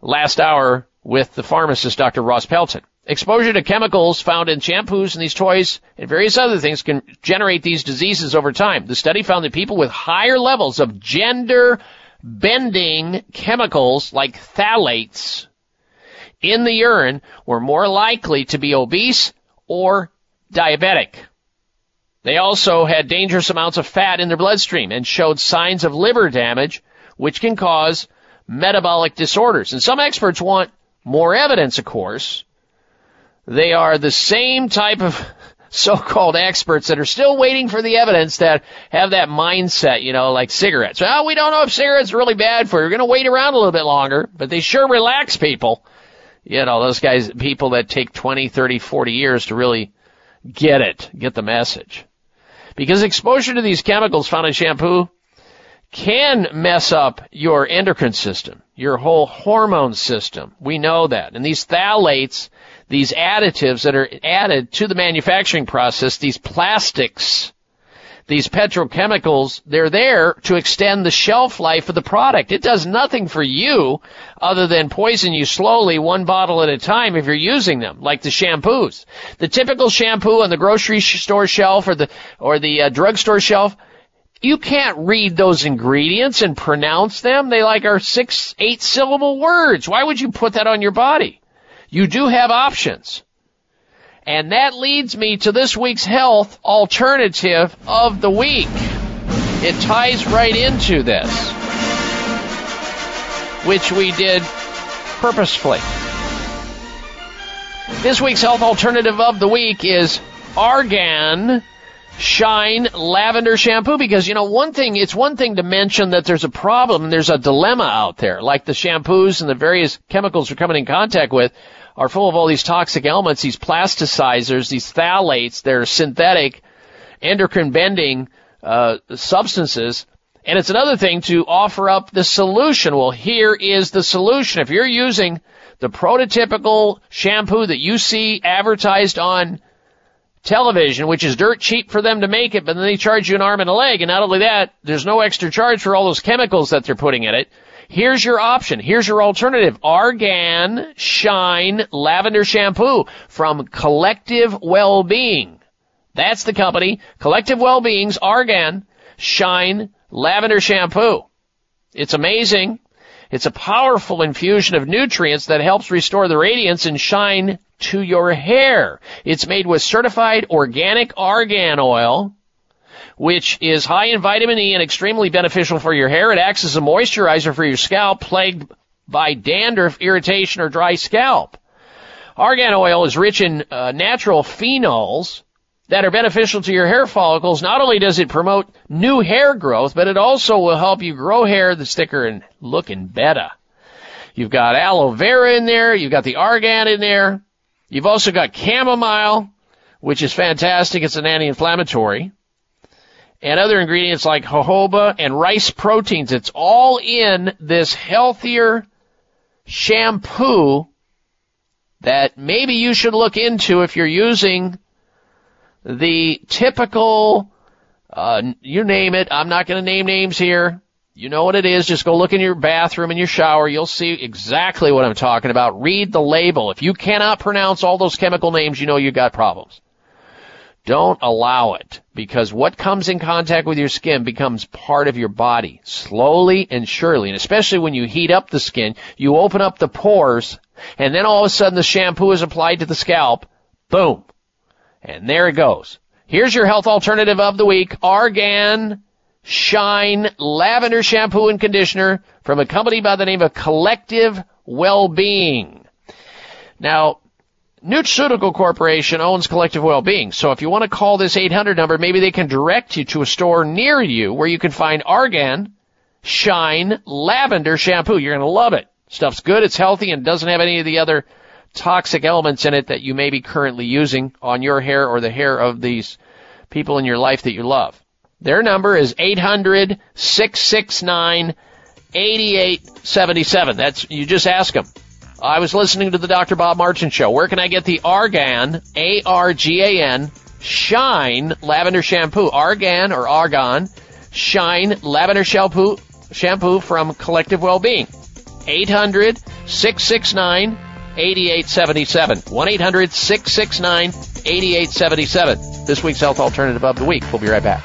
last hour with the pharmacist, Dr. Ross Pelton. Exposure to chemicals found in shampoos and these toys and various other things can generate these diseases over time. The study found that people with higher levels of gender bending chemicals like phthalates in the urine were more likely to be obese or diabetic. They also had dangerous amounts of fat in their bloodstream and showed signs of liver damage, which can cause metabolic disorders. And some experts want more evidence, of course. They are the same type of so-called experts that are still waiting for the evidence that have that mindset, you know, like cigarettes. Well, we don't know if cigarettes are really bad for you. We're going to wait around a little bit longer, but they sure relax people. You know, those guys, people that take 20, 30, 40 years to really get it, get the message. Because exposure to these chemicals found in shampoo can mess up your endocrine system, your whole hormone system. We know that. And these phthalates, these additives that are added to the manufacturing process, these plastics, these petrochemicals, they're there to extend the shelf life of the product. It does nothing for you other than poison you slowly one bottle at a time if you're using them, like the shampoos. The typical shampoo on the grocery store shelf or the, or the uh, drugstore shelf, you can't read those ingredients and pronounce them. They like are six, eight syllable words. Why would you put that on your body? You do have options. And that leads me to this week's health alternative of the week. It ties right into this, which we did purposefully. This week's health alternative of the week is Argan Shine lavender shampoo because you know one thing it's one thing to mention that there's a problem there's a dilemma out there. Like the shampoos and the various chemicals we're coming in contact with are full of all these toxic elements these plasticizers these phthalates they're synthetic endocrine bending uh, substances. And it's another thing to offer up the solution. Well here is the solution. If you're using the prototypical shampoo that you see advertised on television, which is dirt cheap for them to make it, but then they charge you an arm and a leg. And not only that, there's no extra charge for all those chemicals that they're putting in it. Here's your option. Here's your alternative. Argan Shine Lavender Shampoo from Collective Wellbeing. That's the company. Collective Wellbeing's Argan Shine Lavender Shampoo. It's amazing. It's a powerful infusion of nutrients that helps restore the radiance and shine to your hair. It's made with certified organic argan oil, which is high in vitamin E and extremely beneficial for your hair. It acts as a moisturizer for your scalp plagued by dandruff, irritation, or dry scalp. Argan oil is rich in uh, natural phenols that are beneficial to your hair follicles. Not only does it promote new hair growth, but it also will help you grow hair that's thicker and looking better. You've got aloe vera in there. You've got the argan in there. You've also got chamomile, which is fantastic. It's an anti-inflammatory. And other ingredients like jojoba and rice proteins. It's all in this healthier shampoo that maybe you should look into if you're using the typical, uh, you name it. I'm not going to name names here. You know what it is. Just go look in your bathroom and your shower. You'll see exactly what I'm talking about. Read the label. If you cannot pronounce all those chemical names, you know you've got problems. Don't allow it because what comes in contact with your skin becomes part of your body slowly and surely. And especially when you heat up the skin, you open up the pores and then all of a sudden the shampoo is applied to the scalp. Boom. And there it goes. Here's your health alternative of the week. Argan Shine Lavender Shampoo and Conditioner from a company by the name of Collective Wellbeing. Now, Nutraceutical Corporation owns Collective Wellbeing, so if you want to call this 800 number, maybe they can direct you to a store near you where you can find Argan Shine Lavender Shampoo. You're going to love it. Stuff's good, it's healthy, and doesn't have any of the other toxic elements in it that you may be currently using on your hair or the hair of these people in your life that you love. Their number is 800 669 8877. That's, you just ask them. I was listening to the Dr. Bob Martin show. Where can I get the Argan, A-R-G-A-N, Shine Lavender Shampoo? Argan or Argon, Shine Lavender Shampoo, shampoo from Collective Wellbeing. 800 669 8877. 1 800 669 8877. This week's Health Alternative of the Week. We'll be right back.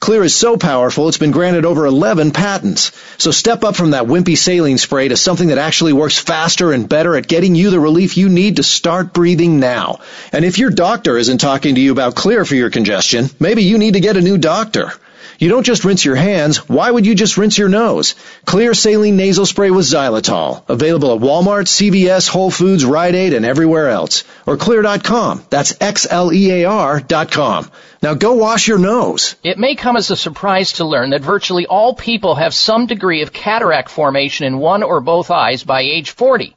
Xlear is so powerful it's been granted over 11 patents. So step up from that wimpy saline spray to something that actually works faster and better at getting you the relief you need to start breathing now. And if your doctor isn't talking to you about Xlear for your congestion, maybe you need to get a new doctor. You don't just rinse your hands. Why would you just rinse your nose? Xlear saline nasal spray with xylitol. Available at Walmart, CVS, Whole Foods, Rite Aid, and everywhere else. Or xlear.com. That's X-L-E-A-R dot com. Now go wash your nose. It may come as a surprise to learn that virtually all people have some degree of cataract formation in one or both eyes by age 40.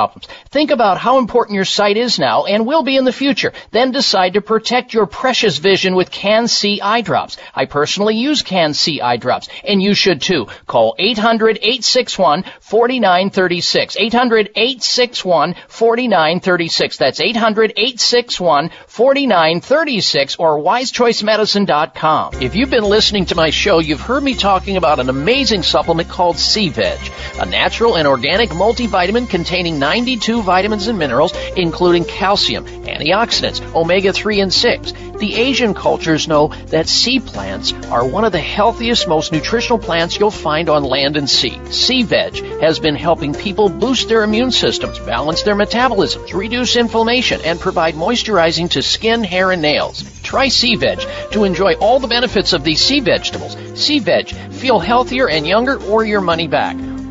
Think about how important your sight is now and will be in the future. Then decide to protect your precious vision with Can-C eye drops. I personally use Can-C eye drops, and you should too. Call 800-861-4936. 800-861-4936. That's 800-861-4936 or wisechoicemedicine.com. If you've been listening to my show, you've heard me talking about an amazing supplement called Sea Veg, a natural and organic multivitamin containing 92 vitamins and minerals, including calcium, antioxidants, omega-3 and 6. The Asian cultures know that sea plants are one of the healthiest, most nutritional plants you'll find on land and sea. Sea Veg has been helping people boost their immune systems, balance their metabolisms, reduce inflammation, and provide moisturizing to skin, hair, and nails. Try Sea Veg to enjoy all the benefits of these sea vegetables. Sea Veg, feel healthier and younger or your money back.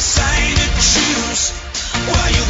Sign to choose? While you're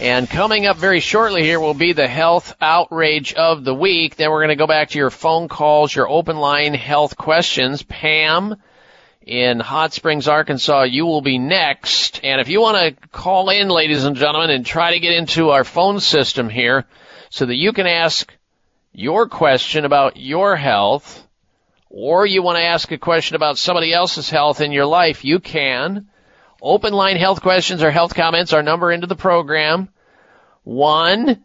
And coming up very shortly here will be the health outrage of the week. Then we're going to go back to your phone calls, your open line health questions. Pam in Hot Springs, Arkansas, you will be next. And if you want to call in, ladies and gentlemen, and try to get into our phone system here so that you can ask your question about your health, or you want to ask a question about somebody else's health in your life, you can. Open line health questions or health comments, our number into the program. 1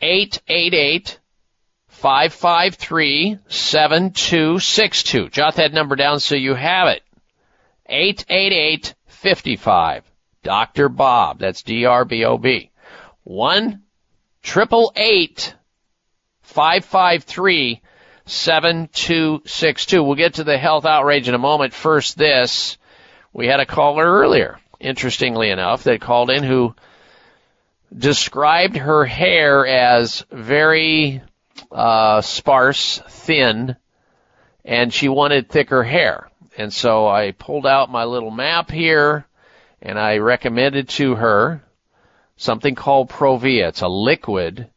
888 553 7262. Jot that number down so you have it. 888 55. Dr. Bob. That's D R B O B. 1 888 553 7262. We'll get to the health outrage in a moment. First, this. We had a caller earlier, interestingly enough, that called in who described her hair as very uh, sparse, thin, and she wanted thicker hair. And so I pulled out my little map here, and I recommended to her something called Provia. It's a liquid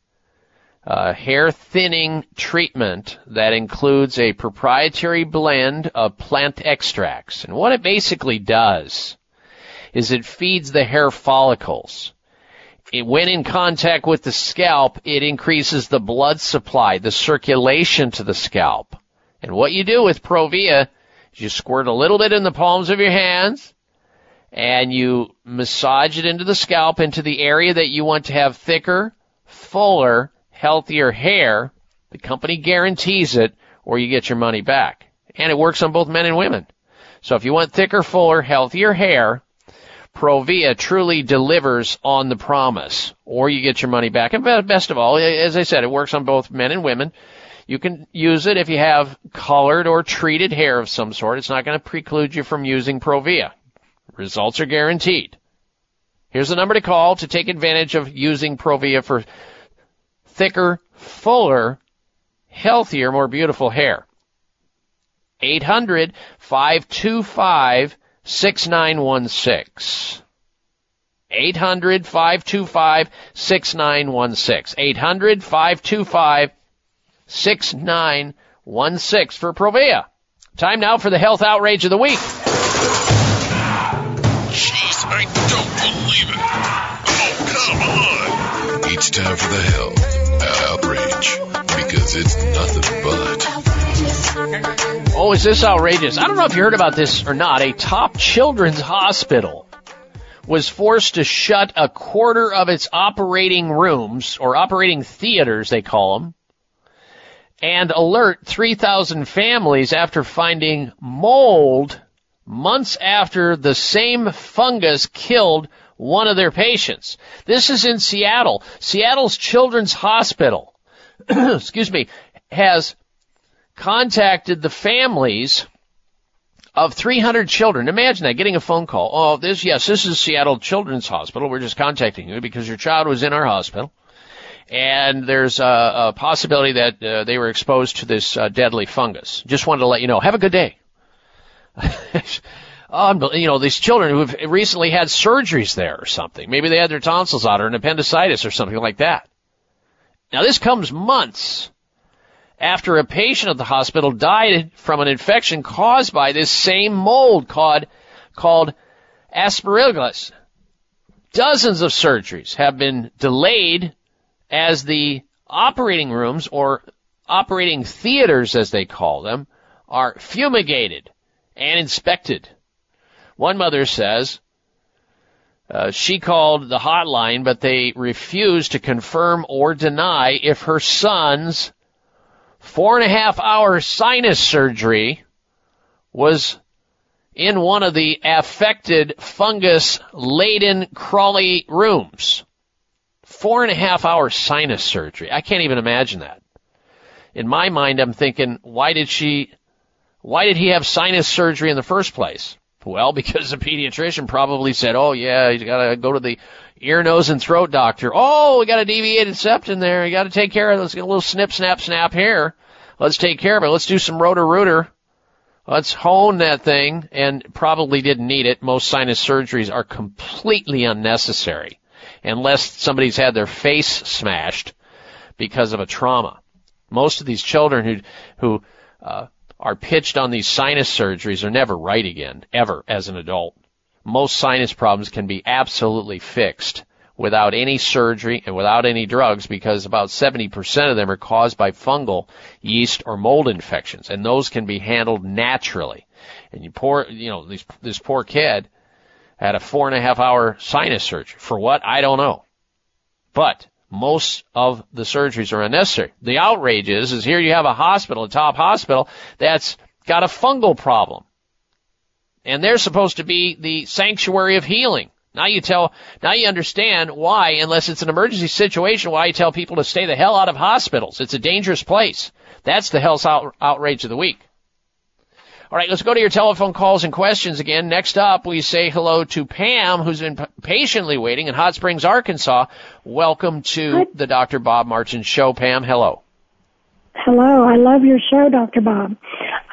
uh, hair thinning treatment that includes a proprietary blend of plant extracts. And what it basically does is it feeds the hair follicles. It, when in contact with the scalp, it increases the blood supply, the circulation to the scalp. And what you do with Provia is you squirt a little bit in the palms of your hands and you massage it into the scalp, into the area that you want to have thicker, fuller, healthier hair, the company guarantees it, or you get your money back. And it works on both men and women. So if you want thicker, fuller, healthier hair, Provia truly delivers on the promise, or you get your money back. And best of all, as I said, it works on both men and women. You can use it if you have colored or treated hair of some sort. It's not going to preclude you from using Provia. Results are guaranteed. Here's the number to call to take advantage of using Provia for thicker, fuller, healthier, more beautiful hair. 800 525 6916. 800 525 6916. 800 525 6916 for Provia. Time now for the health outrage of the week. Jeez, I don't believe it. Oh, come on. It's time for the health outrage because it's nothing but. Oh, is this outrageous? I don't know if you heard about this or not. A top children's hospital was forced to shut a quarter of its operating rooms, or operating theaters, they call them, and alert 3,000 families after finding mold months after the same fungus killed one of their patients. This is in Seattle. Seattle's Children's Hospital, excuse me, has contacted the families of 300 children. Imagine that, getting a phone call. Oh, this, yes, this is Seattle Children's Hospital. We're just contacting you because your child was in our hospital. And there's a, a possibility that uh, they were exposed to this uh, deadly fungus. Just wanted to let you know. Have a good day. um, you know, these children who have recently had surgeries there or something. Maybe they had their tonsils out or an appendicitis or something like that. Now this comes months after a patient at the hospital died from an infection caused by this same mold called, called aspergillus. Dozens of surgeries have been delayed as the operating rooms or operating theaters as they call them are fumigated and inspected. One mother says uh, she called the hotline, but they refused to confirm or deny if her son's four and a half hour sinus surgery was in one of the affected fungus laden crawly rooms. Four and a half hour sinus surgery. I can't even imagine that. In my mind, I'm thinking, why did she, why did he have sinus surgery in the first place? Well, because the pediatrician probably said, oh yeah, you gotta go to the ear, nose, and throat doctor. Oh, we got a deviated septum there. You gotta take care of. Let's get a little snip, snap, snap here. Let's take care of it. Let's do some rotor rooter. Let's hone that thing and probably didn't need it. Most sinus surgeries are completely unnecessary unless somebody's had their face smashed because of a trauma. Most of these children who, who, uh, are pitched on these sinus surgeries are never right again, ever, as an adult. Most sinus problems can be absolutely fixed without any surgery and without any drugs because about 70% of them are caused by fungal, yeast, or mold infections, and those can be handled naturally. And you poor, you know, this, this poor kid had a four and a half hour sinus surgery. For what? I don't know. But most of the surgeries are unnecessary. The outrage is, is here you have a hospital, a top hospital, that's got a fungal problem. And they're supposed to be the sanctuary of healing. Now you tell, now you understand why, unless it's an emergency situation, why you tell people to stay the hell out of hospitals. It's a dangerous place. That's the health out, outrage of the week. All right, let's go to your telephone calls and questions again. Next up, we say hello to Pam, who's been patiently waiting in Hot Springs, Arkansas. Welcome to Hi. the Dr. Bob Martin Show, Pam. Hello. Hello, I love your show, Dr. Bob. Um,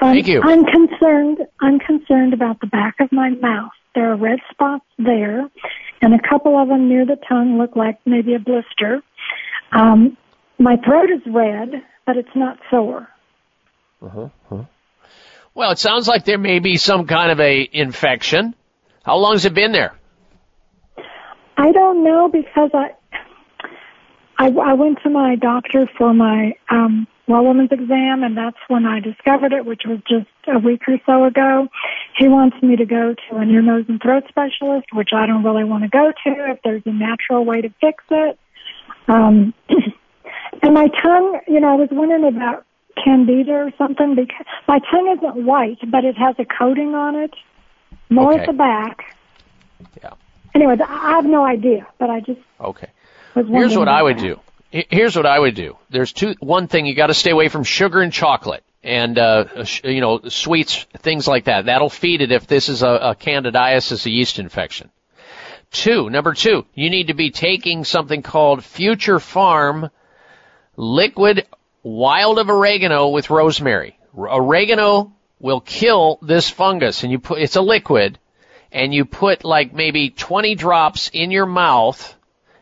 Thank you. I'm concerned. I'm concerned about the back of my mouth. There are red spots there, and a couple of them near the tongue look like maybe a blister. Um, my throat is red, but it's not sore. Uh-huh. uh-huh. Well, it sounds like there may be some kind of a infection. How long has it been there? I don't know because I I, I went to my doctor for my um, well woman's exam, and that's when I discovered it, which was just a week or so ago. He wants me to go to an ear, nose, and throat specialist, which I don't really want to go to if there's a natural way to fix it. Um, and my tongue, you know, I was wondering about candida or something because my tongue isn't white, but it has a coating on it, more okay. at the back. Yeah. Anyway, I have no idea, but I just okay. Here's what I would do here's what I would do. There's two. One thing you got to stay away from sugar and chocolate, and uh, you know sweets, things like that. That'll feed it if this is a, a candidiasis, a yeast infection. Two, number two, you need to be taking something called Future Pharm liquid wild of oregano with rosemary. Oregano will kill this fungus, and you put it's a liquid, and you put like maybe 20 drops in your mouth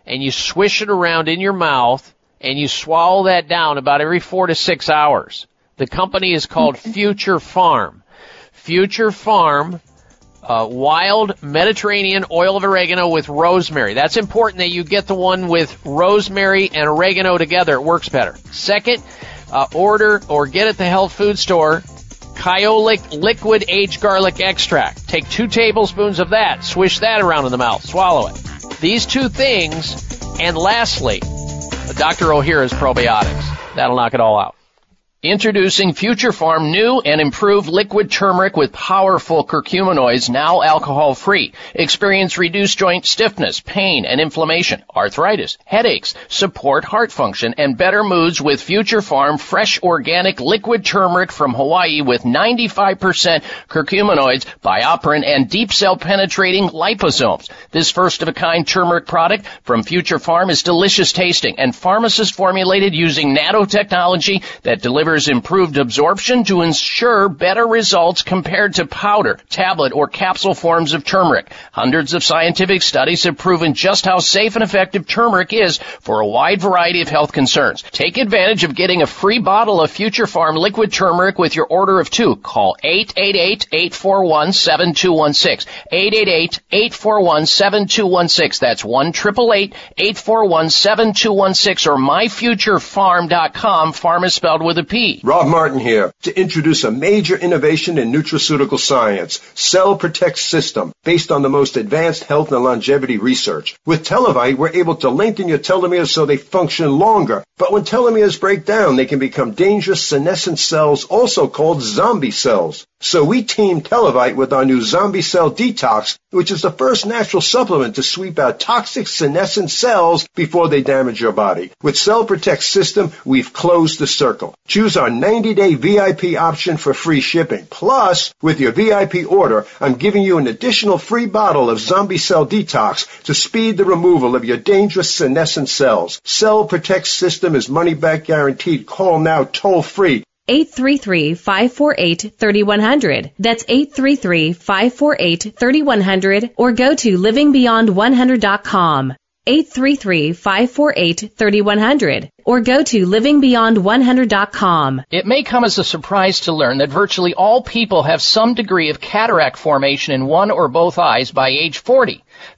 and you swish it around in your mouth and you swallow that down about every four to six hours. The company is called Future Pharm. Future Pharm, uh, wild Mediterranean oil of oregano with rosemary. That's important that you get the one with rosemary and oregano together. It works better. Second, uh, order or get at the health food store Kyolic liquid aged garlic extract. Take two tablespoons of that, swish that around in the mouth, swallow it. These two things, and lastly, Dr. Ohhira's probiotics. That'll knock it all out. Introducing Future Pharm new and improved liquid turmeric with powerful curcuminoids, now alcohol free. Experience reduced joint stiffness, pain and inflammation, arthritis, headaches, support heart function, and better moods with Future Pharm fresh organic liquid turmeric from Hawaii with 95% curcuminoids, BioPerine, and deep cell penetrating liposomes. This first of a kind turmeric product from Future Pharm is delicious tasting and pharmacist formulated using nanotechnology that delivers improved absorption to ensure better results compared to powder, tablet, or capsule forms of turmeric. Hundreds of scientific studies have proven just how safe and effective turmeric is for a wide variety of health concerns. Take advantage of getting a free bottle of Future Pharm liquid turmeric with your order of two. Call 888-841-7216. 888-841-7216. That's 1 841-7216 or myfuturepharm.com. Pharm is spelled with a P. Bob Martin here to introduce a major innovation in nutraceutical science, Cell Protect System, based on the most advanced health and longevity research. With Televite, we're able to lengthen your telomeres so they function longer. But when telomeres break down, they can become dangerous senescent cells, also called zombie cells. So we teamed Televite with our new Zombie Cell Detox, which is the first natural supplement to sweep out toxic senescent cells before they damage your body. With Cell Protect system, we've closed the circle. Choose our 90-day VIP option for free shipping. Plus, with your VIP order, I'm giving you an additional free bottle of Zombie Cell Detox to speed the removal of your dangerous senescent cells. Cell Protect system is money back guaranteed. Call now toll free 833-548-3100. That's 833-548-3100 or go to livingbeyond100.com. 833-548-3100 or go to livingbeyond100.com. It may come as a surprise to learn that virtually all people have some degree of cataract formation in one or both eyes by age 40.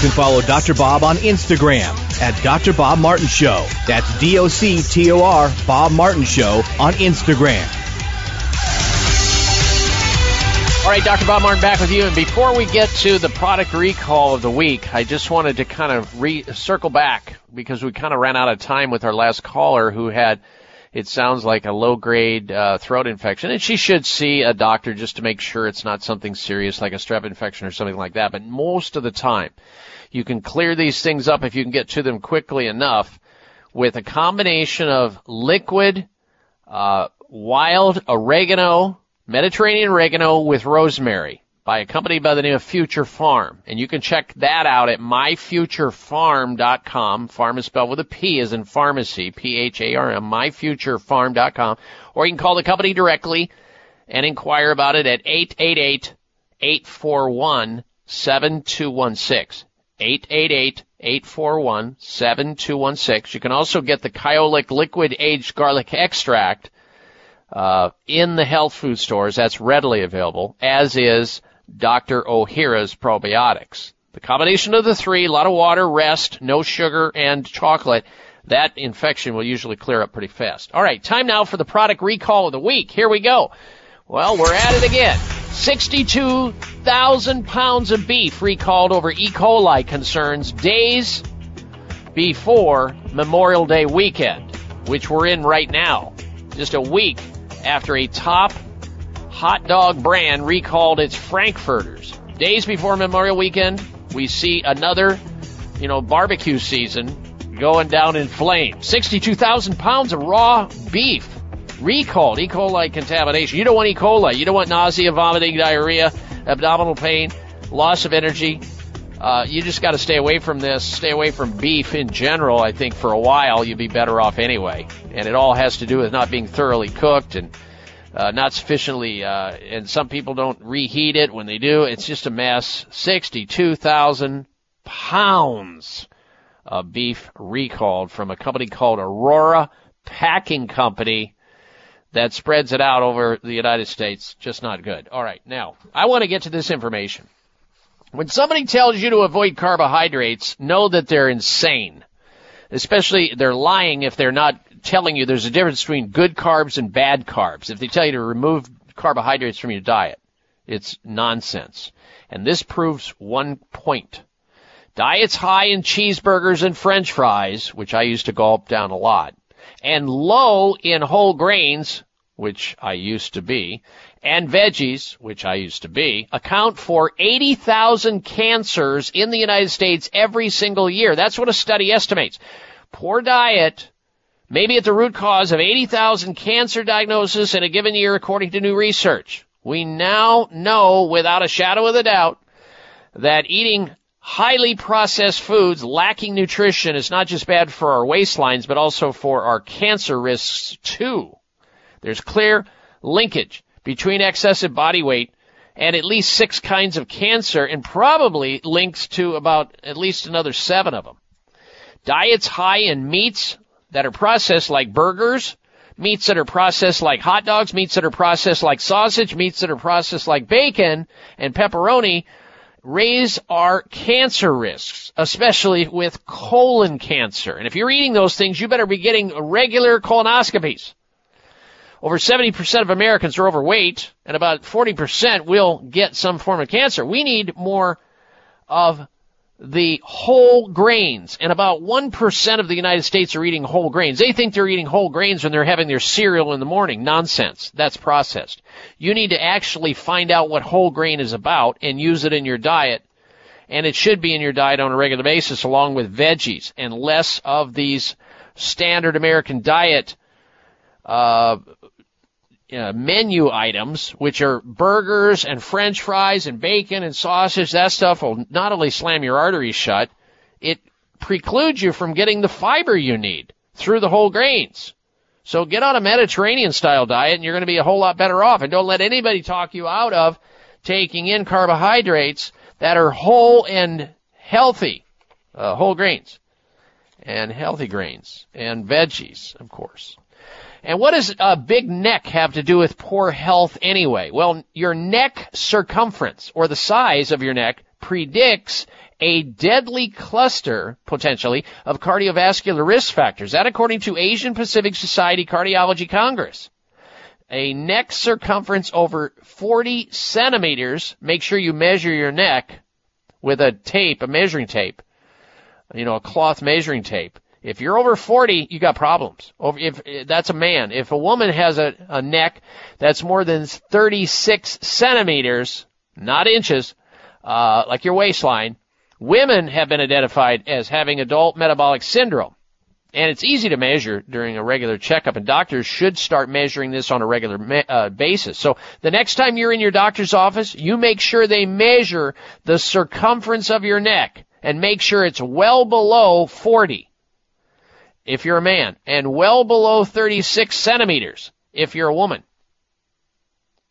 can follow Dr. Bob on Instagram at Dr. Bob Martin Show. That's D O C T O R Bob Martin Show on Instagram. All right, Dr. Bob Martin back with you. And before we get to the product recall of the week, I just wanted to kind of re- circle back because we kind of ran out of time with our last caller who had, it sounds like a low grade uh, throat infection. And she should see a doctor just to make sure it's not something serious like a strep infection or something like that. But most of the time, you can clear these things up if you can get to them quickly enough with a combination of liquid, uh, wild oregano, Mediterranean oregano with rosemary by a company by the name of Future Pharm. And you can check that out at myfuturepharm.com. Pharm is spelled with a P as in pharmacy, P-H-A-R-M, myfuturepharm.com. Or you can call the company directly and inquire about it at 888-841-7216. 888-841-7216. You can also get the Kyolic liquid aged garlic extract uh, in the health food stores. That's readily available, as is Dr. Ohhira's probiotics. The combination of the three, a lot of water, rest, no sugar, and chocolate, that infection will usually clear up pretty fast. All right, time now for the product recall of the week. Here we go. Well, we're at it again. 62,000 pounds of beef recalled over E. coli concerns days before Memorial Day weekend, which we're in right now. Just a week after a top hot dog brand recalled its Frankfurters. Days before Memorial Weekend, we see another, you know, barbecue season going down in flames. 62,000 pounds of raw beef recalled. E. coli contamination. You don't want E. coli. You don't want nausea, vomiting, diarrhea, abdominal pain, loss of energy. Uh, you just got to stay away from this. Stay away from beef in general. I think for a while you'd be better off anyway. And it all has to do with not being thoroughly cooked and uh, not sufficiently. Uh, and some people don't reheat it when they do. It's just a mess. Sixty-two thousand pounds of beef recalled from a company called Aurora Packing Company that spreads it out over the United States. Just not good. All right, now I want to get to this information. When somebody tells you to avoid carbohydrates, know that they're insane. Especially they're lying if they're not telling you there's a difference between good carbs and bad carbs. If they tell you to remove carbohydrates from your diet, it's nonsense. And this proves one point. Diets high in cheeseburgers and french fries, which I used to gulp down a lot, and low in whole grains, which I used to be, and veggies, which I used to be, account for 80,000 cancers in the United States every single year. That's what a study estimates. Poor diet may be at the root cause of 80,000 cancer diagnoses in a given year, according to new research. We now know without a shadow of a doubt that eating highly processed foods lacking nutrition is not just bad for our waistlines, but also for our cancer risks too. There's clear linkage between excessive body weight and at least six kinds of cancer and probably links to about at least another seven of them. Diets high in meats that are processed like burgers, meats that are processed like hot dogs, meats that are processed like sausage, meats that are processed like bacon and pepperoni raise our cancer risks, especially with colon cancer. And if you're eating those things, you better be getting regular colonoscopies. Over 70% of Americans are overweight, and about 40% will get some form of cancer. We need more of the whole grains, and about 1% of the United States are eating whole grains. They think they're eating whole grains when they're having their cereal in the morning. Nonsense. That's processed. You need to actually find out what whole grain is about and use it in your diet. And it should be in your diet on a regular basis along with veggies and less of these standard American diet uh, uh, menu items, which are burgers and french fries and bacon and sausage, that stuff will not only slam your arteries shut, it precludes you from getting the fiber you need through the whole grains. So get on a Mediterranean style diet and you're going to be a whole lot better off. And don't let anybody talk you out of taking in carbohydrates that are whole and healthy, uh, whole grains and healthy grains and veggies, of course. And what does a big neck have to do with poor health anyway? Well, your neck circumference or the size of your neck predicts a deadly cluster, potentially, of cardiovascular risk factors. That according to Asian Pacific Society Cardiology Congress. A neck circumference over 40 centimeters, make sure you measure your neck with a tape, a measuring tape, you know, a cloth measuring tape if you're over 40, you got problems. If that's a man. If a woman has a, a neck that's more than 36 centimeters, not inches, uh, like your waistline, women have been identified as having adult metabolic syndrome. And it's easy to measure during a regular checkup, and doctors should start measuring this on a regular uh, basis. So the next time you're in your doctor's office, you make sure they measure the circumference of your neck and make sure it's well below 40 if you're a man, and well below 36 centimeters if you're a woman.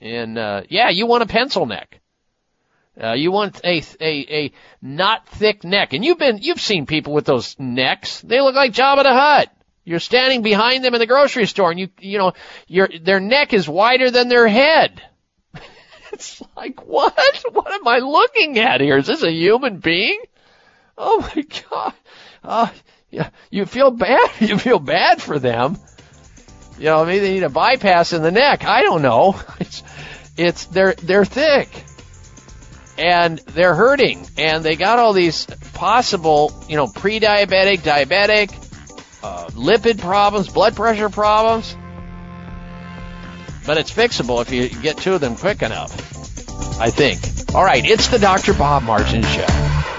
And uh, yeah, you want a pencil neck. Uh, you want a, a a not thick neck, and you've been you've seen people with those necks. They look like Jabba the Hutt. You're standing behind them in the grocery store, and you you know your their neck is wider than their head. it's like what? What am I looking at here? Is this a human being? Oh my god! Uh, yeah, you feel bad. You feel bad for them. You know, maybe they need a bypass in the neck. I don't know. It's, it's they're they're thick, and they're hurting, and they got all these possible, you know, pre-diabetic, diabetic, uh, lipid problems, blood pressure problems. But it's fixable if you get two of them quick enough. I think. All right, it's the Dr. Bob Martin Show.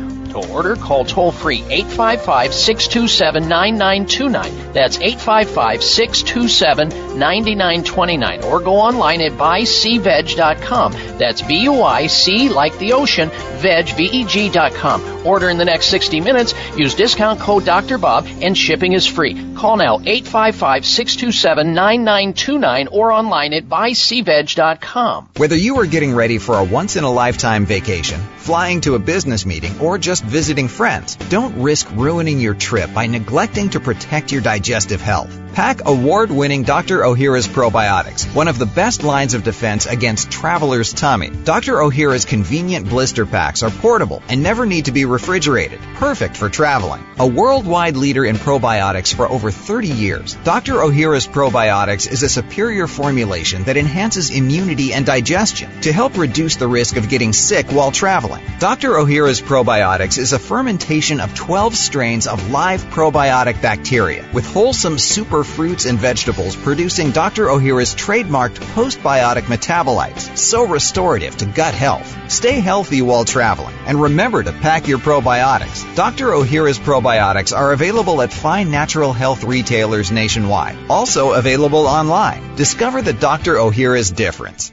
To order, call toll free 855 627 9929. That's 855 627 9929. Or go online at buyseaveg.com. That's B U I C like the ocean, veg, V-E-G.com. Order in the next 60 minutes. Use discount code Dr. Bob and shipping is free. Call now 855 627 9929 or online at buyseaveg.com. Whether you are getting ready for a once in a lifetime vacation, flying to a business meeting, or just visiting friends, don't risk ruining your trip by neglecting to protect your digestive health. Pack award-winning Dr. Ohhira's probiotics, one of the best lines of defense against traveler's tummy. Dr. Ohhira's convenient blister packs are portable and never need to be refrigerated, perfect for traveling. A worldwide leader in probiotics for over 30 years, Dr. Ohhira's probiotics is a superior formulation that enhances immunity and digestion to help reduce the risk of getting sick while traveling. Dr. Ohhira's probiotics is a fermentation of 12 strains of live probiotic bacteria with wholesome super fruits and vegetables producing Dr. Ohhira's trademarked postbiotic metabolites, so restorative to gut health. Stay healthy while traveling and remember to pack your probiotics. Dr. Ohhira's probiotics are available at fine natural health retailers nationwide, also available online. Discover the Dr. Ohhira's difference.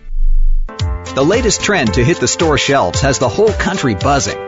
The latest trend to hit the store shelves has the whole country buzzing.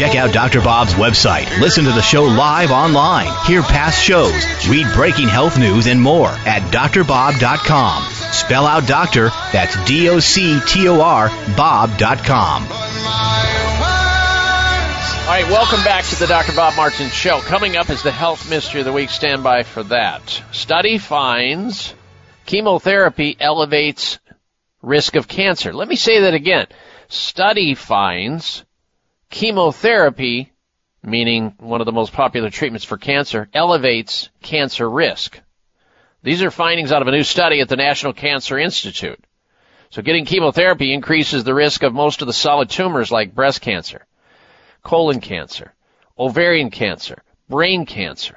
Check out Dr. Bob's website. Listen to the show live online. Hear past shows. Read breaking health news and more at drbob.com. Spell out doctor, that's D O C T O R, Bob.com. All right, welcome back to the Dr. Bob Martin Show. Coming up is the health mystery of the week. Stand by for that. Study finds chemotherapy elevates risk of cancer. Let me say that again. Study finds chemotherapy, meaning one of the most popular treatments for cancer, elevates cancer risk. These are findings out of a new study at the National Cancer Institute. So getting chemotherapy increases the risk of most of the solid tumors like breast cancer, colon cancer, ovarian cancer, brain cancer.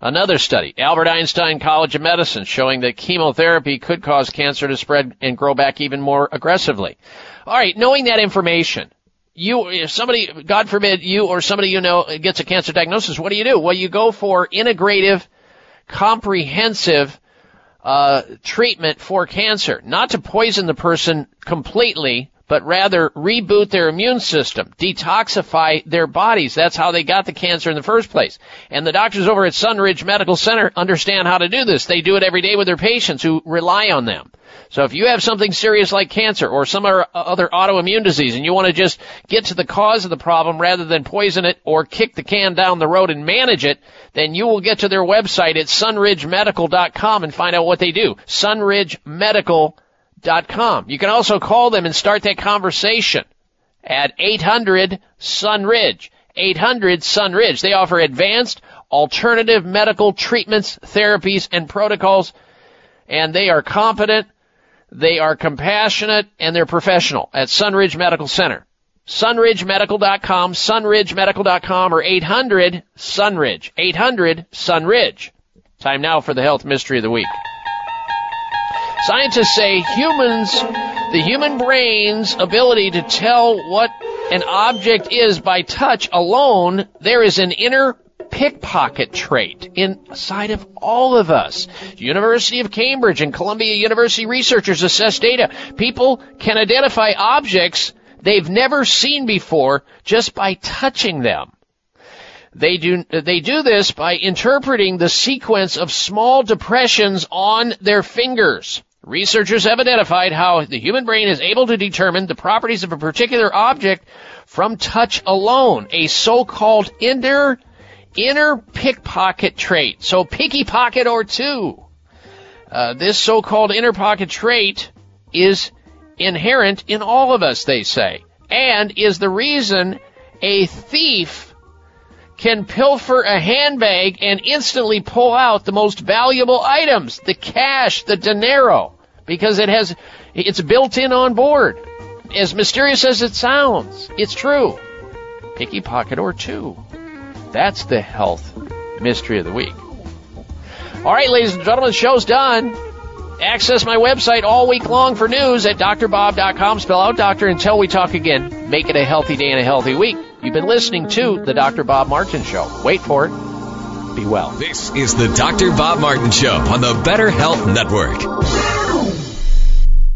Another study, Albert Einstein College of Medicine, showing that chemotherapy could cause cancer to spread and grow back even more aggressively. All right, knowing that information, you, if somebody, God forbid, you or somebody you know gets a cancer diagnosis, what do you do? Well, you go for integrative, comprehensive uh, treatment for cancer, not to poison the person completely, but rather reboot their immune system, detoxify their bodies. That's how they got the cancer in the first place. And the doctors over at Sunridge Medical Center understand how to do this. They do it every day with their patients who rely on them. So if you have something serious like cancer or some other autoimmune disease and you want to just get to the cause of the problem rather than poison it or kick the can down the road and manage it, then you will get to their website at sunridgemedical.com and find out what they do. sunridgemedical.com. You can also call them and start that conversation at 800 Sunridge. 800 Sunridge. They offer advanced alternative medical treatments, therapies, and protocols, and they are competent they are compassionate and they're professional at Sunridge Medical Center. SunridgeMedical.com, SunridgeMedical.com, or 800 Sunridge. 800 Sunridge. Time now for the health mystery of the week. Scientists say humans, the human brain's ability to tell what an object is by touch alone, there is an inner pickpocket trait inside of all of us. University of Cambridge and Columbia University researchers assess data. People can identify objects they've never seen before just by touching them. They do, they do this by interpreting the sequence of small depressions on their fingers. Researchers have identified how the human brain is able to determine the properties of a particular object from touch alone, a so-called inner inner pickpocket trait. So picky pocket or two. Uh, this so-called inner pocket trait is inherent in all of us, they say. and is the reason a thief can pilfer a handbag and instantly pull out the most valuable items, the cash, the dinero, because it has, it's built in on board. As mysterious as it sounds, it's true. Picky pocket or two. That's the health mystery of the week. All right, ladies and gentlemen, show's done. Access my website all week long for news at drbob.com. Spell out doctor until we talk again. Make it a healthy day and a healthy week. You've been listening to the Dr. Bob Martin Show. Wait for it. Be well. This is the Dr. Bob Martin Show on the Better Health Network.